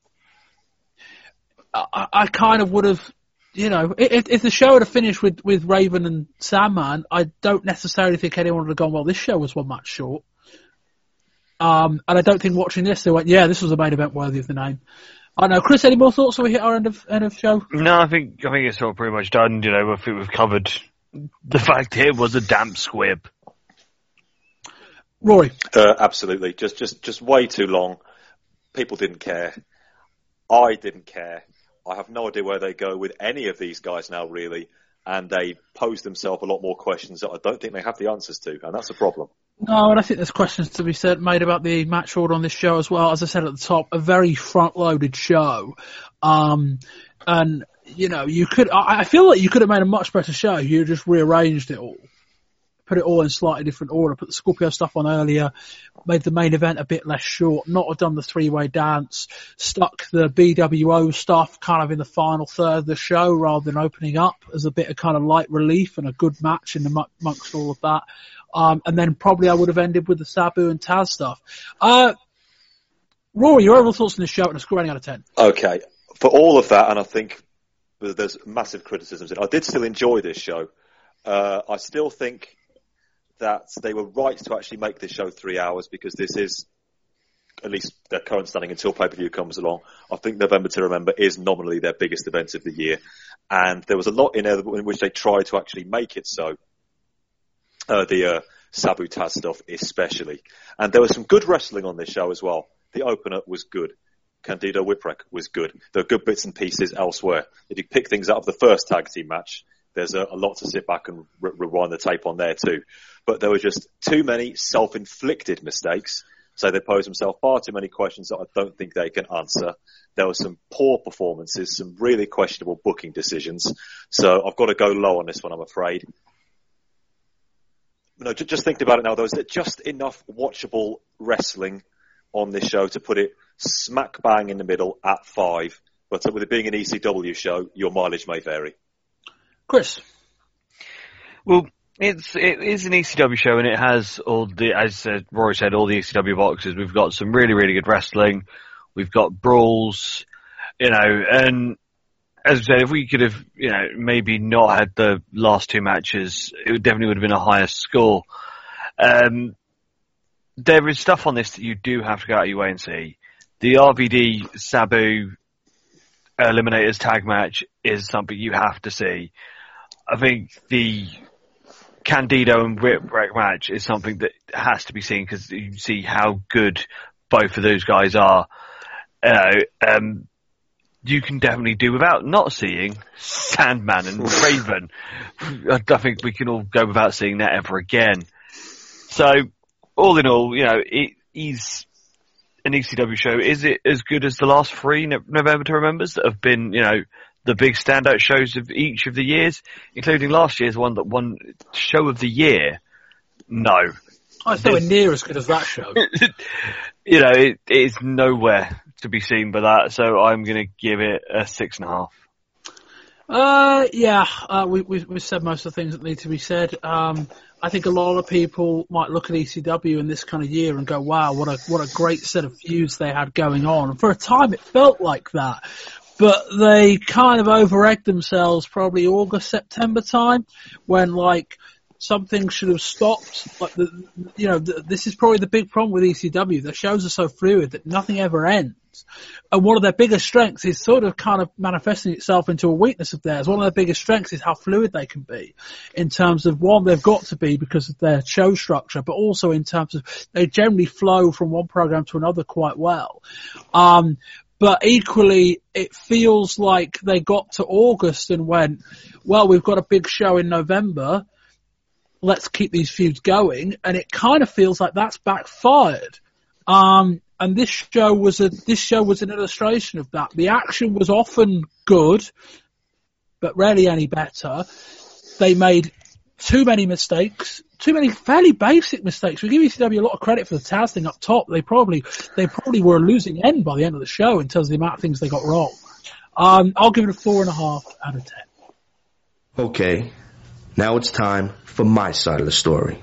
I, I kind of would have, you know, if, if the show had finished with, with Raven and Sandman, I don't necessarily think anyone would have gone, well, this show was one match short. Um, and I don't think watching this, they went, yeah, this was a main event worthy of the name. I don't know. Chris, any more thoughts? Or we hit our end of end of show? No, I think I think it's all pretty much done. You know, I think we've covered the fact here was a damp squib. Rory, Uh, absolutely. Just, just, just way too long. People didn't care. I didn't care. I have no idea where they go with any of these guys now, really. And they pose themselves a lot more questions that I don't think they have the answers to, and that's a problem. No, and I think there's questions to be said made about the match order on this show as well. As I said at the top, a very front-loaded show, um, and you know you could. I, I feel like you could have made a much better show. You just rearranged it all, put it all in slightly different order, put the Scorpio stuff on earlier, made the main event a bit less short, not have done the three-way dance, stuck the BWO stuff kind of in the final third of the show rather than opening up as a bit of kind of light relief and a good match in amongst all of that. Um, and then probably I would have ended with the Sabu and Taz stuff. Uh, Rory, your overall thoughts on the show and a score rating out of 10? Okay, for all of that, and I think there's massive criticisms. I did still enjoy this show. Uh, I still think that they were right to actually make this show three hours because this is at least their current standing until pay per view comes along. I think November to Remember is nominally their biggest event of the year, and there was a lot in there in which they tried to actually make it so. Uh, the uh, Sabu Taz stuff, especially, and there was some good wrestling on this show as well. The opener was good. Candido Whipwreck was good. There are good bits and pieces elsewhere. If you pick things out of the first tag team match, there's a, a lot to sit back and re- rewind the tape on there too. But there were just too many self-inflicted mistakes. So they posed themselves far too many questions that I don't think they can answer. There were some poor performances, some really questionable booking decisions. So I've got to go low on this one, I'm afraid. No, ju- just thinking about it now, though, is there just enough watchable wrestling on this show to put it smack bang in the middle at five? But with it being an ECW show, your mileage may vary. Chris, Well, it's it is an ECW show, and it has all the as uh, Rory said, all the ECW boxes. We've got some really really good wrestling. We've got brawls, you know, and as I said, if we could have, you know, maybe not had the last two matches, it definitely would have been a higher score. Um, there is stuff on this that you do have to go out of your way and see. The RVD Sabu Eliminators tag match is something you have to see. I think the Candido and Rip Whipwreck match is something that has to be seen because you see how good both of those guys are. You know, um, you can definitely do without not seeing Sandman and Raven. I don't think we can all go without seeing that ever again. So, all in all, you know, it is an ECW show. Is it as good as the last three November to Remembers that have been, you know, the big standout shows of each of the years, including last year's one that won show of the year? No. I it's nowhere near as good as that show. you know, it, it is nowhere to be seen by that, so I'm going to give it a six and a half. Uh, yeah, uh, we, we, we've said most of the things that need to be said. Um, I think a lot of people might look at ECW in this kind of year and go, wow, what a, what a great set of feuds they had going on. And for a time it felt like that. But they kind of over-egged themselves probably August, September time when like something should have stopped. Like the, you know, the, this is probably the big problem with ECW. The shows are so fluid that nothing ever ends. And one of their biggest strengths is sort of kind of manifesting itself into a weakness of theirs. One of their biggest strengths is how fluid they can be in terms of one, they've got to be because of their show structure, but also in terms of they generally flow from one program to another quite well. Um, but equally, it feels like they got to August and went, well, we've got a big show in November. Let's keep these feuds going. And it kind of feels like that's backfired. Um, and this show was a, this show was an illustration of that. The action was often good, but rarely any better. They made too many mistakes, too many fairly basic mistakes. We give ECW a lot of credit for the Taz thing up top. They probably they probably were a losing end by the end of the show in terms of the amount of things they got wrong. Um, I'll give it a four and a half out of ten. Okay, now it's time for my side of the story.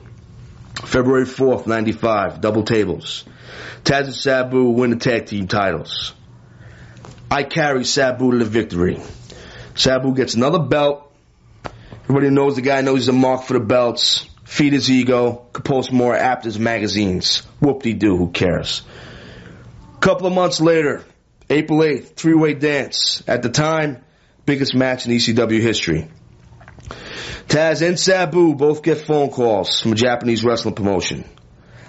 February 4th, 95, double tables. Taz and Sabu win the tag team titles. I carry Sabu to the victory. Sabu gets another belt. Everybody knows the guy knows he's a mark for the belts. Feed his ego. Could post more Apters magazines. Whoop-de-doo, who cares? Couple of months later, April 8th, three-way dance. At the time, biggest match in ECW history. Taz and Sabu both get phone calls from a Japanese wrestling promotion.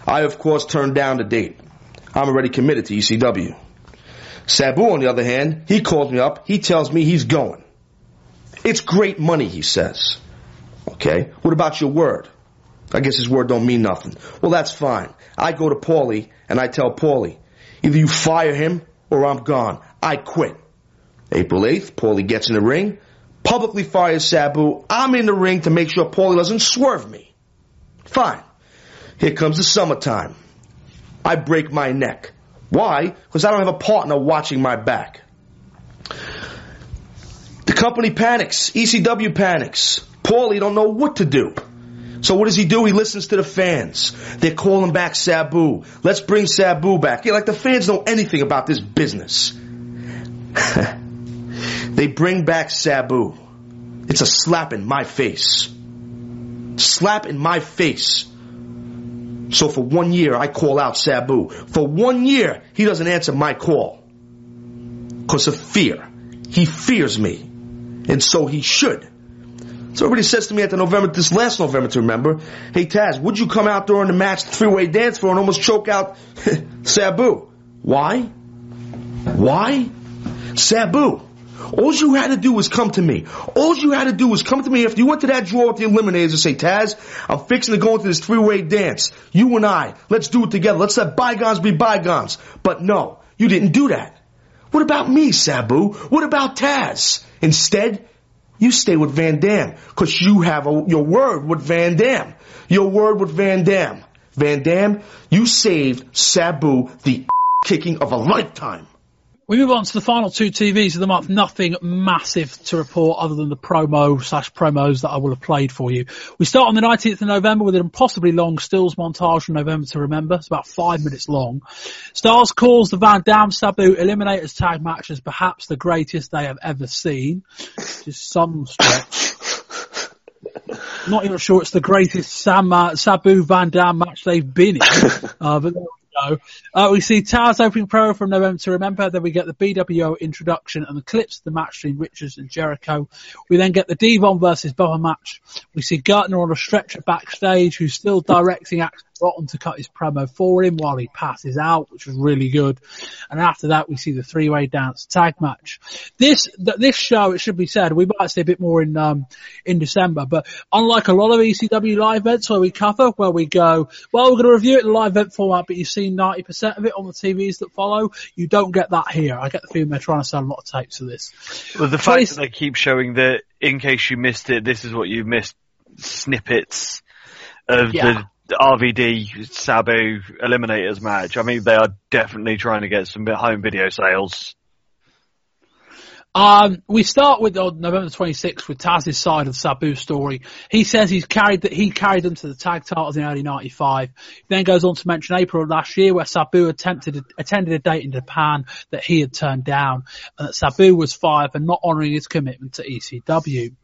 I, of course, turned down the date. I'm already committed to ECW. Sabu, on the other hand, he calls me up. He tells me he's going. It's great money, he says. Okay, what about your word? I guess his word don't mean nothing. Well, that's fine. I go to Paulie and I tell Paulie, either you fire him or I'm gone. I quit. April 8th, Paulie gets in the ring, publicly fires Sabu. I'm in the ring to make sure Paulie doesn't swerve me. Fine. Here comes the summertime. I break my neck. Why? Because I don't have a partner watching my back. The company panics. ECW panics. Paulie don't know what to do. So what does he do? He listens to the fans. They're calling back Sabu. Let's bring Sabu back. Yeah, like the fans know anything about this business. they bring back Sabu. It's a slap in my face. Slap in my face. So for one year, I call out Sabu. For one year, he doesn't answer my call. Cause of fear. He fears me. And so he should. So everybody says to me at the November, this last November to remember, hey Taz, would you come out during the match, three-way dance floor and almost choke out Sabu? Why? Why? Sabu. All you had to do was come to me. All you had to do was come to me after you went to that draw with the eliminators and say, Taz, I'm fixing to go into this three-way dance. You and I, let's do it together. Let's let bygones be bygones. But no, you didn't do that. What about me, Sabu? What about Taz? Instead, you stay with Van Dam because you have a, your word with Van Dam. Your word with Van Dam. Van Dam, you saved Sabu the kicking of a lifetime. We move on to the final two TVs of the month. Nothing massive to report other than the promo slash promos that I will have played for you. We start on the 19th of November with an impossibly long stills montage from November to remember. It's about five minutes long. Styles calls the Van Dam Sabu Eliminators tag match as perhaps the greatest they have ever seen. Just some stretch. Not even sure it's the greatest Sam, uh, Sabu Van Dam match they've been in. Uh, but Uh, we see Taz opening pro from November to Remember. Then we get the BWO introduction and the clips of the match between Richards and Jericho. We then get the Devon versus Bubba match. We see Gartner on a stretcher backstage who's still directing Axl Rotten to cut his promo for him while he passes out, which was really good. And after that, we see the three-way dance tag match. This th- this show, it should be said, we might see a bit more in um, in December, but unlike a lot of ECW live events where we cover, where we go, well, we're going to review it in live event format, but you've seen 90% of it on the TVs that follow. You don't get that here. I get the feeling they're trying to sell a lot of tapes of this. Well, the fact that they keep showing that, in case you missed it, this is what you missed, snippets of Yeah. the RVD Sabu Eliminators match. I mean, they are definitely trying to get some home video sales. Um, we start with on November 26th with Taz's side of the Sabu story. He says he's carried that he carried them to the tag titles in early '95. Then goes on to mention April of last year where Sabu attempted attended a date in Japan that he had turned down, and that Sabu was fired for not honouring his commitment to ECW.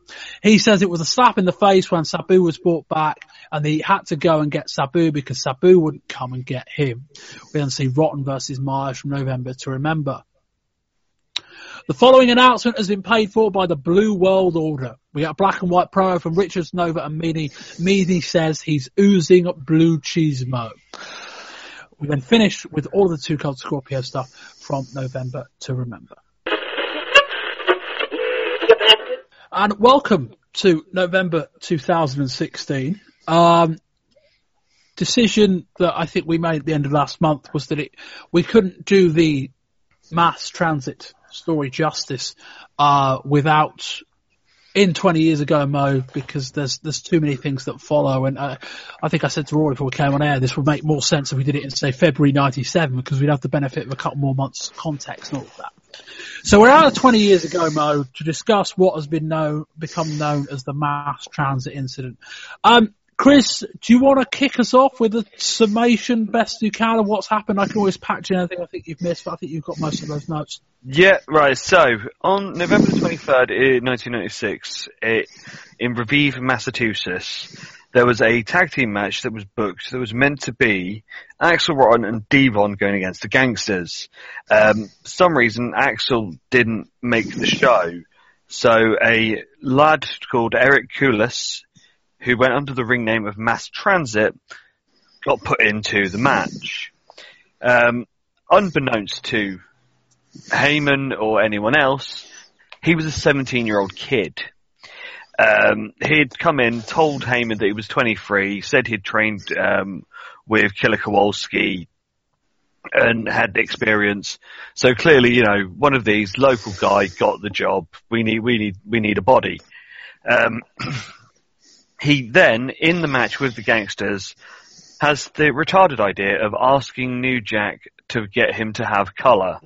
He says it was a slap in the face when Sabu was brought back, and he had to go and get Sabu because Sabu wouldn't come and get him. We then see Rotten versus Meyers from November to remember. The following announcement has been paid for by the Blue World Order. We got a black and white promo from Richard Nova and Meanie. Meanie says he's oozing blue cheesemo. We then finish with all the Two Cold Scorpio stuff from November to remember. And welcome to November 2016. Um, decision that I think we made at the end of last month was that it we couldn't do the mass transit story justice uh, without in 20 years ago, Mo, because there's there's too many things that follow, and uh, I think I said to Rory before we came on air, this would make more sense if we did it in say February '97 because we'd have the benefit of a couple more months context and all of that. So we're out of 20 years ago, Mo, to discuss what has been known, become known as the mass transit incident. Um, Chris, do you want to kick us off with a summation, best you can, of what's happened? I can always patch in anything I think you've missed, but I think you've got most of those notes. Yeah, right. So on November 23rd, 1996, it, in Revere, Massachusetts, there was a tag team match that was booked that was meant to be Axl Rotten and Devon going against the Gangstas. Um, for some reason, Axl didn't make the show, so a lad called Eric Kulas who went under the ring name of Mass Transit, got put into the match. Um, unbeknownst to Heyman or anyone else, he was a 17 year old kid. Um, he'd come in, told Heyman that he was 23, said he'd trained um, with Killer Kowalski and had experience. So clearly, you know, one of these local guy got the job. We need, we need, we need a body. Um, he then, in the match with the Gangstas, has the retarded idea of asking New Jack to get him to have colour.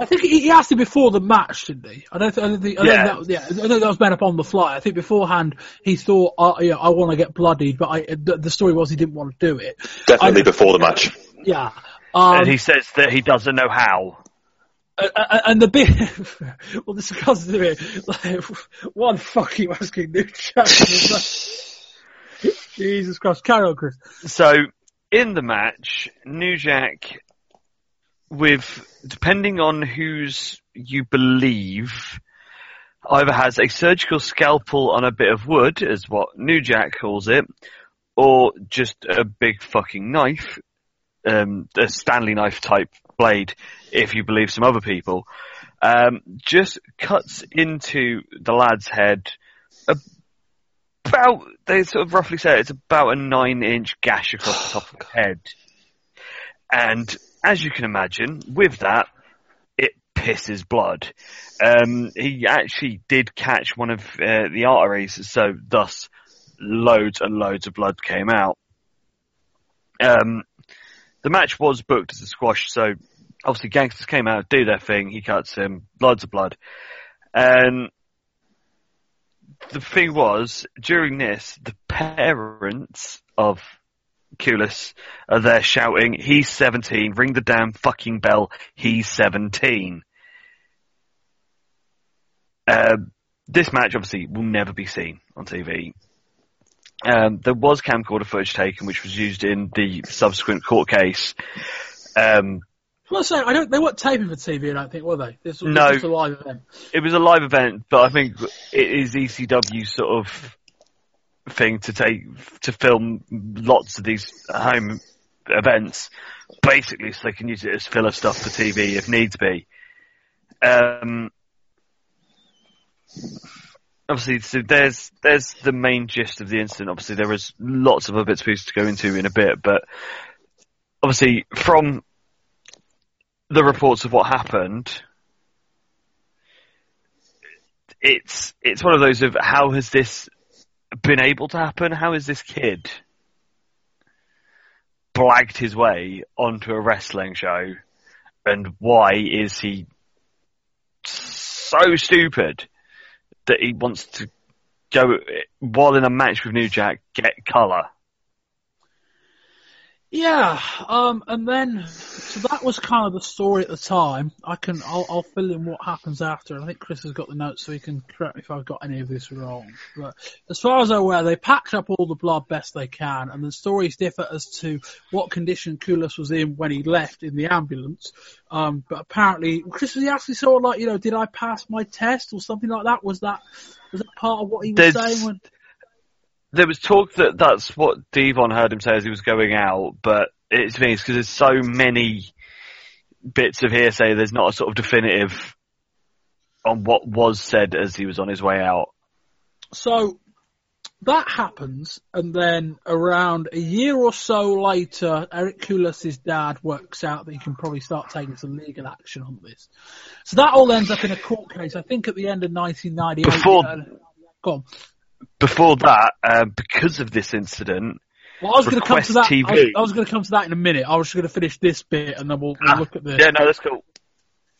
I think he he asked it before the match, didn't he? I don't, th- I don't think. I Yeah. don't think that, yeah, I think that was made up on the fly. I think beforehand he thought, uh, yeah, I want to get bloodied, but I, the, the story was he didn't want to do it. Definitely I- before the match. Yeah. Um, and he says that he doesn't know how. Uh, uh, and the bit, well, this comes to it, like, one fucking asking New Jack. Jesus Christ, carry on, Chris. So, in the match, New Jack, with, depending on whose you believe, either has a surgical scalpel on a bit of wood, as what New Jack calls it, or just a big fucking knife, um, a Stanley knife type blade, if you believe some other people, um, just cuts into the lad's head about, they sort of roughly say it's about a nine inch gash across the top of the head. And as you can imagine, with that, it pisses blood. Um, he actually did catch one of uh, the arteries, so thus loads and loads of blood came out. Um, the match was booked as a squash, so obviously Gangstas came out, do their thing, he cuts him, blood's of blood. And the thing was, during this, the parents of Kulas are there shouting, he's 17, ring the damn fucking bell, he's 17. Um, this match obviously will never be seen on TV. Um, there was camcorder footage taken, which was used in the subsequent court case. Um, Well, so I don't. They weren't taping for TV. I don't think, were they? This was No. just a live event. it was a live event, but I think it is ECW sort of thing to take to film lots of these home events, basically, so they can use it as filler stuff for TV if needs be. Um, obviously, so there's there's the main gist of the incident. Obviously, there is lots of other bits pieces to go into in a bit, but obviously from the reports of what happened, it's it's one of those of how has this been able to happen? How has this kid blagged his way onto a wrestling show, and why is he so stupid that he wants to go while in a match with New Jack get colour. Yeah, um, and then so that was kind of the story at the time. I can I'll, I'll fill in what happens after. I think Chris has got the notes, so he can correct me if I've got any of this wrong. But as far as I'm aware, they packed up all the blood best they can, and the stories differ as to what condition Kulas was in when he left in the ambulance. Um, but apparently, Chris was he actually sort of like, you know, did I pass my test or something like that? Was that was that part of what he was There's- saying? When, There was talk that that's what Devon heard him say as he was going out, but it's me because there's so many bits of hearsay. There's not a sort of definitive on what was said as he was on his way out. So that happens, and then around a year or so later, Eric Kulas' dad works out that he can probably start taking some legal action on this. So that all ends up in a court case. I think at the end of 1998. Before- uh. Before that, uh, because of this incident, Well, I was going to come to that. Request I was, was going to come to that in a minute. I was going to finish this bit, and then we'll, we'll Ah, look at the yeah, no, that's cool.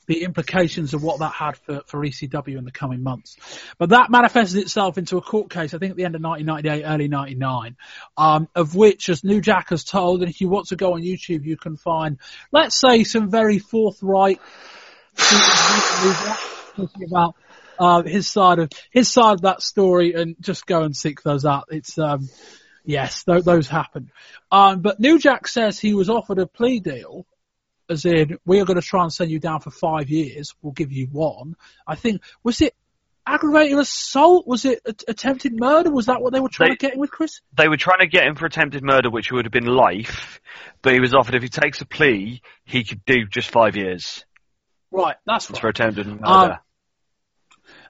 the implications of what that had for, for ECW in the coming months. But that manifested itself into a court case, I think at the end of 1998, early 99, um, of which, as New Jack has told, and if you want to go on YouTube, you can find, let's say, some very forthright about uh, his side of his side of that story, and just go and seek those out. It's um, yes, th- those happen. Um, but New Jack says he was offered a plea deal as in we are going to try and send you down for five years. We'll give you one. I think was it aggravated assault? Was it a- attempted murder? Was that what they were trying They- to get in with Chris? They were trying to get him for attempted murder, which would have been life, but he was offered if he takes a plea, he could do just five years Right, that's for attempted murder. Um,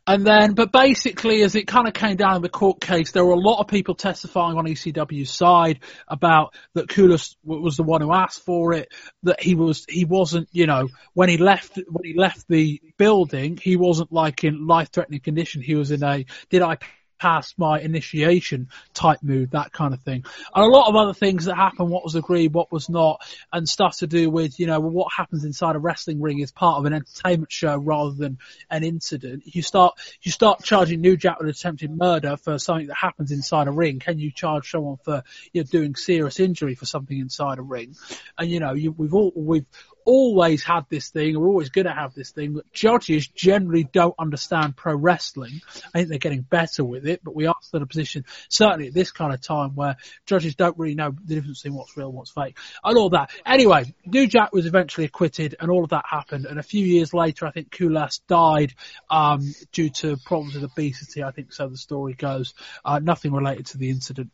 And then, but basically, as it kind of came down in the court case, there were a lot of people testifying on ECW's side about that Kulas was the one who asked for it, that he was, he wasn't, you know, when he left, when he left the building, he wasn't like in life-threatening condition. He was in a, did I pass my initiation type mood, that kind of thing. And a lot of other things that happened, what was agreed, what was not, and stuff to do with, you know, what happens inside a wrestling ring is part of an entertainment show rather than an incident. You start, you start charging New Jack with attempted murder for something that happens inside a ring. Can you charge someone for, you know, doing serious injury for something inside a ring? And you know, you, we've all, we've always had this thing, we're always going to have this thing that judges generally don't understand pro wrestling. I think they're getting better with it, but we are still in a position, certainly at this kind of time, where judges don't really know the difference between what's real and what's fake, and all that. Anyway, New Jack was eventually acquitted, and all of that happened. And a few years later, I think Kulas died um, due to problems with obesity. I think so. The story goes. Uh, nothing related to the incident.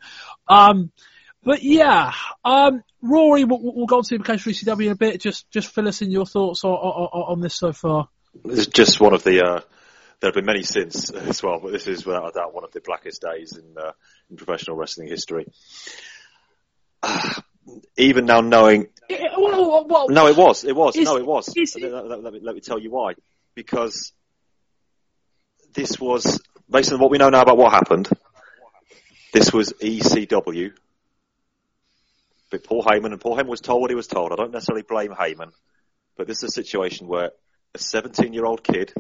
Um, but yeah, um, Rory, we'll, we'll go on to the implications for ECW in a bit. Just, just fill us in your thoughts on, on, on this so far. This is just one of the. Uh, there have been many since as well, but this is without a doubt one of the blackest days in uh, in professional wrestling history. Even now, knowing Yeah, well, well, no, it was, it was, Is- no, it was. is- Let, let- let me, let me tell you why. Because this was based on what we know now about what happened. This was ECW. Paul Heyman, and Paul Heyman was told what he was told. I don't necessarily blame Heyman, but this is a situation where a 17-year-old kid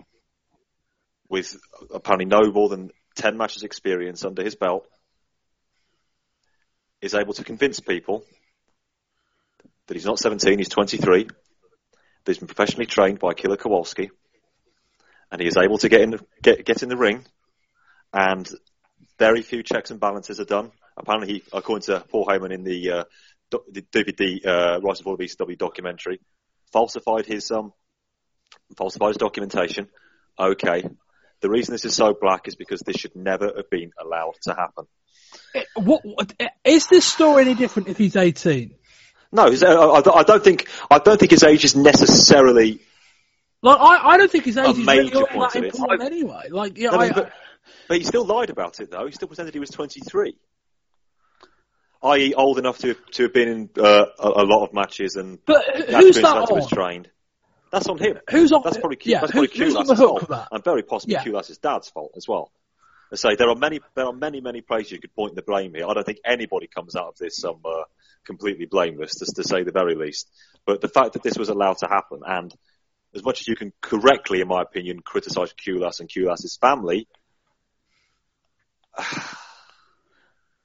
with apparently no more than 10 matches experience under his belt is able to convince people that he's not 17, he's 23, that he's been professionally trained by Killer Kowalski, and he is able to get in the, get, get in the ring, and very few checks and balances are done. Apparently, he, according to Paul Heyman in the, uh, the DVD uh, Rise and Fall of ECW documentary, falsified his um, falsified his documentation. Okay, the reason this is so black is because this should never have been allowed to happen. what, what, is this story any different if he's 18? No, I, don't think I don't think his age is necessarily Like, I, I don't think his age is really all that important anyway. Like, yeah, No, I, but, but he still lied about it, though. He still pretended he was 23. I.e., old enough to to have been in uh, a, a lot of matches and but who's that was trained. That's on him. Who's on? That's probably yeah, that's probably who's on the hook fault, and very possibly Yeah. Kulas's dad's fault as well. I say there are many there are many many places you could point the blame here. I don't think anybody comes out of this um, uh, completely blameless, just to say the very least. But the fact that this was allowed to happen and as much as you can correctly, in my opinion, criticise Kulas and Kulas's family,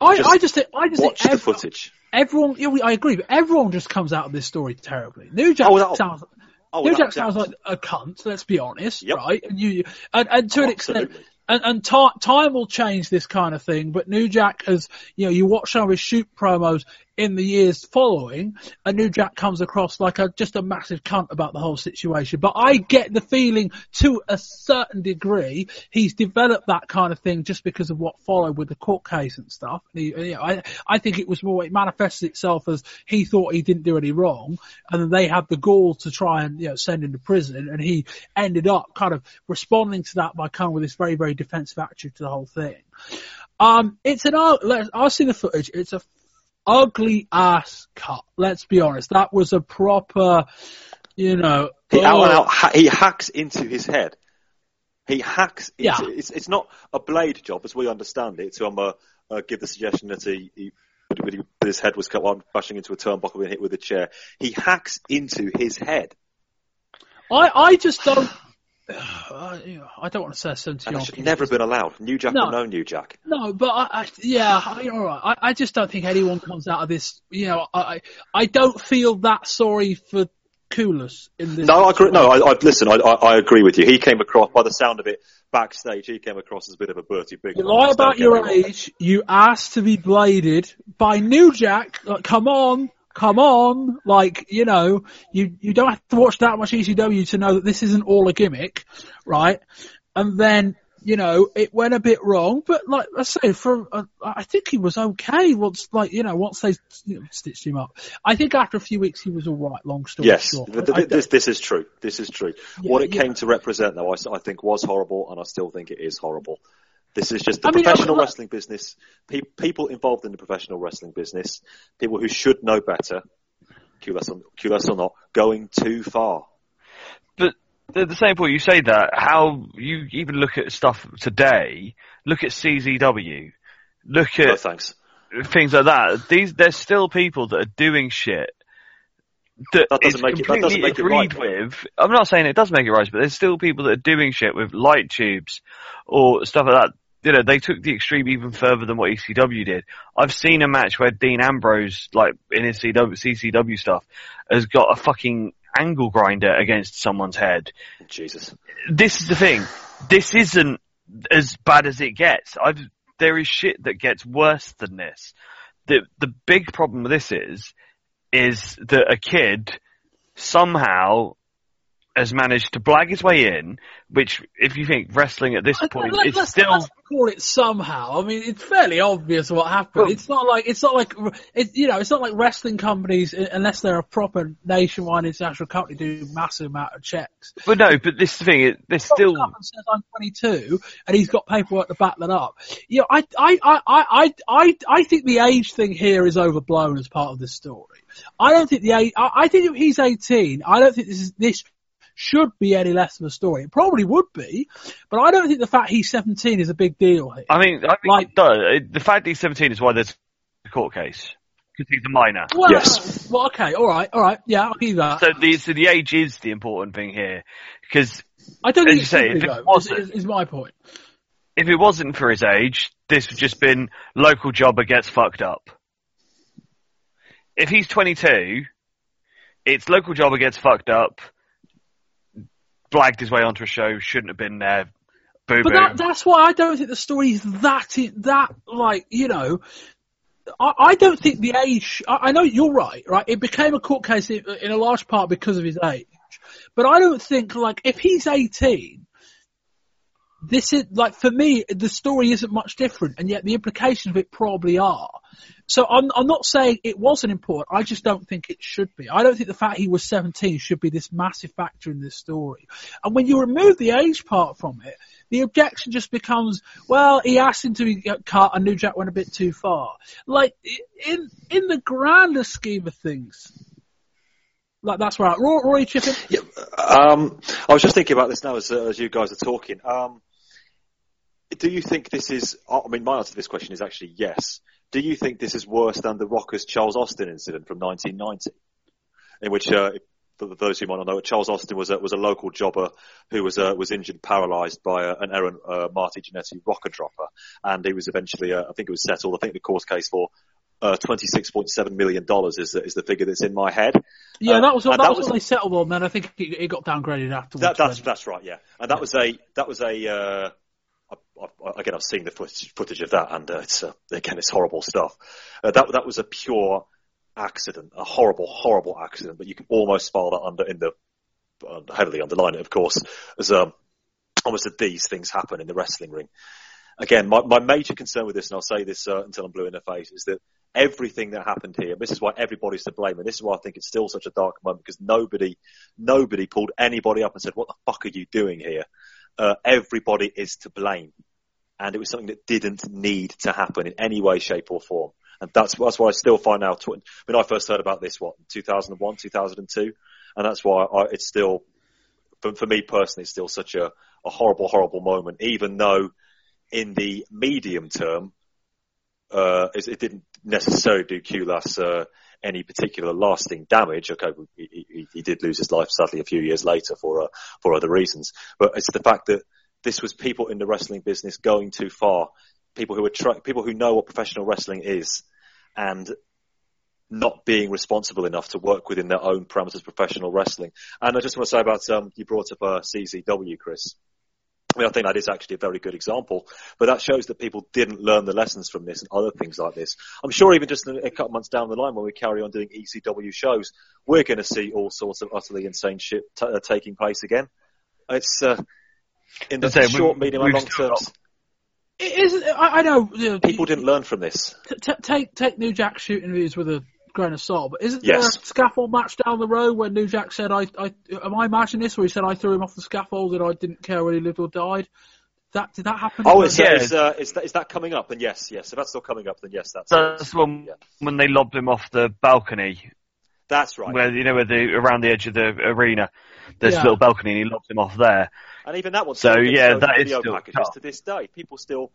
I Just I just think I just watch think the footage. everyone. Yeah, we- I agree, but everyone just comes out of this story terribly. New Jack Oh, sounds. Oh, New Jack sounds like a cunt. Let's be honest, Yep. right? And you and, and to an extent, and, and ti time will change this kind of thing. But New Jack has, you know, you watch some of his shoot promos in the years following, a New Jack comes across like a just a massive cunt about the whole situation. But I get the feeling, to a certain degree, he's developed that kind of thing just because of what followed with the court case and stuff. He, you know, I I think it was more it manifested itself as he thought he didn't do any wrong, and then they had the gall to try and you know send him to prison, and he ended up kind of responding to that by coming with this very very defensive attitude to the whole thing. Um, it's an I've seen the footage. It's a ugly ass cut. Let's be honest. That was a proper, you know. He out and oh, out, he hacks into his head. He hacks into, Yeah. it's, it's not a blade job as we understand it, to um, uh, uh, give the suggestion that he, he, he- his head was cut while bashing into a turnbuckle and hit with a chair. He hacks into his head. I I just don't. Uh, I I don't want to say seventy. That should never have been allowed. New Jack No. or no New Jack. No, but I, I yeah, I, all right. I, I just don't think anyone comes out of this. You know, I I I don't feel that sorry for Kulas in this. No, I agree. No, I, listen. I, I, I agree with you. He came across, by the sound of it, backstage. He came across as a bit of a Bertie Big. You lie about your age. You asked to be bladed by New Jack. Like, come on, come on. Like, you know, you you don't have to watch that much ECW to know that this isn't all a gimmick, right? And then. You know, it went a bit wrong, but like I say, for uh, I think he was okay once, like you know, once they you know, stitched him up. I think after a few weeks he was all right. Long story Yes, short, th- th- this, this is true. This is true. Yeah, what it yeah. came to represent, though, I, I think was horrible, and I still think it is horrible. This is just the I mean, professional I- wrestling business. Pe- people involved in the professional wrestling business, people who should know better, Kulas or, Kulas or not, going too far. But at the same point, you say that, how you even look at stuff today, look at CZW, look No at thanks. things like that. These, there's still people that are doing shit that, That doesn't make it- that doesn't make it right, with. I'm not saying it does make it right, but there's still people that are doing shit with light tubes or stuff like that. You know, they took the extreme even further than what ECW did. I've seen a match where Dean Ambrose, like in his CW, CCW stuff, has got a fucking angle grinder against someone's head Jesus. this is the thing. This isn't as bad as it gets. I've, there is shit that gets worse than this. The the big problem with this is is that a kid somehow has managed to blag his way in, which if you think wrestling at this point Let- is still let's call it somehow. I mean, it's fairly obvious what happened. Well- it's not like it's not like it, you know, it's not like wrestling companies, unless they're a proper nationwide international company, do massive amount of checks. but no, but this thing, it, there's still Comes up and says I'm 22, and he's got paperwork to back that up. You know, I, I, I, I, I, I think the age thing here is overblown as part of this story. I don't think the age. I, I think if he's 18, I don't think this is this should be any less of a story. It probably would be, but I don't think the fact he's 17 is a big deal here. I mean, I think Like- it does. It- the fact that he's 17 is why there's a court case. Because he's a minor. Well, Yes. Well, okay, all right, all right. Yeah, I'll give you that. So the, so the age is the important thing here. Because I don't as think you say, should be, it though. wasn't- Is, is, is my point. if it wasn't for his age, this would just been local jobber gets fucked up. If he's 22, it's local jobber gets fucked up, blagged his way onto a show, shouldn't have been there, boo But that, that's why I don't think the story is that it that like you know. I, I don't think the age. I, I know you're right. Right, it became a court case in, in a large part because of his age. But I don't think like if he's 18, this is like for me the story isn't much different, and yet the implications of it probably are. So I'm I'm not saying it wasn't important. I just don't think it should be. I don't think the fact he was 17 should be this massive factor in this story. And when you remove the age part from it, the objection just becomes, well, he asked him to be cut, and New Jack went a bit too far. Like in in the grander scheme of things, like that's right. Roy, Roy Chippin. Yeah, um, I was just thinking about this now as, uh, as you guys are talking. Um, do you think this is? I mean, my answer to this question is actually yes. Do you think this is worse than the Rockers Charles Austin incident from 1990, in which uh, for those who might not know, Charles Austin was a, was a local jobber who was uh, was injured, paralysed by a, an errant uh, Marty Jannetty rocker dropper, and he was eventually, uh, I think it was settled. I think the court case for uh, $26.7 million is the, is the figure that's in my head. Yeah, Uh, that was what, that, that was, what they settled on. Then I think it, it got downgraded afterwards. That, that's that's right, yeah. And that was a that was a uh, again I've seen the footage, of that, and uh, it's uh, again it's horrible stuff. Uh, that that was a pure accident, a horrible, horrible accident. But you can almost file that under in the uh, heavily underline it, of course, as um, almost that these things happen in the wrestling ring. Again, my, my major concern with this, and I'll say this uh, until I'm blue in the face, is that everything that happened here, this is why everybody's to blame, and this is why I think it's still such a dark moment because nobody, nobody pulled anybody up and said, "What the fuck are you doing here?" Uh, everybody is to blame, and it was something that didn't need to happen in any way, shape, or form. And that's that's why I still find out. When I first heard about this, what 2001, 2002, and that's why I, it's still, for, for me personally, it's still such a, a horrible, horrible moment. Even though, in the medium term, uh, it, it didn't necessarily do Kulas uh, any particular lasting damage. Okay, he, he, he did lose his life sadly a few years later for uh, for other reasons, but it's the fact that this was people in the wrestling business going too far, people who are tra- people who know what professional wrestling is, and not being responsible enough to work within their own parameters of professional wrestling. And I just want to say about um, you brought up uh, CZW, Chris. I mean, I think that is actually a very good example, but that shows that people didn't learn the lessons from this and other things like this. I'm sure even just a couple months down the line when we carry on doing ECW shows, we're going to see all sorts of utterly insane shit t- uh, taking place again. It's, uh, in the As I say, we- short, medium and long still terms, It is. I, I know. You know people didn't learn from this. t- t- take take New Jack shooting views with a grain of salt, but isn't Yes. there a scaffold match down the road where New Jack said, "I, I am I imagining this?" Where he said, "I threw him off the scaffold and I didn't care whether he lived or died." That did that happen? Oh, is, Yeah. that, is, uh, is, that, is that coming up? Then yes, yes. If that's still coming up, then yes, that's That's when yeah. when they lobbed him off the balcony, That's right. where you know where the around the edge of the arena, there's Yeah. a little balcony, and he lobbed him off there. And even that one, So, yeah, that is still packages tough. to this day. People still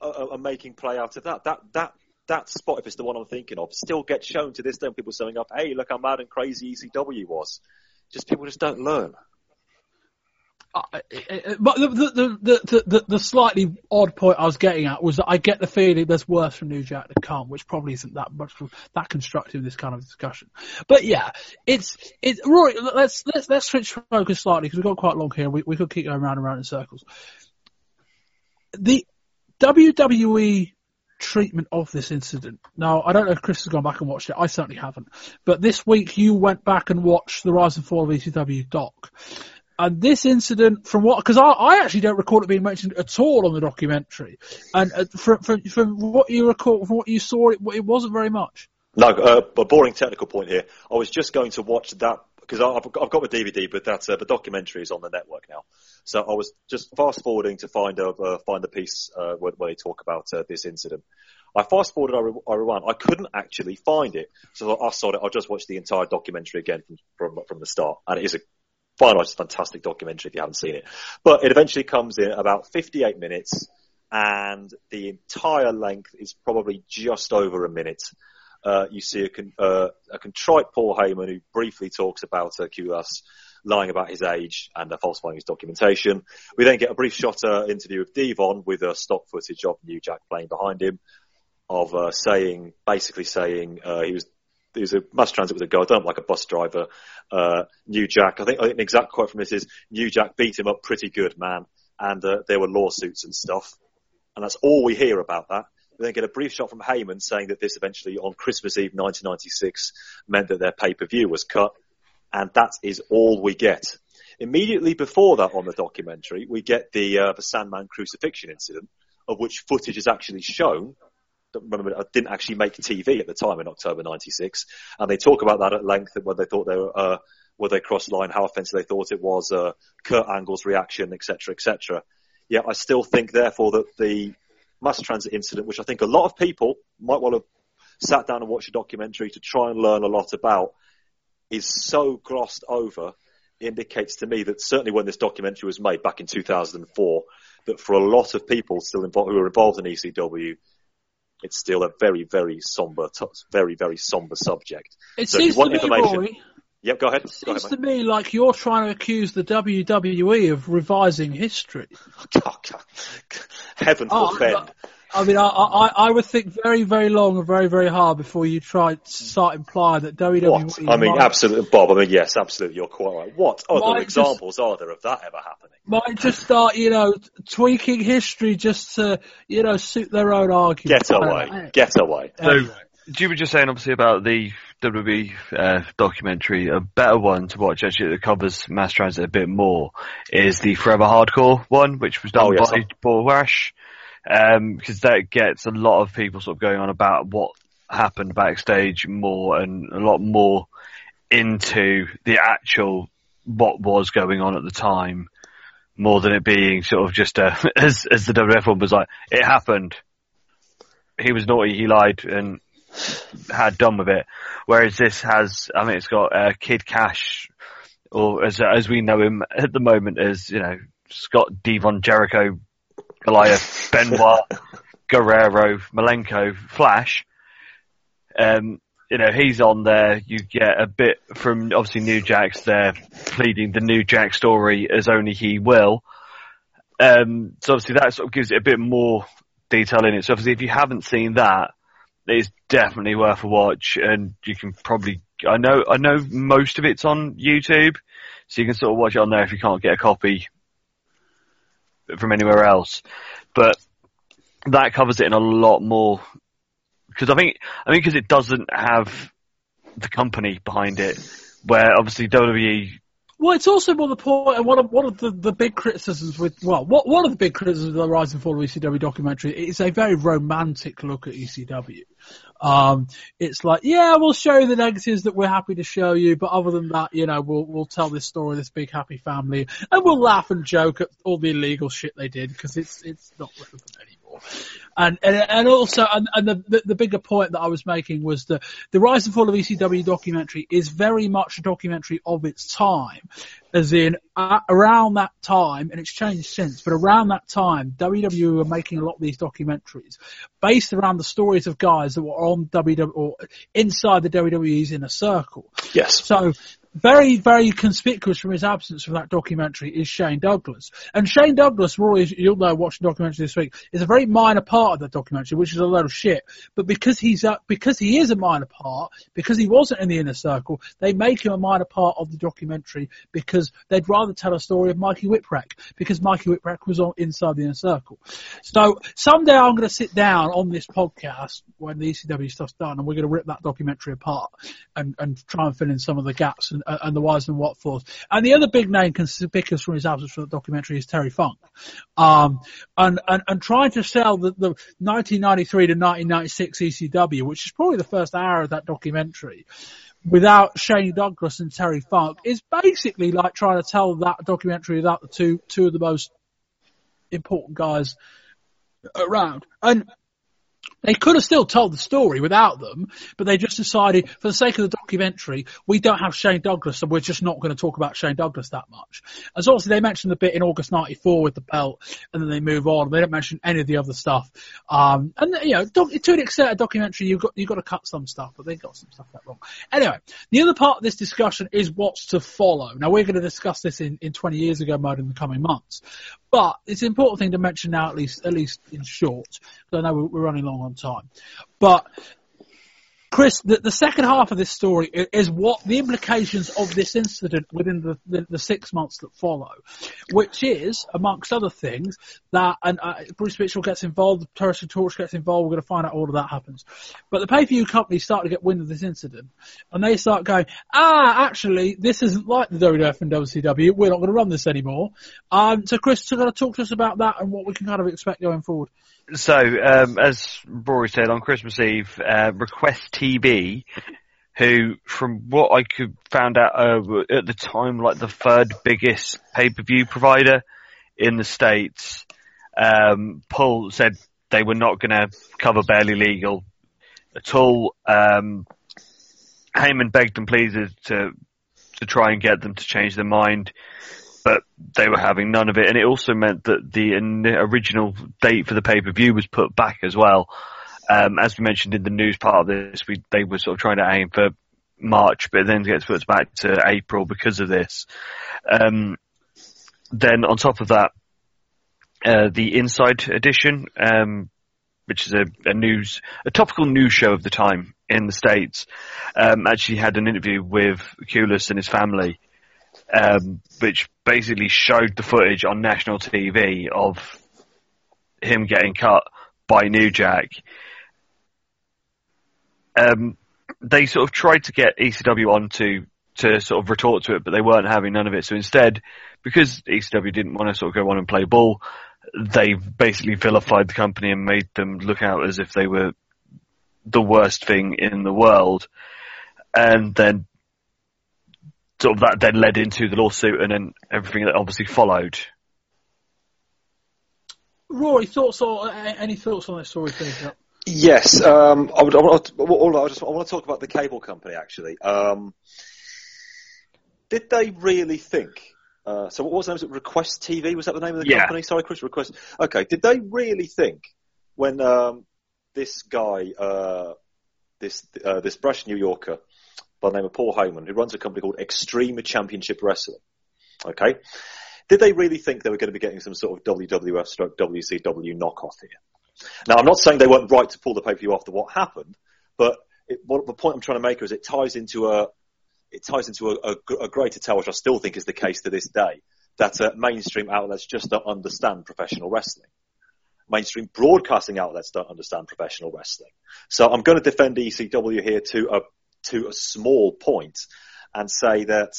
are, are- making play out of that. That that that spot, if it's the one I'm thinking of, still gets shown to this day. People saying up, "Hey, look how mad and crazy ECW was." Just people just don't learn. Uh, uh, uh, but the the, the the slightly odd point I was getting at was that I get the feeling there's worse from New Jack to come, which probably isn't that much that constructive in this kind of discussion. But yeah, it's it's Rory. Let's let's let's switch focus slightly because we've got quite long here. We we could keep going round and round in circles. The WWE treatment of this incident. Now, I don't know if Chris has gone back and watched it. I certainly haven't. But this week you went back and watched the Rise and Fall of ECW doc. And this incident, from what, because I, I actually don't recall it being mentioned at all on the documentary. And uh, from, from, from what you recall, from what you saw, it, it wasn't very much. No, uh, a boring technical point here. I was just going to watch that because I've, I've got the DVD, but that's uh, the documentary is on the network now. So I was just fast forwarding to find a uh, find the piece uh, where, where they talk about uh, this incident. I fast forwarded, I, I rewound. I couldn't actually find it, so I saw it. I just watched the entire documentary again from from, from the start, and it is a fine, it's a fantastic documentary if you haven't seen it. But it eventually comes in about 58 minutes, and the entire length is probably just over a minute. Uh, you see a, con- uh, a contrite Paul Heyman who briefly talks about uh, lying about his age and uh, falsifying his documentation. We then get a brief shot uh, interview of Devon with uh, stock footage of New Jack playing behind him, of uh, saying, basically saying uh, he was was a mass transit with a guy, done up like a bus driver. Uh, New Jack, I think, I think an exact quote from this is, New Jack beat him up pretty good, man. And uh, there were lawsuits and stuff. And that's all we hear about that. We then get a brief shot from Heyman saying that this eventually on Christmas Eve 1996 meant that their pay-per-view was cut. And that is all we get. Immediately before that on the documentary, we get the, uh, the Sandman crucifixion incident, of which footage is actually shown. Remember, I didn't actually make TV at the time in October 96. And they talk about that at length and whether they thought they were, uh, they crossed the line, how offensive they thought it was, uh, Kurt Angle's reaction, etc., etc. Yet I still think, therefore, that the mass transit incident, which I think a lot of people might well have sat down and watched a documentary to try and learn a lot about, is so glossed over, indicates to me that certainly when this documentary was made back in 2004, that for a lot of people still involved, who were involved in ECW, it's still a very, very somber, t- very, very somber subject. It So if seems you want to me, information- Rory, Yep, go ahead. Go Seems ahead, to me like you're trying to accuse the WWE of revising history. Heaven Oh, forfend. But- I mean, I, I, I would think very, very long and very, very hard before you try to start implying that WWE. What? I mean, might, absolutely, Bob. I mean, yes, absolutely. You're quite right. What other Might just- examples are there of that ever happening? might just start, you know, tweaking history just to, you know, suit their own argument. Get away. Get away. So, you were just saying obviously about the WWE uh, documentary. A better one to watch actually that covers mass transit a bit more is the Forever Hardcore one, which was done Oh, yes. by Borash. Um, because that gets a lot of people sort of going on about what happened backstage more and a lot more into the actual what was going on at the time more than it being sort of just a, as, as the WF one was like, it happened. He was naughty, he lied, and had done with it. Whereas this has, I mean, it's got uh, Kid Kash, or as as we know him at the moment as you know Scott Devon Jericho, Goliath, Benoit, Guerrero, Malenko, Flash. Um, you know he's on there. You get a bit from obviously New Jack's there pleading the New Jack story as only he will. Um, so obviously that sort of gives it a bit more detail in it. So obviously if you haven't seen that, it's definitely worth a watch and you can probably, I know, I know most of it's on YouTube, so you can sort of watch it on there if you can't get a copy from anywhere else. But that covers it in a lot more, because I think, I think because it doesn't have the company behind it, where obviously WWE Well, it's also more the point, and one of one of the, the big criticisms with well, what one of the big criticisms of the Rise and Fall of ECW documentary is a very romantic look at ECW. Um, it's like, yeah, we'll show you the negatives that we're happy to show you, but other than that, you know, we'll we'll tell this story, this big happy family, and we'll laugh and joke at all the illegal shit they did because it's it's not relevant. And and, and also, and, and the, the bigger point that I was making was that the Rise and Fall of ECW documentary is very much a documentary of its time, as in uh, around that time, and it's changed since, but around that time, WWE were making a lot of these documentaries based around the stories of guys that were on WWE or inside the WWE's inner circle. Yes. So very, very conspicuous from his absence from that documentary is Shane Douglas. And Shane Douglas, Roy, you'll know, watching the documentary this week, is a very minor part of that documentary, which is a load of shit. But because he's a, because he is a minor part, because he wasn't in the inner circle, they make him a minor part of the documentary because they'd rather tell a story of Mikey Whipwreck because Mikey Whipwreck was on inside the inner circle. So someday I'm going to sit down on this podcast when the ECW stuff's done, and we're going to rip that documentary apart and, and try and fill in some of the gaps and, and the whys and what fors. And the other big name conspicuous from his absence from the documentary is Terry Funk. Um, and, and, and trying to sell the, the 1993 to 1996 ECW, which is probably the first hour of that documentary, without Shane Douglas and Terry Funk is basically like trying to tell that documentary without the two, two of the most important guys around. And they could have still told the story without them, but they just decided, for the sake of the documentary, we don't have Shane Douglas, so we're just not going to talk about Shane Douglas that much. As obviously they mentioned the bit in August '94 with the belt, and then they move on. They don't mention any of the other stuff. Um, and you know, to an extent, a documentary you've got you've got to cut some stuff, but they got some stuff that wrong. Anyway, the other part of this discussion is what's to follow. Now we're going to discuss this in, in 20 years ago mode in the coming months. But it's an important thing to mention now, at least at least in short, because I know we're running long on time. But Chris, the, the second half of this story is what the implications of this incident within the, the, the six months that follow, which is, amongst other things, that and uh, Bruce Mitchell gets involved, Terrence and Torch gets involved. We're going to find out all of that happens. But the pay-per-view companies start to get wind of this incident, and they start going, ah, actually, this isn't like the WWF and WCW. We're not going to run this anymore. Um, so Chris, you're going to talk to us about that and what we can kind of expect going forward. So, um, as Rory said, on Christmas Eve, uh, Request TV, who, from what I could found out uh, at the time, like the third biggest pay-per-view provider in the states, um, Paul said they were not going to cover barely legal at all. Um, Heyman begged and pleaded to to try and get them to change their mind but they were having none of it. And it also meant that the original date for the pay per view was put back as well. Um, as we mentioned in the news part of this, we, they were sort of trying to aim for March, but then it gets put back to April because of this. Um, then on top of that, uh, the Inside Edition, um, which is a, a, news, a topical news show of the time in the States, um, actually had an interview with Kulas and his family, um, which basically showed the footage on national TV of him getting cut by New Jack. Um, they sort of tried to get ECW on to, to sort of retort to it, but they weren't having none of it. So instead, because ECW didn't want to sort of go on and play ball, they basically vilified the company and made them look out as if they were the worst thing in the world. And then sort of that then led into the lawsuit and then everything that obviously followed. Rory, thoughts or any thoughts on this story? Yes, um, I would. I, would, I, just, I want to talk about the cable company actually. Um, did they really think? Uh, so what was the name? Was it Request TV? Was that the name of the yeah. company? Sorry, Chris. Request. Okay. Did they really think when um, this guy, uh, this uh, this brash New Yorker by the name of Paul Heyman, who runs a company called Extreme Championship Wrestling, okay, did they really think they were going to be getting some sort of WWF stroke WCW knockoff here? Now, I'm not saying they weren't right to pull the pay-per-view after what happened, but it, what, the point I'm trying to make is it ties into a it ties into a, a, a greater tale, which I still think is the case to this day, that uh, mainstream outlets just don't understand professional wrestling. Mainstream broadcasting outlets don't understand professional wrestling. So I'm going to defend ECW here to a to a small point and say that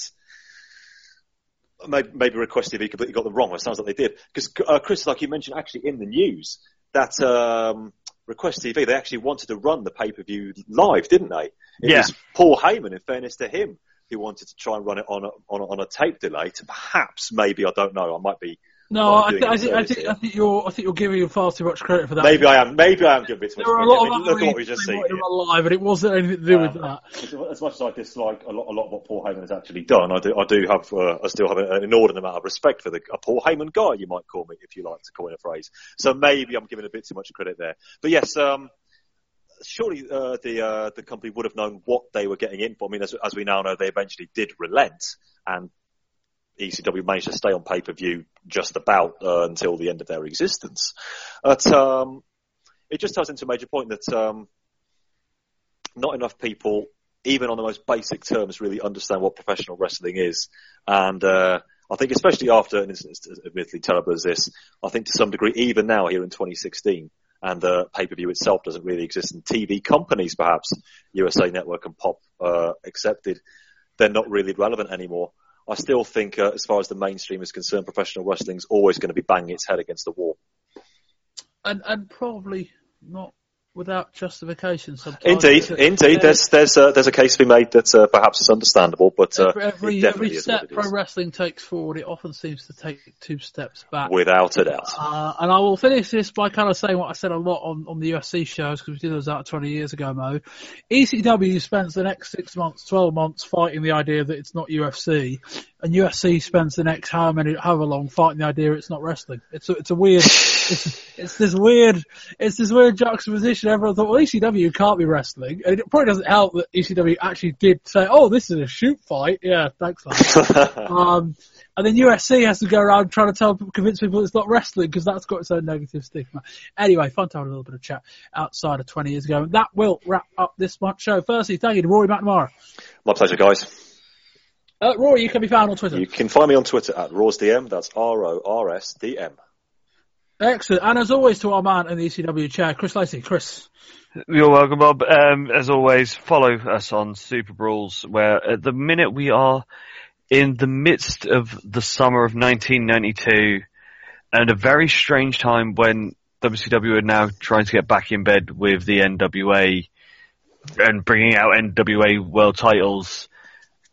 maybe, maybe Request TV completely got them wrong. It sounds like they did. Because, uh, Chris, like you mentioned actually in the news, that um, Request TV, they actually wanted to run the pay-per-view live, didn't they? It yeah. was Paul Heyman, in fairness to him, who wanted to try and run it on a, on a, on a tape delay to perhaps, maybe, I don't know, I might be no, I, th- I, think, I, think, I think you're I think you're giving him far too much credit for that. Maybe I am. Maybe I am giving it too much there. Are a lot I mean, of look at what we just seen. Live, but it wasn't anything to do um, with that. As much as I dislike a lot, a lot of what Paul Heyman has actually done, I do, I do have, uh, I still have an inordinate amount of respect for the a Paul Heyman guy, you might call me, if you like to coin a phrase. So maybe I'm giving a bit too much credit there. But yes, um, surely uh, the uh, the company would have known what they were getting in for. I mean, as, as we now know, they eventually did relent and ECW managed to stay on pay per view just about uh, until the end of their existence. But um, it just ties into a major point that um, not enough people, even on the most basic terms, really understand what professional wrestling is. And uh, I think, especially after an instance admittedly terrible as this, I think to some degree, even now here in 2016, and the pay-per-view itself doesn't really exist, and TV companies, perhaps USA Network and Pop uh, accepted, they're not really relevant anymore. I still think, uh, as far as the mainstream is concerned, professional wrestling is always going to be banging its head against the wall. And, and probably not without justification. Sometimes. Indeed, indeed. There's there's uh, there's a case to be made that uh, perhaps is understandable, but uh, every every step pro wrestling takes forward, it often seems to take two steps back. Without a doubt. Uh, and I will finish this by kind of saying what I said a lot on, on the UFC shows because we did those out 20 years ago, Mo. ECW spends the next six months, 12 months fighting the idea that it's not UFC, and UFC spends the next however many, however long fighting the idea it's not wrestling. It's a, it's a weird, it's, it's this weird, it's this weird juxtaposition. Everyone thought, well, ECW can't be wrestling. And it probably doesn't help that ECW actually did say, oh, this is a shoot fight. Yeah, thanks, um, and then UFC has to go around trying to tell, convince people it's not wrestling because that's got its own negative stigma. Anyway, fun to have a little bit of chat outside of 20 years ago. And that will wrap up this month's show. Firstly, thank you to Rory McNamara. My pleasure, guys. Uh, Rory, you can be found on Twitter. You can find me on Twitter at RorsDM. That's R-O-R-S-D-M. Excellent. And as always, to our man in the ECW chair, Chris Lacey. Chris. You're welcome, Bob. Um, as always, follow us on Super Brawls, where at the minute we are in the midst of the summer of 1992 and a very strange time when WCW are now trying to get back in bed with the NWA and bringing out NWA world titles.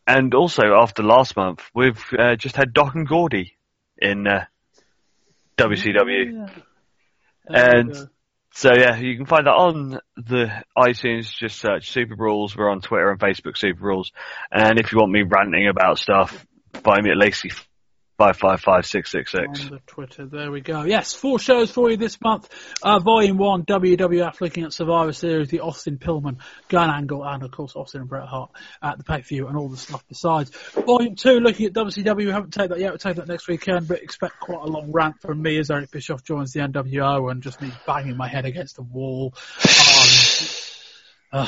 And also after last month, we've uh, just had Doc and Gordy in uh, WCW. Yeah. And so yeah, you can find that on the iTunes. Just search Super Brawls. We're on Twitter and Facebook, Super Brawls. And if you want me ranting about stuff, find me at Lacey five five five six six on the Twitter. There we go. Yes, four shows for you this month. Uh, volume one, WWF looking at Survivor Series, the Austin Pillman gun angle, and of course Austin and Bret Hart at the pay per view and all the stuff besides. Volume two, looking at WCW. We haven't taken that yet. We'll take that next weekend, but expect quite a long rant from me as Eric Bischoff joins the NWO and just me banging my head against the wall. Um.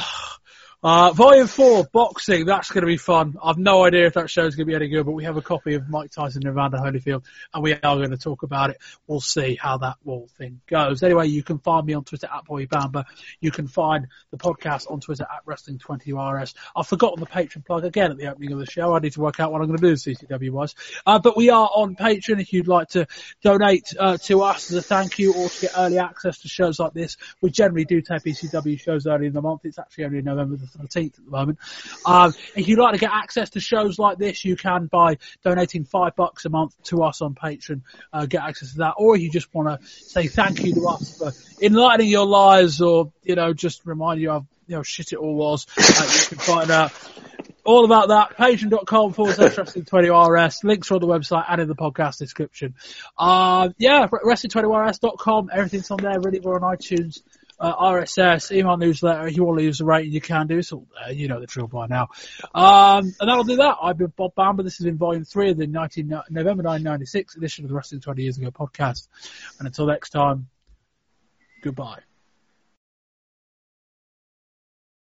Uh, volume four, boxing. That's going to be fun. I've no idea if that show's going to be any good, but we have a copy of Mike Tyson and Evander Holyfield, and we are going to talk about it. We'll see how that whole thing goes. Anyway, you can find me on Twitter at Boy Bamba. You can find the podcast on Twitter at Wrestling20RS. I've forgotten the Patreon plug again at the opening of the show. I need to work out what I'm going to do CCW wise. Uh, but we are on Patreon if you'd like to donate uh, to us as a thank you or to get early access to shows like this. We generally do tape ECW shows early in the month. It's actually only November the 13th at the moment. Um, if you'd like to get access to shows like this, you can by donating five bucks a month to us on Patreon, uh, get access to that. Or if you just want to say thank you to us for enlightening your lives or, you know, just remind you of, you know, shit it all was, uh, you can find out all about that. Patreon.com forward slash wrestling20rs. Links are on the website and in the podcast description. Uh, yeah, wrestling20rs.com. Everything's on there. Really, we're on iTunes. Uh, RSS, email newsletter. If you want to leave us a rating, you can do. so. there. You know the drill by now. Um, and that'll do that. I've been Bob Bamber. This has been volume three of the 19, November 1996 edition of the Wrestling 20 Years Ago podcast. And until next time, goodbye.